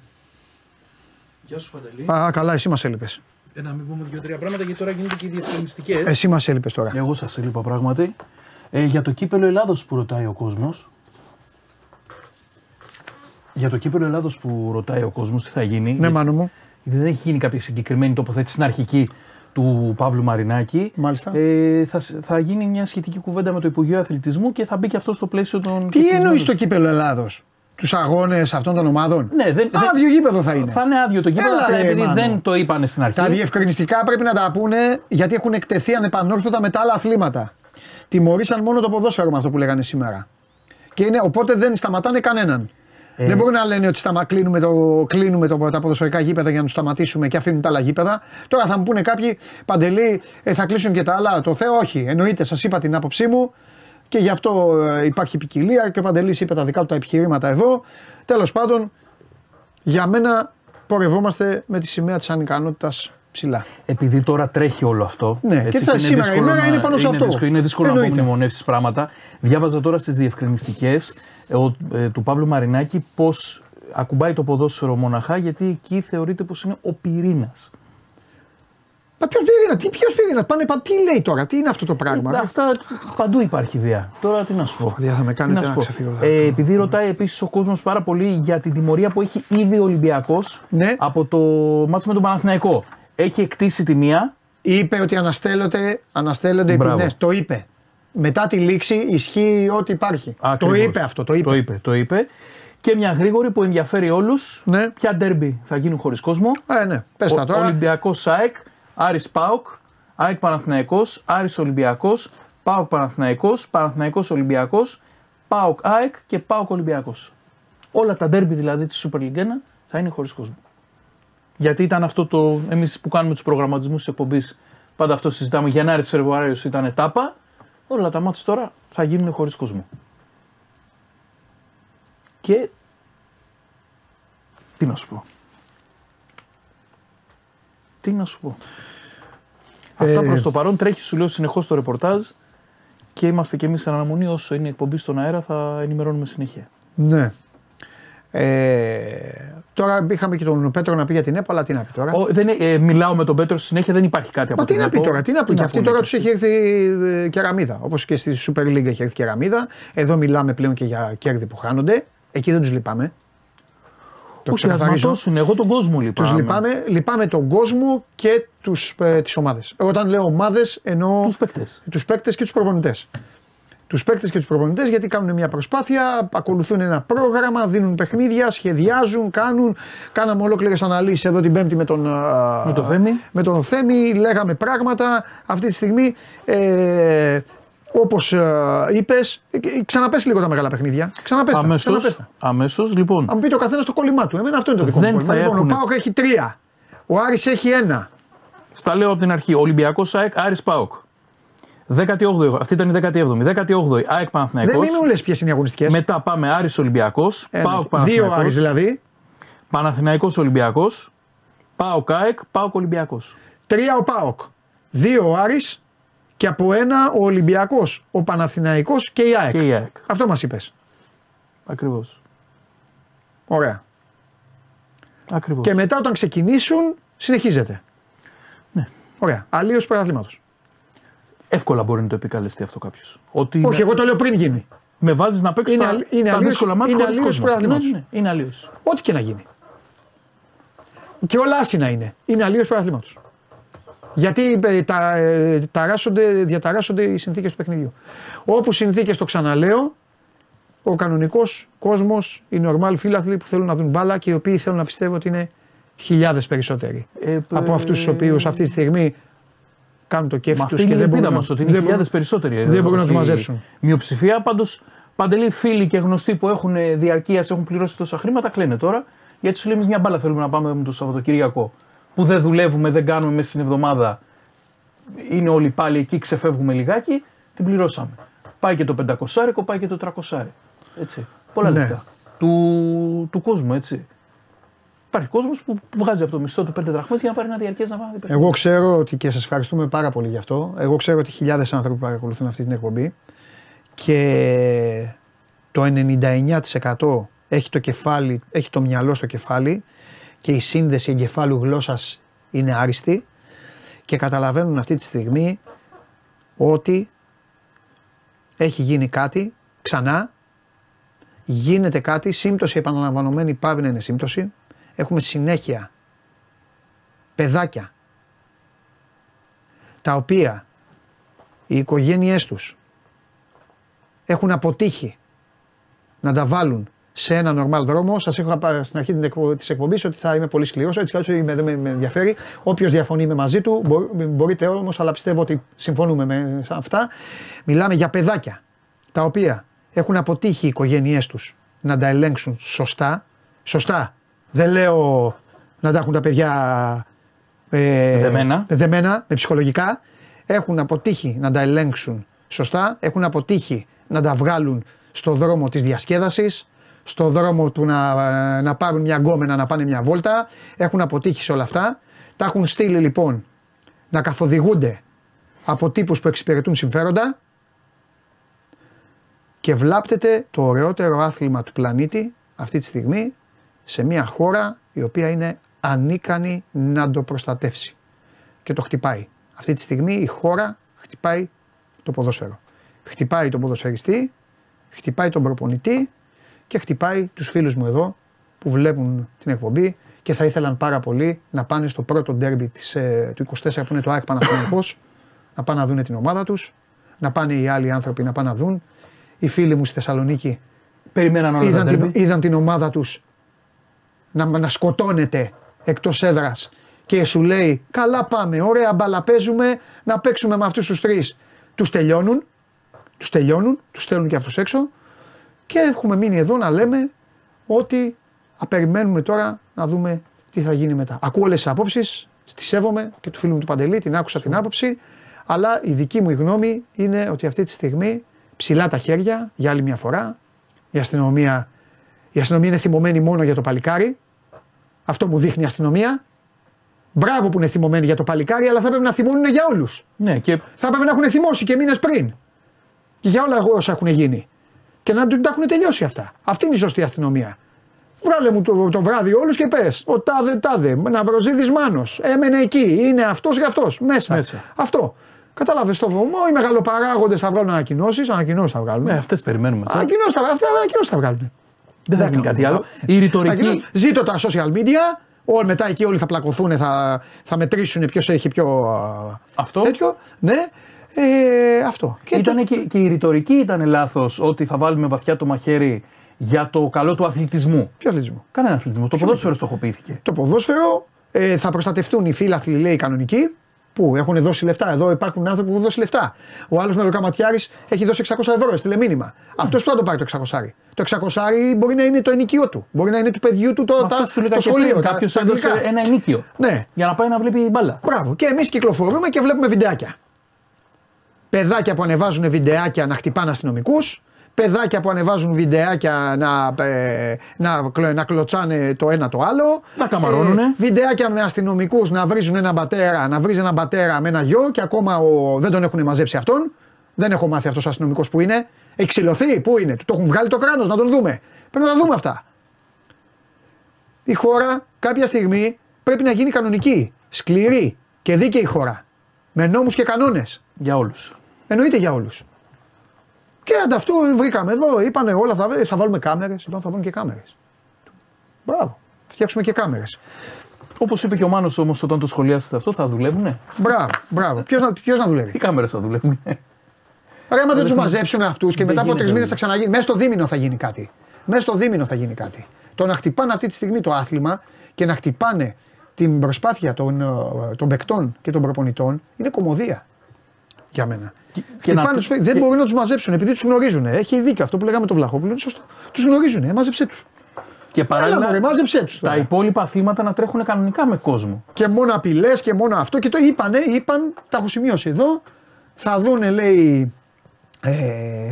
Γεια σου Παντελή. Α, καλά, εσύ μας έλειπες. Ε, να μην πούμε δύο-τρία πράγματα γιατί τώρα γίνονται και οι διευκρινιστικέ. Εσύ μας έλειπες τώρα. Εγώ σας έλειπα πράγματι. Ε, για το κύπελο Ελλάδος που ρωτάει ο κόσμος. Για το κύπελο Ελλάδος που ρωτάει ο κόσμος τι θα γίνει. Ναι, γιατί μάνο μου. Δεν έχει γίνει κάποια συγκεκριμένη τοποθέτηση στην αρχική του Παύλου Μαρινάκη. Μάλιστα. Ε, θα, σ- θα γίνει μια σχετική κουβέντα με το Υπουργείο Αθλητισμού και θα μπει και αυτό στο πλαίσιο των. Τι κεκτημένων. εννοείς το κύπελο Ελλάδος, Τους αγώνες αυτών των ομάδων; Ναι, δεν, δεν- Άδειο γήπεδο θα είναι. θα είναι άδειο το κύπελο, Έλα, απλά ρε, επειδή Μάνο. δεν το είπανε στην αρχή. Τα διευκρινιστικά πρέπει να τα πούνε γιατί έχουν εκτεθεί ανεπανόρθωτα με τα άλλα αθλήματα. Τιμωρήσαν μόνο το ποδόσφαιρο με αυτό που λέγανε σήμερα. Και είναι, οπότε δεν σταματάνε κανέναν. Ε. Δεν μπορούν να λένε ότι σταμα, κλείνουμε, το, κλείνουμε το, τα ποδοσφαιρικά γήπεδα για να τους σταματήσουμε και αφήνουν τα άλλα γήπεδα. Τώρα θα μου πούνε κάποιοι, Παντελή, ε, θα κλείσουν και τα άλλα. Το Θεό, όχι. Εννοείται, σας είπα την άποψή μου και γι' αυτό ε, υπάρχει ποικιλία και ο Παντελής είπε τα δικά του τα επιχειρήματα εδώ. Τέλος πάντων, για μένα πορευόμαστε με τη σημαία της ανικανότητας ψηλά. Επειδή τώρα τρέχει όλο αυτό. Ναι, και θα- είναι σήμερα η δύσκολο μέρα να- είναι πάνω σε αυτό. δύσκολο, είναι δύσκολο να Εννοείται. απομνημονεύσεις πράγματα. Διάβαζα τώρα στις διευκρινιστικές του Παύλου Μαρινάκη πώς ακουμπάει το ποδόσφαιρο μοναχά γιατί εκεί θεωρείται πως είναι ο πυρήνας. Μα ποιος πυρήνα, τι ποιος πυρήνα, πάνε, πα, τι λέει τώρα, τι είναι αυτό το πράγμα; ρε; Αυτά παντού υπάρχει ιδέα. Τώρα τι να σου πω. Παιδιά, θα με κάνετε Τι να να σου πω. ξεφύγω. Ε, επειδή ρωτάει επίσης ο κόσμος πάρα πολύ για την τιμωρία που έχει ήδη ο Ολυμπιακός Ναι. από το μάτσο με τον Παναθηναϊκό. Έχει εκτίσει τη μία. Είπε ότι αναστέλλονται, αναστέλλονται οι Μπράβο. ποινές. Το είπε. Μετά τη λήξη ισχύει ό,τι υπάρχει. Ακριβώς. Το είπε αυτό, το είπε. Το είπε, το είπε. Και μια γρήγορη που ενδιαφέρει όλους. Ναι. Ποια ντέρμπι θα γίνουν χωρίς κόσμο; Ε, ναι, πες τα τώρα. Ολυμπιακός ΣΑΕΚ, Άρης ΠΑΟΚ, ΑΕΚ Παναθηναϊκός, Άρης Ολυμπιακός, ΠΑΟΚ Παναθηναϊκός, Παναθηναϊκός Ολυμπιακός, ΠΑΟΚ ΑΕΚ και ΠΑΟΚ Ολυμπιακός. Όλα τα ντέρμπι δηλαδή της Super League 1 θα είναι χωρίς κόσμο. Γιατί ήταν αυτό το. Εμείς που κάνουμε τους προγραμματισμούς της εκπομπής, πάντα αυτό συζητάμε. Γενάρης Φεβρουάριος ήταν τάπα. Όλα τα μάτια τώρα θα γίνουν χωρίς κόσμο. Και. Τι να σου πω. Τι να σου πω. Αυτά Ε, προς το παρόν τρέχει, σου λέω συνεχώς το ρεπορτάζ και είμαστε κι εμείς σε αναμονή. Όσο είναι η εκπομπή στον αέρα, θα ενημερώνουμε συνέχεια. Ναι. Ε, τώρα είχαμε και τον Πέτρο να πει για την ΕΠΑ, αλλά τι να πει τώρα. Ο, δεν, είναι- ε, μιλάω με τον Πέτρο στη συνέχεια, δεν υπάρχει κάτι από Μα τι την να πει ΕΠΟ. τώρα, τι να πει. Και αυτή πούνε τώρα και τους έχει έρθει ε, κεραμίδα. Όπως και στη Super League έχει έρθει κεραμίδα. Εδώ μιλάμε πλέον και για κέρδη που χάνονται. Εκεί δεν τους λυπάμαι. Το Όχι, ας ξεκαθαρίζω. ματώσουν. Εγώ τον κόσμο λυπάμαι. Τους λυπάμαι, λυπάμαι τον κόσμο και τους, ε, τις ομάδες. Εγώ όταν λέω ομάδες εννοώ Τους παίκτες. τους παίκτες και τους προπονητές. Τους παίκτες και τους προπονητές γιατί κάνουν μια προσπάθεια, ακολουθούν ένα πρόγραμμα, δίνουν παιχνίδια, σχεδιάζουν, κάνουν. Κάναμε ολόκληρες αναλύσεις εδώ την Πέμπτη με τον, α, Με τον Θέμη. με τον Θέμη, λέγαμε πράγματα. Αυτή τη στιγμή, ε, όπως ε, είπες, ε, ξαναπες λίγο τα μεγάλα παιχνίδια. Ξαναπες τα, Αμέσως, ξαναπες τα. αμέσως, λοιπόν, Αν μου πει το καθένας το κόλλημά του. Εμένα αυτό είναι το δικό Δεν μου κόλλημα. θα Λοιπόν, έχουνε- ο Πάοκ έχει τρία. Ο Άρης έχει ένα. στα λέω από την αρχή. Ολυμπιακός ΑΕΚ, Άρης ΠΑΟΚ. 18η, αυτή ήταν η 17η. 18η, ΑΕΚ Δεν Παναθηναϊκός. μην μου λες ποιες είναι οι αγωνιστικές. Μετά πάμε Άρης Ολυμπιακός, ΠΑΟΚ Δύο Παναθηναϊκός. Άρης δηλαδή. Παναθηναϊκός Ολυμπιακός, Πάοκ ΑΕΚ, Πάοκ Ολυμπιακός. Τρία ο Πάοκ. Δύο ο Άρης και από ένα ο Ολυμπιακός, ο Παναθηναϊκός και η ΑΕΚ. Και η ΑΕΚ. Αυτό μας είπες. Ακριβώς. Ωραία. Ακριβώς. Και μετά όταν ξεκινήσουν συνεχίζεται. Ναι. Ωραία. Αλλίως πρωταθλήματος. Εύκολα μπορεί να το επικαλεστεί αυτό κάποιος. Ότι Όχι, με, εγώ το λέω πριν γίνει. με βάζεις να παίξω Είναι τα, αλλ- είναι τα αλλίως- δύσκολα μάτια είναι χωρίς αλλίως κόσμο. Ναι, πρωταθλήματος. ναι, είναι αλλίω. Ό,τι και να γίνει. Και όλα άσυνα είναι. Είναι αλλίω πρωταθλήματο. Γιατί ε, τα, ε, ταράσσονται, διαταράσσονται οι συνθήκες του παιχνιδιού. Όπου συνθήκες το ξαναλέω, ο κανονικός κόσμος, οι normal φίλαθλοι που θέλουν να δουν μπάλα και οι οποίοι θέλουν να πιστεύω ότι είναι χιλιάδες περισσότεροι. Ε, από ε, αυτούς τους οποίους αυτή τη στιγμή κάνουν το κέφι Μα τους αυτή και είναι η δεν μπορούν, ελπίδα να, μας ότι είναι δεν χιλιάδες μπορούν, περισσότεροι. δεν μπορούν να ότι του μαζέψουν. Μειοψηφία πάντως παντελή φίλοι και γνωστοί που έχουν διαρκείας, έχουν πληρώσει τόσα χρήματα, κλαίνε τώρα. Γιατί σου λέει εμείς μια μπάλα θέλουμε να πάμε με το Σαββατοκύριακο. Που δεν δουλεύουμε, δεν κάνουμε μέσα στην εβδομάδα. Είναι όλοι πάλι εκεί, ξεφεύγουμε λιγάκι. Την πληρώσαμε. Πάει και το 500, πάει και το 300. Έτσι. Πολλά Ναι. λεφτά. Του, του κόσμου, έτσι. Υπάρχει κόσμος που βγάζει από το μισθό του 5 δραχμές για να πάρει ένα διαρκέ να πάει. Εγώ ξέρω ότι και σας ευχαριστούμε πάρα πολύ γι' αυτό. Εγώ ξέρω ότι χιλιάδες άνθρωποι παρακολουθούν αυτή την εκπομπή και το 99% έχει το, κεφάλι, έχει το μυαλό στο κεφάλι και η σύνδεση εγκεφάλου γλώσσας είναι άριστη και καταλαβαίνουν αυτή τη στιγμή ότι έχει γίνει κάτι ξανά, γίνεται κάτι, σύμπτωση επαναλαμβανωμένη πάβει να είναι σύμπτωση, έχουμε συνέχεια παιδάκια τα οποία οι οικογένειές τους έχουν αποτύχει να τα βάλουν σε ένα νορμάλ δρόμο. Σας είχα πει στην αρχή της εκπομπής ότι θα είμαι πολύ σκληρός. Έτσι κι αλλιώς δεν με, με ενδιαφέρει. Όποιος διαφωνεί με μαζί του, μπο- μπορείτε όμως, αλλά πιστεύω ότι συμφωνούμε με αυτά. Μιλάμε για παιδάκια τα οποία έχουν αποτύχει οι οικογένειές τους να τα ελέγξουν σωστά. Σωστά. Δεν λέω να τα έχουν τα παιδιά ε, Δεμένα. δεμένα με ψυχολογικά. Έχουν αποτύχει να τα ελέγξουν σωστά. Έχουν αποτύχει να τα βγάλουν στο δρόμο της διασκέδασης, στο δρόμο του να, να πάρουν μια γκόμενα να πάνε μια βόλτα. Έχουν αποτύχει σε όλα αυτά. Τα έχουν στείλει λοιπόν να καθοδηγούνται από τύπους που εξυπηρετούν συμφέροντα και βλάπτεται το ωραιότερο άθλημα του πλανήτη αυτή τη στιγμή σε μια χώρα η οποία είναι ανίκανη να το προστατεύσει. Και το χτυπάει. Αυτή τη στιγμή η χώρα χτυπάει το ποδόσφαιρο. Χτυπάει τον ποδοσφαιριστή, χτυπάει τον προπονητή και χτυπάει τους φίλους μου εδώ που βλέπουν την εκπομπή και θα ήθελαν πάρα πολύ να πάνε στο πρώτο ντέρμπι της, ε, του 24 που είναι το ΑΕΚ Παναθηναϊκός να πάνε να δουν την ομάδα τους, να πάνε οι άλλοι άνθρωποι να πάνε να δουν. Οι φίλοι μου στη Θεσσαλονίκη Περιμέναν όλα τα είδαν την, ντέρμπι. είδαν την ομάδα τους να, να σκοτώνεται εκτός έδρας και σου λέει καλά πάμε, ωραία μπαλα παίζουμε, να παίξουμε με αυτούς τους τρεις. Τους τελειώνουν, τους τελειώνουν, τους στέλνουν και αυτούς έξω και έχουμε μείνει εδώ να λέμε ότι α, περιμένουμε τώρα να δούμε τι θα γίνει μετά. Ακούω όλες τις απόψεις, τις σέβομαι και του φίλου μου του Παντελή, την άκουσα την άποψη, αλλά η δική μου η γνώμη είναι ότι αυτή τη στιγμή ψηλά τα χέρια για άλλη μια φορά, η αστυνομία, η αστυνομία είναι θυμωμένη μόνο για το παλικάρι, αυτό μου δείχνει η αστυνομία. Μπράβο που είναι θυμωμένη για το παλικάρι, αλλά θα πρέπει να θυμώνουν για όλους. Ναι, και Θα πρέπει να έχουν θυμώσει και μήνες πριν. Και για όλα όσα έχουν γίνει. Και να του τα έχουν τελειώσει αυτά. Αυτή είναι η σωστή αστυνομία. Βγάλε μου το, το βράδυ όλους και πες. Ο τάδε τάδε. Ναυροζίδη Μάνος. Έμενε εκεί. Είναι αυτός και αυτό. Μέσα. Μέσα. Αυτό. Κατάλαβες το βωμό. Οι μεγαλοπαράγοντες θα βγάλουν ανακοινώσεις. Ανακοινώσεις θα βγάλουν. με αυτές περιμένουμε. τώρα. Ανακοινώσεις θα, αυτά ανακοινώσεις θα βγάλουν. Δεν θα γίνει κάτι άλλο. Η ρητορική. Ανακοινώ- Ζήτω τα social media. Όλοι μετά εκεί όλοι θα πλακωθούν, θα, θα μετρήσουν ποιος έχει πιο. α, Αυτό. Τέτοιο. Ναι. Ε, αυτό. Και Ήτανε και, και η ρητορική ήταν λάθος ότι θα βάλουμε βαθιά το μαχαίρι για το καλό του αθλητισμού. Ποιο αθλητισμό; Κανένα αθλητισμό. Το ποδόσφαιρο στοχοποιήθηκε. Το ποδόσφαιρο ε, θα προστατευτούν οι φίλαθλοι, λέει, οι κανονικοί. Που έχουν δώσει λεφτά. Εδώ υπάρχουν άνθρωποι που έχουν δώσει λεφτά. Ο άλλος Μελοκαματιάρη έχει δώσει 600 ευρώ, έστειλε μήνυμα. Αυτός που θα το πάρει το 600. Το 600 μπορεί να είναι το ενοικείο του. Μπορεί να είναι του παιδιού του το, Αυτό τα, σου λέγα το και σχολείο. πριν. τα- Κάποιος τα έδωσε αγγλικά. ένα ενίκιο. Ναι. Για να πάει να βλέπει μπάλα. Μπράβο. Και εμείς κυκλοφορούμε και βλέπουμε βιντεάκια. Παιδάκια που ανεβάζουν βιντεάκια να χτυπάνε αστυνομικούς. Παιδάκια που ανεβάζουν βιντεάκια να, ε, να, κλω- να κλωτσάνε το ένα το άλλο. Να καμαρώνουνε. βιντεάκια με αστυνομικούς να βρίζουν έναν πατέρα, να βρίζει έναν πατέρα με ένα γιο και ακόμα ο, δεν τον έχουν μαζέψει αυτόν. Δεν έχω μάθει αυτός ο αστυνομικός που είναι. Έχει ξυλωθεί, πού είναι, του το έχουν βγάλει το κράνος, να τον δούμε. Πρέπει να τα δούμε αυτά. Η χώρα κάποια στιγμή πρέπει να γίνει κανονική, σκληρή και δίκαιη χώρα. Με νόμους και κανόνες. Για όλους. Εννοείται για όλους. Και ανταυτού βρήκαμε εδώ, είπανε όλα θα, θα βάλουμε κάμερες. Είπαμε θα βάλουμε και κάμερες. Μπράβο. Θα φτιάξουμε και κάμερες. Όπως είπε και ο Μάνος όμως όταν το σχολιάσετε αυτό, θα δουλεύουνε; Μπράβο, μπράβο. Ποιος να, ποιος να δουλεύει; Οι κάμερες θα δουλεύουν. Ρε, άμα δεν τους μαζέψουν αυτούς και Δεν μετά από τρεις γίνεται, μήνες δεν. θα ξαναγίνει. Μέσα στο δίμηνο θα γίνει κάτι. Μέσα στο δίμηνο θα γίνει κάτι. Το να χτυπάνε αυτή τη στιγμή το άθλημα και να χτυπάνε την προσπάθεια των, ε, των παικτών και των προπονητών είναι κομμωδία για μένα. Και Χτυπάνε να- τους παίκτες, δεν και- μπορούν να τους μαζέψουν επειδή τους γνωρίζουν. Έχει δίκιο αυτό που λέγαμε το Βλαχόπουλο. Είναι σωστό. Τους γνωρίζουν. Ε, μάζεψέ τους. Και Έλα, μωρέ, παράλληλα μάζεψέ τους. τα υπόλοιπα αθλήματα να τρέχουν κανονικά με κόσμο. Και μόνο απειλές και μόνο αυτό. Και το είπανε, είπαν, τα έχω σημειώσει εδώ. Θα δουν, λέει, ε,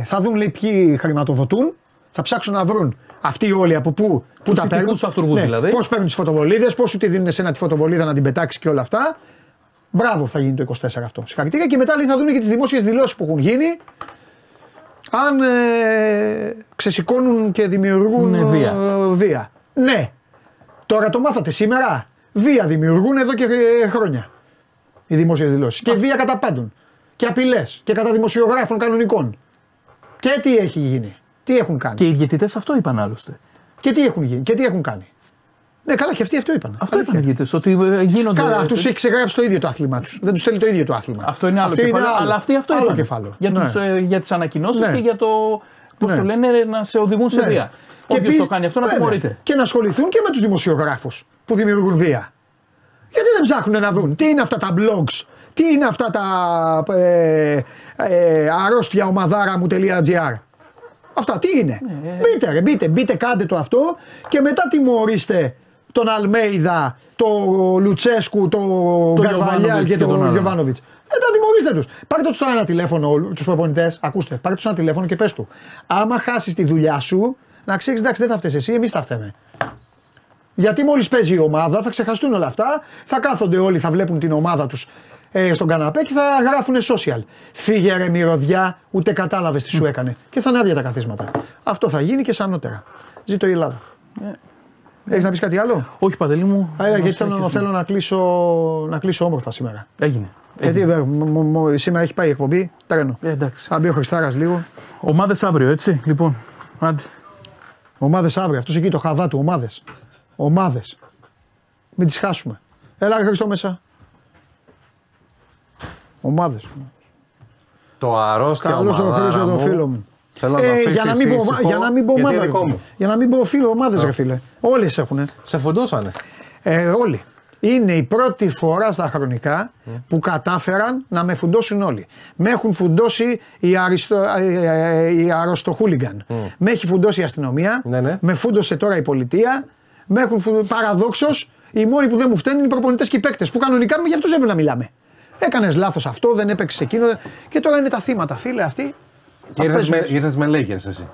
θα δουν, λέει, ποιοι χρηματοδοτούν. Θα ψάξουν να βρουν αυτοί όλοι από πού, πού Τους τα παίρνουν. ηθικούς αυτούργους δηλαδή. Πώς παίρνουν τις φωτοβολίδες, πώς σου τη δίνουν σε ένα τη φωτοβολίδα να την πετάξεις και όλα αυτά. Μπράβο θα γίνει το 24 αυτό. Συγχαρητήρια και μετά λέει, θα δουν και τις δημόσιες δηλώσεις που έχουν γίνει. Αν ε, ξεσηκώνουν και δημιουργούν Ναι, βία. ε, βία. Ναι. Τώρα το μάθατε σήμερα. Βία δημιουργούν εδώ και ε, χρόνια. Οι δημόσιες δηλώσεις. Και βία κατά πάντων. Και απειλές. Και κατά δημοσιογράφων κανονικών. Και τι έχει γίνει. Τι έχουν κάνει. Και οι διαιτητέ αυτό είπαν άλλωστε. Και τι έχουν γίνει. Και τι έχουν κάνει. Ναι, καλά, και αυτοί αυτό είπαν. Αυτό Αλήθεια. είπαν οι διαιτητέ. Ότι ε, γίνονται. Καλά, αυτούς έχει ξεγράψει το ίδιο το άθλημά τους. Δεν τους στέλνει το ίδιο το άθλημα. Αυτό είναι άλλο Αυτό κεφάλαιο. άλλο. Αλλά αυτοί αυτό άλλο είπαν. κεφάλαιο. Για, Ναι. τους, ε, για τις ανακοινώσεις Ναι. και για το. Πώς Ναι. το λένε, να σε οδηγούν σε Ναι. βία. Και Όποιος επίσης- το κάνει αυτό να βέβαια, τιμωρείται. Και να ασχοληθούν και με τους δημοσιογράφους που δημιουργούν βία. Γιατί δεν ψάχνουν να δουν τι είναι αυτά τα blogs, τι είναι αυτά τα ε, ε, αρρώστια ομαδάρα.gr. Αυτά τι είναι. Ναι, Μπείτε, ρε, μπείτε, μπείτε, κάντε το αυτό και μετά τιμωρήστε τον Αλμέιδα, τον Λουτσέσκου, τον Γκαρβαλιάλ Γιοβάνοβιτς και και τον τον άλλον. Γιωβάνοβιτς. Ε, τα τιμωρήστε τους. Πάρτε τους ένα τηλέφωνο, τους προπονητές. Ακούστε, πάρτε τους ένα τηλέφωνο και πες του. Άμα χάσεις τη δουλειά σου, να ξέρεις εντάξει δεν θα φταίεις εσύ, εμείς θα φταίμε. Γιατί μόλις παίζει η ομάδα θα ξεχαστούν όλα αυτά, θα κάθονται όλοι, θα βλέπουν την ομάδα τους ε, στον καναπέ και θα γράφουν social. Φύγε ρε μυρωδιά, ούτε κατάλαβες τι σου έκανε. Και θα είναι άδεια τα καθίσματα. Αυτό θα γίνει και σαν νότερα. Ζήτω η Ελλάδα. Έχεις να πεις κάτι άλλο; Όχι, παντελή μου. Α, να γιατί θέλω, συνεχίσουμε. θέλω να, κλείσω, να κλείσω όμορφα σήμερα. Έγινε. Γιατί ε, μ- μ- μ- σήμερα έχει πάει η εκπομπή, τρένο. Ε, εντάξει. Θα μπει ο Χριστάρας λίγο. Ομάδες αύριο, έτσι. Λοιπόν, άντε. Ομάδες αύριο. Αυτός εκεί το χαβά του. Ομάδες. Ομάδες. Μην τις χάσουμε. Έλα, ρε Χριστό μέσα. Ομάδες. Το αρρώστια Καλώς το ομαδάρα Χρήστο, το μου, φίλο μου. Θέλω να το Ε, αφήσεις για, να μην πω, ήσυχο, για να μην πω γιατί ομάδα. είναι δικό ρε. μου. Για να μην πω φίλο ομάδες, ρε φίλε. Όλες έχουν. Σε φουντώσανε. Ε, όλοι. Είναι η πρώτη φορά στα χρονικά που κατάφεραν να με φουντώσουν όλοι. Με έχουν φουντώσει οι, αριστο, ε, ε, οι αρρωστοχούλιγκαν. Με έχει φουντώσει η αστυνομία. Ναι, ναι. Με φούντωσε τώρα η πολιτεία. Με έχουν φου... παραδόξως οι μόνοι που δεν μου φταίνουν είναι οι προπονητές και οι παίκτες. Που κανονικά για αυτούς έπρεπε να μιλάμε. Έκανες λάθος αυτό, δεν έπαιξες εκείνο. Και τώρα είναι τα θύματα, φίλε αυτοί. Και ήρθες παίζουν. με, ήρθες με Lakers εσύ.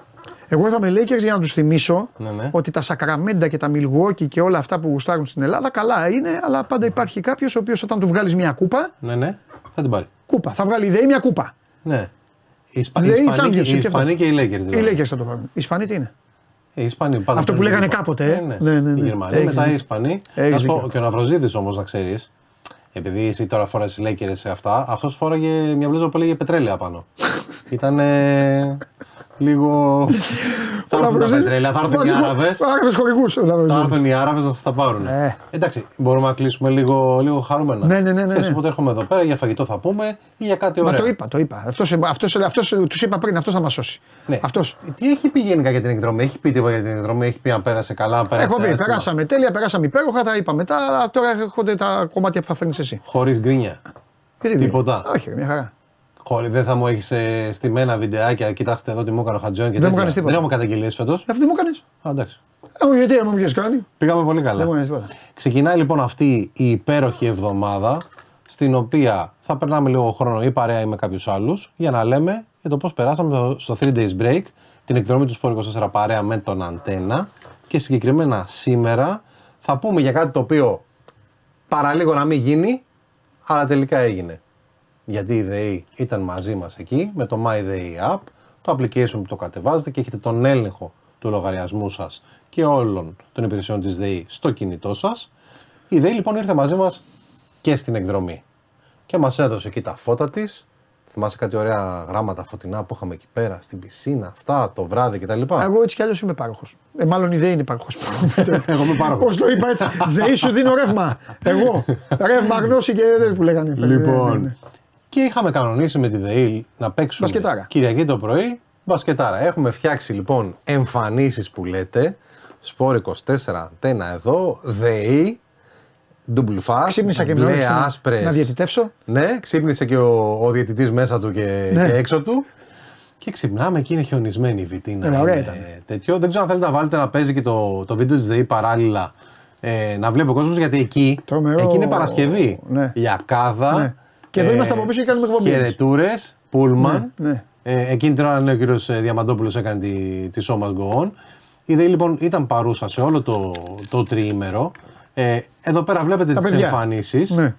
Εγώ ήρθα με Lakers για να τους θυμίσω Ναι, ναι. ότι τα Σακραμέντα και τα Milwaukee και όλα αυτά που γουστάρουν στην Ελλάδα καλά είναι, αλλά πάντα υπάρχει κάποιος ο οποίος όταν του βγάλεις μια κούπα, Ναι, ναι. Θα την πάρει. κούπα. Θα βγάλει η ΔΕΗ μια κούπα. Ναι. Οι Ισπα... Δεν οι είναι Ισπανοί, και, Championship οι και αυτό. Ισπανοί και οι Lakers δηλαδή. Οι Lakers θα το πάρουν. Οι Ισπανοί τι είναι; Οι Ισπανοί πάντα Αυτό που παίρνουν λέγανε λοιπόν. κάποτε, ε. Ναι, ναι. Ναι, ναι, ναι. Οι Γερμανοί, Έχεις μετά οι δίκιο. Ισπανοί. Έχεις Να σου πω, δίκιο. και ο Ναυροζίδης όμως να ξέρεις, επειδή εσύ τώρα φοράς Lakers σε αυτά, αυτός φόραγε μια μπλούζα που λέγε πετρέλαια πάνω. <laughs> Ήταν λίγο. θα έρθουν τα πετρέλαια, θα έρθουν οι Άραβες. Άραβε χορηγού. Θα έρθουν οι Άραβες να σας τα πάρουν. Ε. Εντάξει, μπορούμε να κλείσουμε λίγο, λίγο χαρούμενα. Ναι, ναι, ναι, ναι, Ξέρεις, ναι. οπότε έρχομαι εδώ πέρα για φαγητό θα πούμε ή για κάτι Μα ωραίο. το είπα, το είπα. Αυτός αυτός, αυτός, τους είπα πριν, αυτός θα μας σώσει. Ναι. Αυτός. Τι έχει πει γενικά για την εκδρομή, έχει πει τίποτα για την εκδρομή, έχει πει αν πέρασε καλά, αν πέρασε Έχω πει, άσχημα. περάσαμε τέλεια, περάσαμε υπέροχα, τα είπα μετά, αλλά τώρα έρχονται τα κομμάτια που θα φέρνεις εσύ. Χωρίς γκρίνια. Και τι Τίποτα. βγήκε. Όχι, μια χαρά. Χωρί, δεν θα μου έχεις ε, στημένα βιντεάκια. Κοιτάξτε εδώ τι μου έκανε ο Χατζόν και Δεν μου τέτοια. έκανες τίποτα. Δεν έχουμε καταγγελίες φέτος. Αυτό τι μου έκανε. Εντάξει. Ε, γιατί άμα μου είχες κάνει. Πήγαμε πολύ καλά. Δεν μου έκανες τίποτα. Ξεκινάει λοιπόν αυτή η υπέροχη εβδομάδα στην οποία θα περνάμε λίγο χρόνο ή παρέα ή με κάποιους άλλους για να λέμε για το πώς περάσαμε το- στο 3 days break την εκδρομή του Σπόρ 24 παρέα με τον Αντένα και συγκεκριμένα σήμερα θα πούμε για κάτι το οποίο παραλίγο να μην γίνει, αλλά τελικά έγινε. Γιατί η ΔΕΗ ήταν μαζί μας εκεί με το My Day App, το application που το κατεβάζετε και έχετε τον έλεγχο του λογαριασμού σας και όλων των υπηρεσιών της ΔΕΗ στο κινητό σας. Η ΔΕΗ λοιπόν ήρθε μαζί μας και στην εκδρομή και μας έδωσε εκεί τα φώτα της, Θυμάσαι κάτι ωραία γράμματα φωτεινά που είχαμε εκεί πέρα, στην πισίνα, αυτά το βράδυ κτλ. Εγώ έτσι κι αλλιώς είμαι πάροχος. Ε, μάλλον η ΔΕΗ είναι πάροχος. <laughs> Εγώ είμαι πάροχος. Πώ το είπα έτσι. ΔΕΗ σου δίνω ρεύμα. Εγώ. Ρεύμα γνώση και δεν που λέγανε. Ναι, ναι, Λοιπόν, ναι. Και είχαμε κανονίσει με τη ΔΕΗ να παίξουμε Μπασκετάρα. Κυριακή το πρωί μπασκετάρα. Έχουμε φτιάξει λοιπόν εμφανίσεις που λέτε, Σπόρ 24 αντένα εδώ, ΔΕΗ, Double Fast, Ξύπνησα και με μπλε όρεξη να- άσπρες. να διαιτητεύσω. Ναι, ξύπνησε και ο, ο διαιτητής μέσα του και, Ναι. και έξω του. Και ξυπνάμε και είναι χιονισμένη η βιτίνα. Ναι, ωραία είναι ήταν. Τέτοιο. Δεν ξέρω αν θέλετε να βάλετε να παίζει και το, το βίντεο της ΔΕΗ παράλληλα. Ε, να βλέπει ο κόσμος γιατί εκεί, Τρομερό. εκεί είναι Παρασκευή. Ναι. Λιακάδα. Ναι. Και εδώ είμαστε από πίσω και κάνουμε εκπομπή. Χαιρετούρες, Πούλμαν. Ναι, ναι. Ε, εκείνη την ώρα ναι, ο κύριος Διαμαντόπουλος έκανε τη, τη Show Must Go On. Η ΔΕΗ λοιπόν ήταν παρούσα σε όλο το, το τριήμερο. Ε, εδώ πέρα βλέπετε Τα τις παιδιά. εμφανίσεις. Ναι.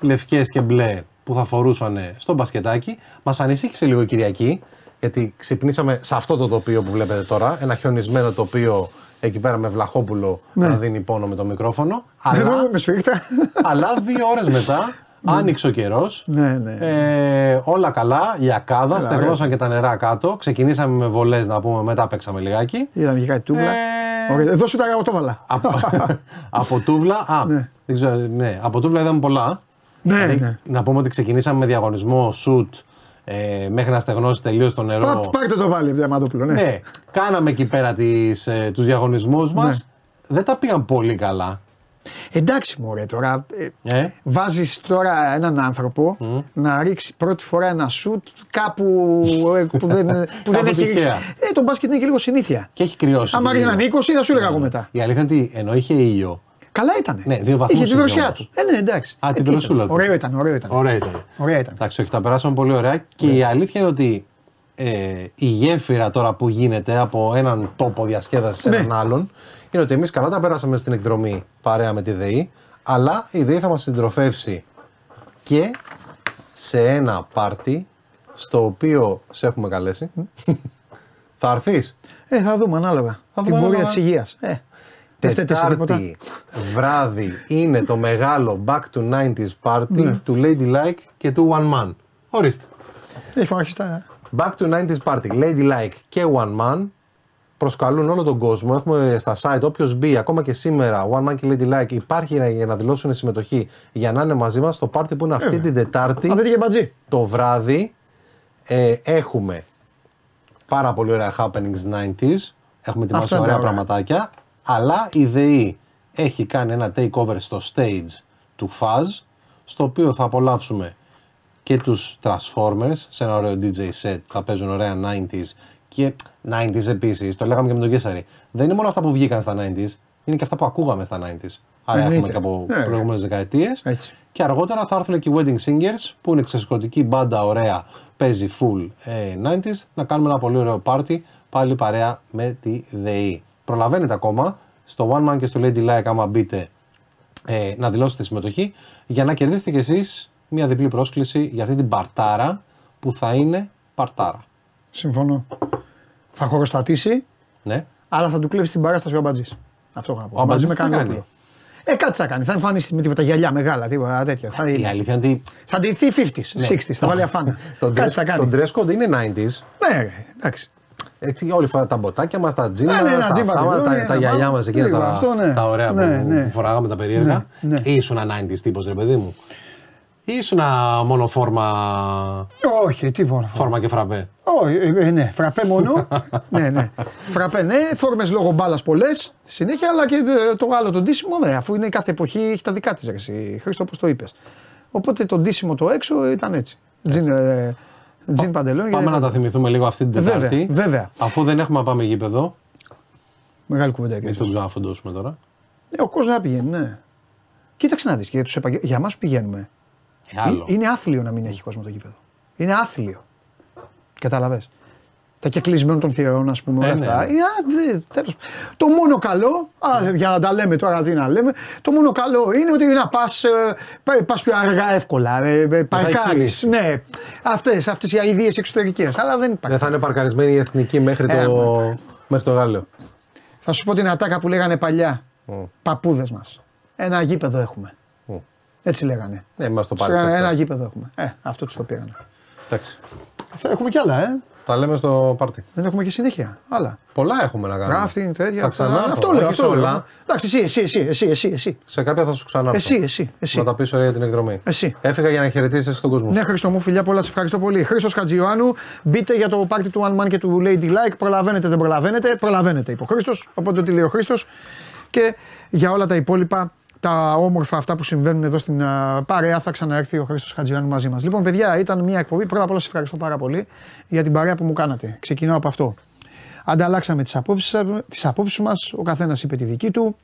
Λευκές και μπλε που θα φορούσαν στο μπασκετάκι. Μας ανησύχησε λίγο η Κυριακή, γιατί ξυπνήσαμε σε αυτό το τοπίο που βλέπετε τώρα. Ένα χιονισμένο τοπίο εκεί πέρα με Βλαχόπουλο Ναι. να δίνει πόνο με το μικρόφωνο. <laughs> Εδώ Αλλά, με σφίχτα. αλλά δύο ώρες μετά άνοιξε ο καιρός. Ναι, ναι. Ε, όλα καλά, λιακάδα, Καλά, στεγνώσαν και τα νερά κάτω. Ξεκινήσαμε με βολές να πούμε, μετά παίξαμε λιγάκι. Είδαμε και κάτι τούβλα. Ε, Ωραία. Εδώ σου τα εγώ το βάλα. από, <laughs> από τούβλα. Α, Ναι. δεν ξέρω, ναι, από τούβλα είδαμε πολλά. Ναι, Δηλαδή, ναι. Να πούμε ότι ξεκινήσαμε με διαγωνισμό σουτ ε, μέχρι να στεγνώσει τελείως το νερό. Πά- Πάρτε το βάλει, Διαμαντόπουλο. Ναι. Ναι, κάναμε εκεί πέρα τις, ε, τους διαγωνισμούς μας. Ναι. Δεν τα πήγαν πολύ καλά. Εντάξει, μωρέ τώρα. Ε, Ε. Βάζεις τώρα έναν άνθρωπο να ρίξει πρώτη φορά ένα σουτ κάπου ε, που δεν, <laughs> που δεν Κάπου έχει τυχαία. ρίξει. Ε, το μπάσκετ είναι και λίγο συνήθεια. Και έχει κρυώσει. Άμα και λίγο. έγιναν 20, θα σου έλεγα εγώ μετά. Η αλήθεια είναι ότι ενώ είχε ήλιο. Καλά ήταν. Ναι, δύο βαθμούς Είχε τη είχε δροσιά όμως. του. Ε, ναι, εντάξει. Α, Ε, την τι δροσούλα ήταν. του. Ωραίο ήταν, ωραίο ήταν. Ωραία ήταν. Ωραία ήταν. Εντάξει, όχι, τα περάσαμε πολύ ωραία. Και η αλήθεια είναι ότι ε, η γέφυρα τώρα που γίνεται από έναν τόπο διασκέδασης σε Ναι. έναν άλλον είναι ότι εμείς καλά τα περάσαμε στην εκδρομή παρέα με τη ΔΕΗ, αλλά η ΔΕΗ θα μας συντροφεύσει και σε ένα πάρτι στο οποίο σε έχουμε καλέσει. <laughs> θα έρθεις; Ε, θα δούμε ανάλογα. Θα Την δούμε πορεία ανάλογα. της υγείας. Ε, δεν φταίτε σε τίποτα. Τετάρτη βράδυ είναι το μεγάλο Back to 90s party Ναι. του Ladylike και του One Man. Ορίστε. Έχουμε αρχίσει τα. Back to 90s party, Ladylike και One Man προσκαλούν όλο τον κόσμο. Έχουμε στα site όποιος μπει ακόμα και σήμερα, One Man και Ladylike, υπάρχει για- για να δηλώσουν συμμετοχή για να είναι μαζί μας στο πάρτι που είναι αυτή την Τετάρτη Θα δείτε και μπατζή. το βράδυ. Ε, έχουμε πάρα πολύ ωραία happenings 90s. Έχουμε ετοιμάσει Αυτά είναι ωραία τα ωραία. πραγματάκια. Αλλά η ΔΕΗ έχει κάνει ένα takeover στο stage του Fuzz, στο οποίο θα απολαύσουμε και τους Transformers σε ένα ωραίο DJ set. Θα παίζουν ωραία 90s και 90s επίσης, το λέγαμε και με τον Κέσσαρη. Δεν είναι μόνο αυτά που βγήκαν στα 90s, είναι και αυτά που ακούγαμε στα 90s. Άρα έχουμε Εννοείται. και από Ναι, προηγούμενες δεκαετίες. Έτσι. Και αργότερα θα έρθουν και οι Wedding Singers που είναι ξεσκοτική μπάντα ωραία, παίζει full ε, 90s, να κάνουμε ένα πολύ ωραίο πάρτι πάλι παρέα με τη ΔΕΗ. Προλαβαίνετε ακόμα στο One Man και στο Lady Like άμα μπείτε ε, να δηλώσετε συμμετοχή για να κερδίσετε κι εσείς μια διπλή πρόσκληση για αυτή την παρτάρα που θα είναι παρτάρα. Συμφωνώ. Θα χωροστατήσει, Ναι. αλλά θα του κλέψει την παράσταση ο Αμπατζής. Αυτό έχω να πω. Ο Μαζί Αμπατζής με τι θα Κανόπουλο. Ε, κάτι θα κάνει. Θα εμφανίσει με τίποτα γυαλιά μεγάλα, τίποτα τέτοια. Θα, Η είναι. αλήθεια είναι ότι θα ντυθεί 50s, 60s, θα βάλει αφάνα. <laughs> το, κάτι dress, θα κάνει. το dress code είναι 90s. Ναι, ρε, εντάξει. Έτσι, όλοι φορά τα μποτάκια μας, τα τζίνα, Ναι, ναι, ένα τα, τζιν αυτά, παντελόνι, τα, ένα τα γυαλιά πάνω, μας εκείνα λίγο τα, αυτό, ναι. τα ωραία Ναι, που, ναι. που φοράγαμε τα περίεργα. Ναι, ναι. Ήσουν ένα 90s τύπος, ρε παιδί μου. Ήσουν μόνο φόρμα, Όχι, τίποτα. φόρμα και φραπέ. Όχι, ε, ε, ναι, φραπέ μόνο. <laughs> ναι, ναι. Φραπέ, ναι, φόρμες λόγω μπάλας πολλές συνέχεια, αλλά και ε, το άλλο το ντύσιμο, ναι, αφού είναι κάθε εποχή έχει τα δικά της. Χρήστο, όπως το είπες. Οπότε το ντύσιμο το έξω ήταν έτσι. Τζιν, ε, τζιν παντελόνι. Πάμε να τα θυμηθούμε λίγο αυτή την Βέβαια, Τετάρτη. βέβαια. Αφού δεν έχουμε να πάμε γήπεδο, Μεγάλη κουβέντα μην έκανε. το ξαναφοντώσουμε τώρα. Ε, ο κόσμος να πηγαίνει, ναι. Κοίταξε να δεις και για, τους επαγγε... για εμά που πηγαίνουμε. Ε, άλλο. Είναι άθλιο να μην έχει κόσμο το γήπεδο. Είναι άθλιο. Κατάλαβε. τα κεκλεισμένων των θηρεών, ας πούμε, όλα Ε, ναι, αυτά. ναι. Ε, α, δε, τέλος. Το μόνο καλό, α, για να τα λέμε τώρα, τι να λέμε, το μόνο καλό είναι ότι να πας πας πιο αργά εύκολα. Ε, ε, Παρκάρεις. κίνηση. Ναι, αυτές αυτές οι αειδίε εξωτερικές. Αλλά δεν υπάρχει. Δεν θα είναι παρκαρισμένη η εθνική μέχρι Ε, το, μέχρι το Γάλλιο. Θα σου πω την ατάκα που λέγανε παλιά. Παππούδες μας. Ένα γήπεδο έχουμε. Μμ. Έτσι λέγανε. Ναι, μας το Τους πάρεις. λέγανε, ένα γήπεδο έχουμε. Ε, αυτό τους το πήραν. Εντάξει. Θα έχουμε κι άλλα, ε. Τα λέμε στο πάρτι. Δεν έχουμε και συνέχεια. Άλλα. Πολλά έχουμε να κάνουμε. Ράφτινγκ, τέτοια. Θα αυτά. ξανάρθω. Αυτό λέω. όχι Αυτό σε λέω. όλα. Εντάξει, εσύ, εσύ, εσύ, εσύ, εσύ, εσύ. Σε κάποια θα σου ξανάρθω. Εσύ, εσύ, εσύ. Να τα πεις ωραία για την εκδρομή. Εσύ. Έφυγα για να χαιρετήσεις εσύ τον κόσμο. σου. Ναι, Χρήστο μου, φιλιά πολλά, σε ευχαριστώ πολύ. Χρήστος Χατζιωάννου, μπείτε για το πάρτι του One Man και του Lady Like. Προλαβαίνετε, δεν προλαβαίνετε. Προλαβαίνετε, είπε ο Χρήστος. Οπότε ό,τι λέει ο Χρήστος. Και για όλα τα υπόλοιπα, τα όμορφα αυτά που συμβαίνουν εδώ στην α, παρέα, θα ξαναέρθει ο Χρήστος Χατζιωάννου μαζί μας. Λοιπόν, παιδιά, ήταν μια εκπομπή. Πρώτα απ' όλα, σας ευχαριστώ πάρα πολύ για την παρέα που μου κάνατε. Ξεκινάω από αυτό. Ανταλλάξαμε τις απόψεις τις απόψεις μας. Ο καθένας είπε τη δική του.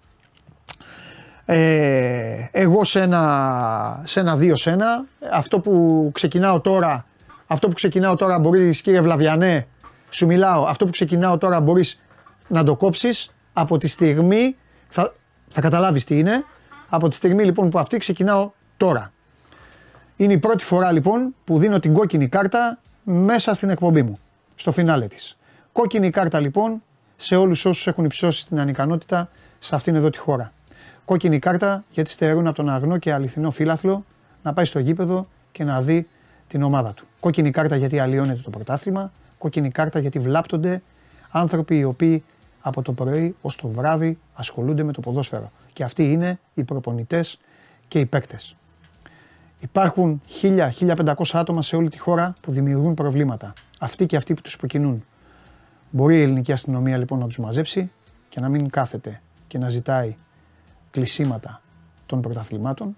Ε, εγώ σε ένα, σε ένα δύο σε ένα. Αυτό που ξεκινάω τώρα, αυτό που ξεκινάω τώρα μπορείς κύριε Βλαβιανέ, σου μιλάω, αυτό που ξεκινάω τώρα μπορείς να το κόψεις από τη στιγμή, θα, θα καταλάβεις τι είναι, από τη στιγμή λοιπόν που αυτή ξεκινάω τώρα. Είναι η πρώτη φορά λοιπόν που δίνω την κόκκινη κάρτα μέσα στην εκπομπή μου, στο φινάλε της. Κόκκινη κάρτα λοιπόν σε όλους όσους έχουν υψώσει την ανικανότητα σε αυτήν εδώ τη χώρα. Κόκκινη κάρτα γιατί στερούν από τον αγνό και αληθινό φίλαθλο να πάει στο γήπεδο και να δει την ομάδα του. Κόκκινη κάρτα γιατί αλλοιώνεται το πρωτάθλημα. Κόκκινη κάρτα γιατί βλάπτονται άνθρωποι οι οποίοι από το πρωί ως το βράδυ ασχολούνται με το ποδόσφαιρο. Και αυτοί είναι οι προπονητές και οι παίκτες. Υπάρχουν 1000-1500 άτομα σε όλη τη χώρα που δημιουργούν προβλήματα. Αυτοί και αυτοί που τους υποκινούν. Μπορεί η ελληνική αστυνομία λοιπόν να τους μαζέψει και να μην κάθεται και να ζητάει κλεισίματα των πρωταθλημάτων.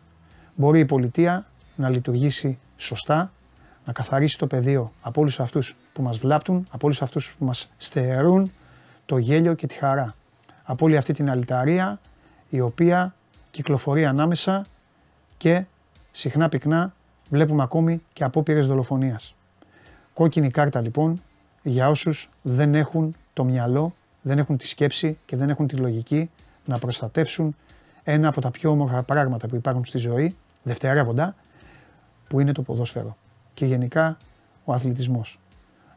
Μπορεί η πολιτεία να λειτουργήσει σωστά, να καθαρίσει το πεδίο από όλους αυτούς που μας βλάπτουν, από όλους αυτούς που μας στερούν το γέλιο και τη χαρά. Από όλη αυτή την αλυταρία η οποία κυκλοφορεί ανάμεσα και συχνά πυκνά βλέπουμε ακόμη και απόπειρες δολοφονίας. Κόκκινη κάρτα λοιπόν για όσους δεν έχουν το μυαλό, δεν έχουν τη σκέψη και δεν έχουν τη λογική να προστατεύσουν ένα από τα πιο όμορφα πράγματα που υπάρχουν στη ζωή, δευτερεύοντα, που είναι το ποδόσφαιρο και γενικά ο αθλητισμός.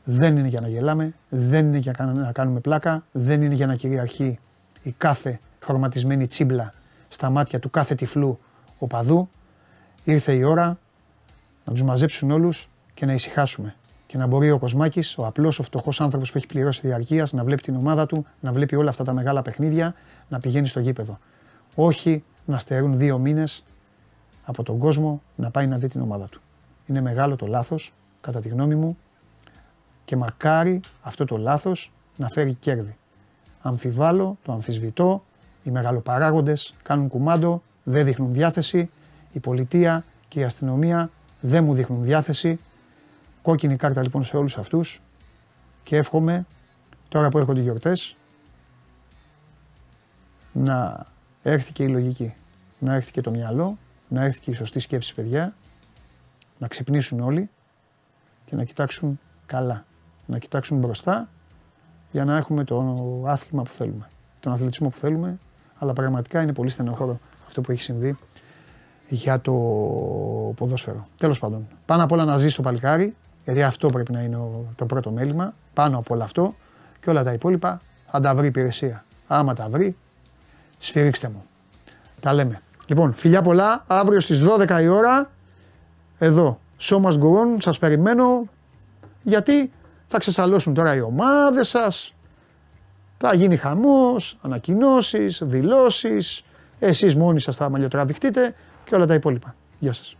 Δεν είναι για να γελάμε, δεν είναι για να κάνουμε πλάκα, δεν είναι για να κυριαρχεί η κάθε χρωματισμένη τσίμπλα στα μάτια του κάθε τυφλού οπαδού. Ήρθε η ώρα να τους μαζέψουν όλους και να ησυχάσουμε. Και να μπορεί ο Κοσμάκης, ο απλός, ο φτωχός άνθρωπος που έχει πληρώσει διαρκείας, να βλέπει την ομάδα του, να βλέπει όλα αυτά τα μεγάλα παιχνίδια, να πηγαίνει στο γήπεδο. Όχι να στερούν δύο μήνες από τον κόσμο να πάει να δει την ομάδα του. Είναι μεγάλο το λάθος, κατά τη γνώμη μου, και μακάρι αυτό το λάθος να φέρει κέρδη. Αμφιβάλλω, το αμφισβητώ, οι μεγαλοπαράγοντες κάνουν κουμάντο, δεν δείχνουν διάθεση, η πολιτεία και η αστυνομία δεν μου δείχνουν διάθεση. Κόκκινη κάρτα λοιπόν σε όλους αυτούς και εύχομαι τώρα που έρχονται οι γιορτές να έρθει και η λογική, να έρθει και το μυαλό, να έρθει και η σωστή σκέψη παιδιά, να ξυπνήσουν όλοι και να κοιτάξουν καλά, να κοιτάξουν μπροστά για να έχουμε το άθλημα που θέλουμε, τον αθλητισμό που θέλουμε, αλλά πραγματικά είναι πολύ στενοχώρο αυτό που έχει συμβεί για το ποδόσφαιρο. Τέλος πάντων, πάνω απ' όλα να ζήσει το παλικάρι, γιατί αυτό πρέπει να είναι ο- το πρώτο μέλημα, πάνω από όλο αυτό και όλα τα υπόλοιπα θα τα βρει η υπηρεσία. Άμα τα βρει, σφυρίξτε μου. Τα λέμε. Λοιπόν, φιλιά πολλά, αύριο στις 12 η ώρα, εδώ, Show must go on, σας περιμένω, γιατί θα ξεσαλώσουν τώρα οι ομάδες σας, θα γίνει χαμός, ανακοινώσεις, δηλώσεις, εσείς μόνοι σας θα μαλλιοτραβηχτείτε και όλα τα υπόλοιπα. Γεια σας.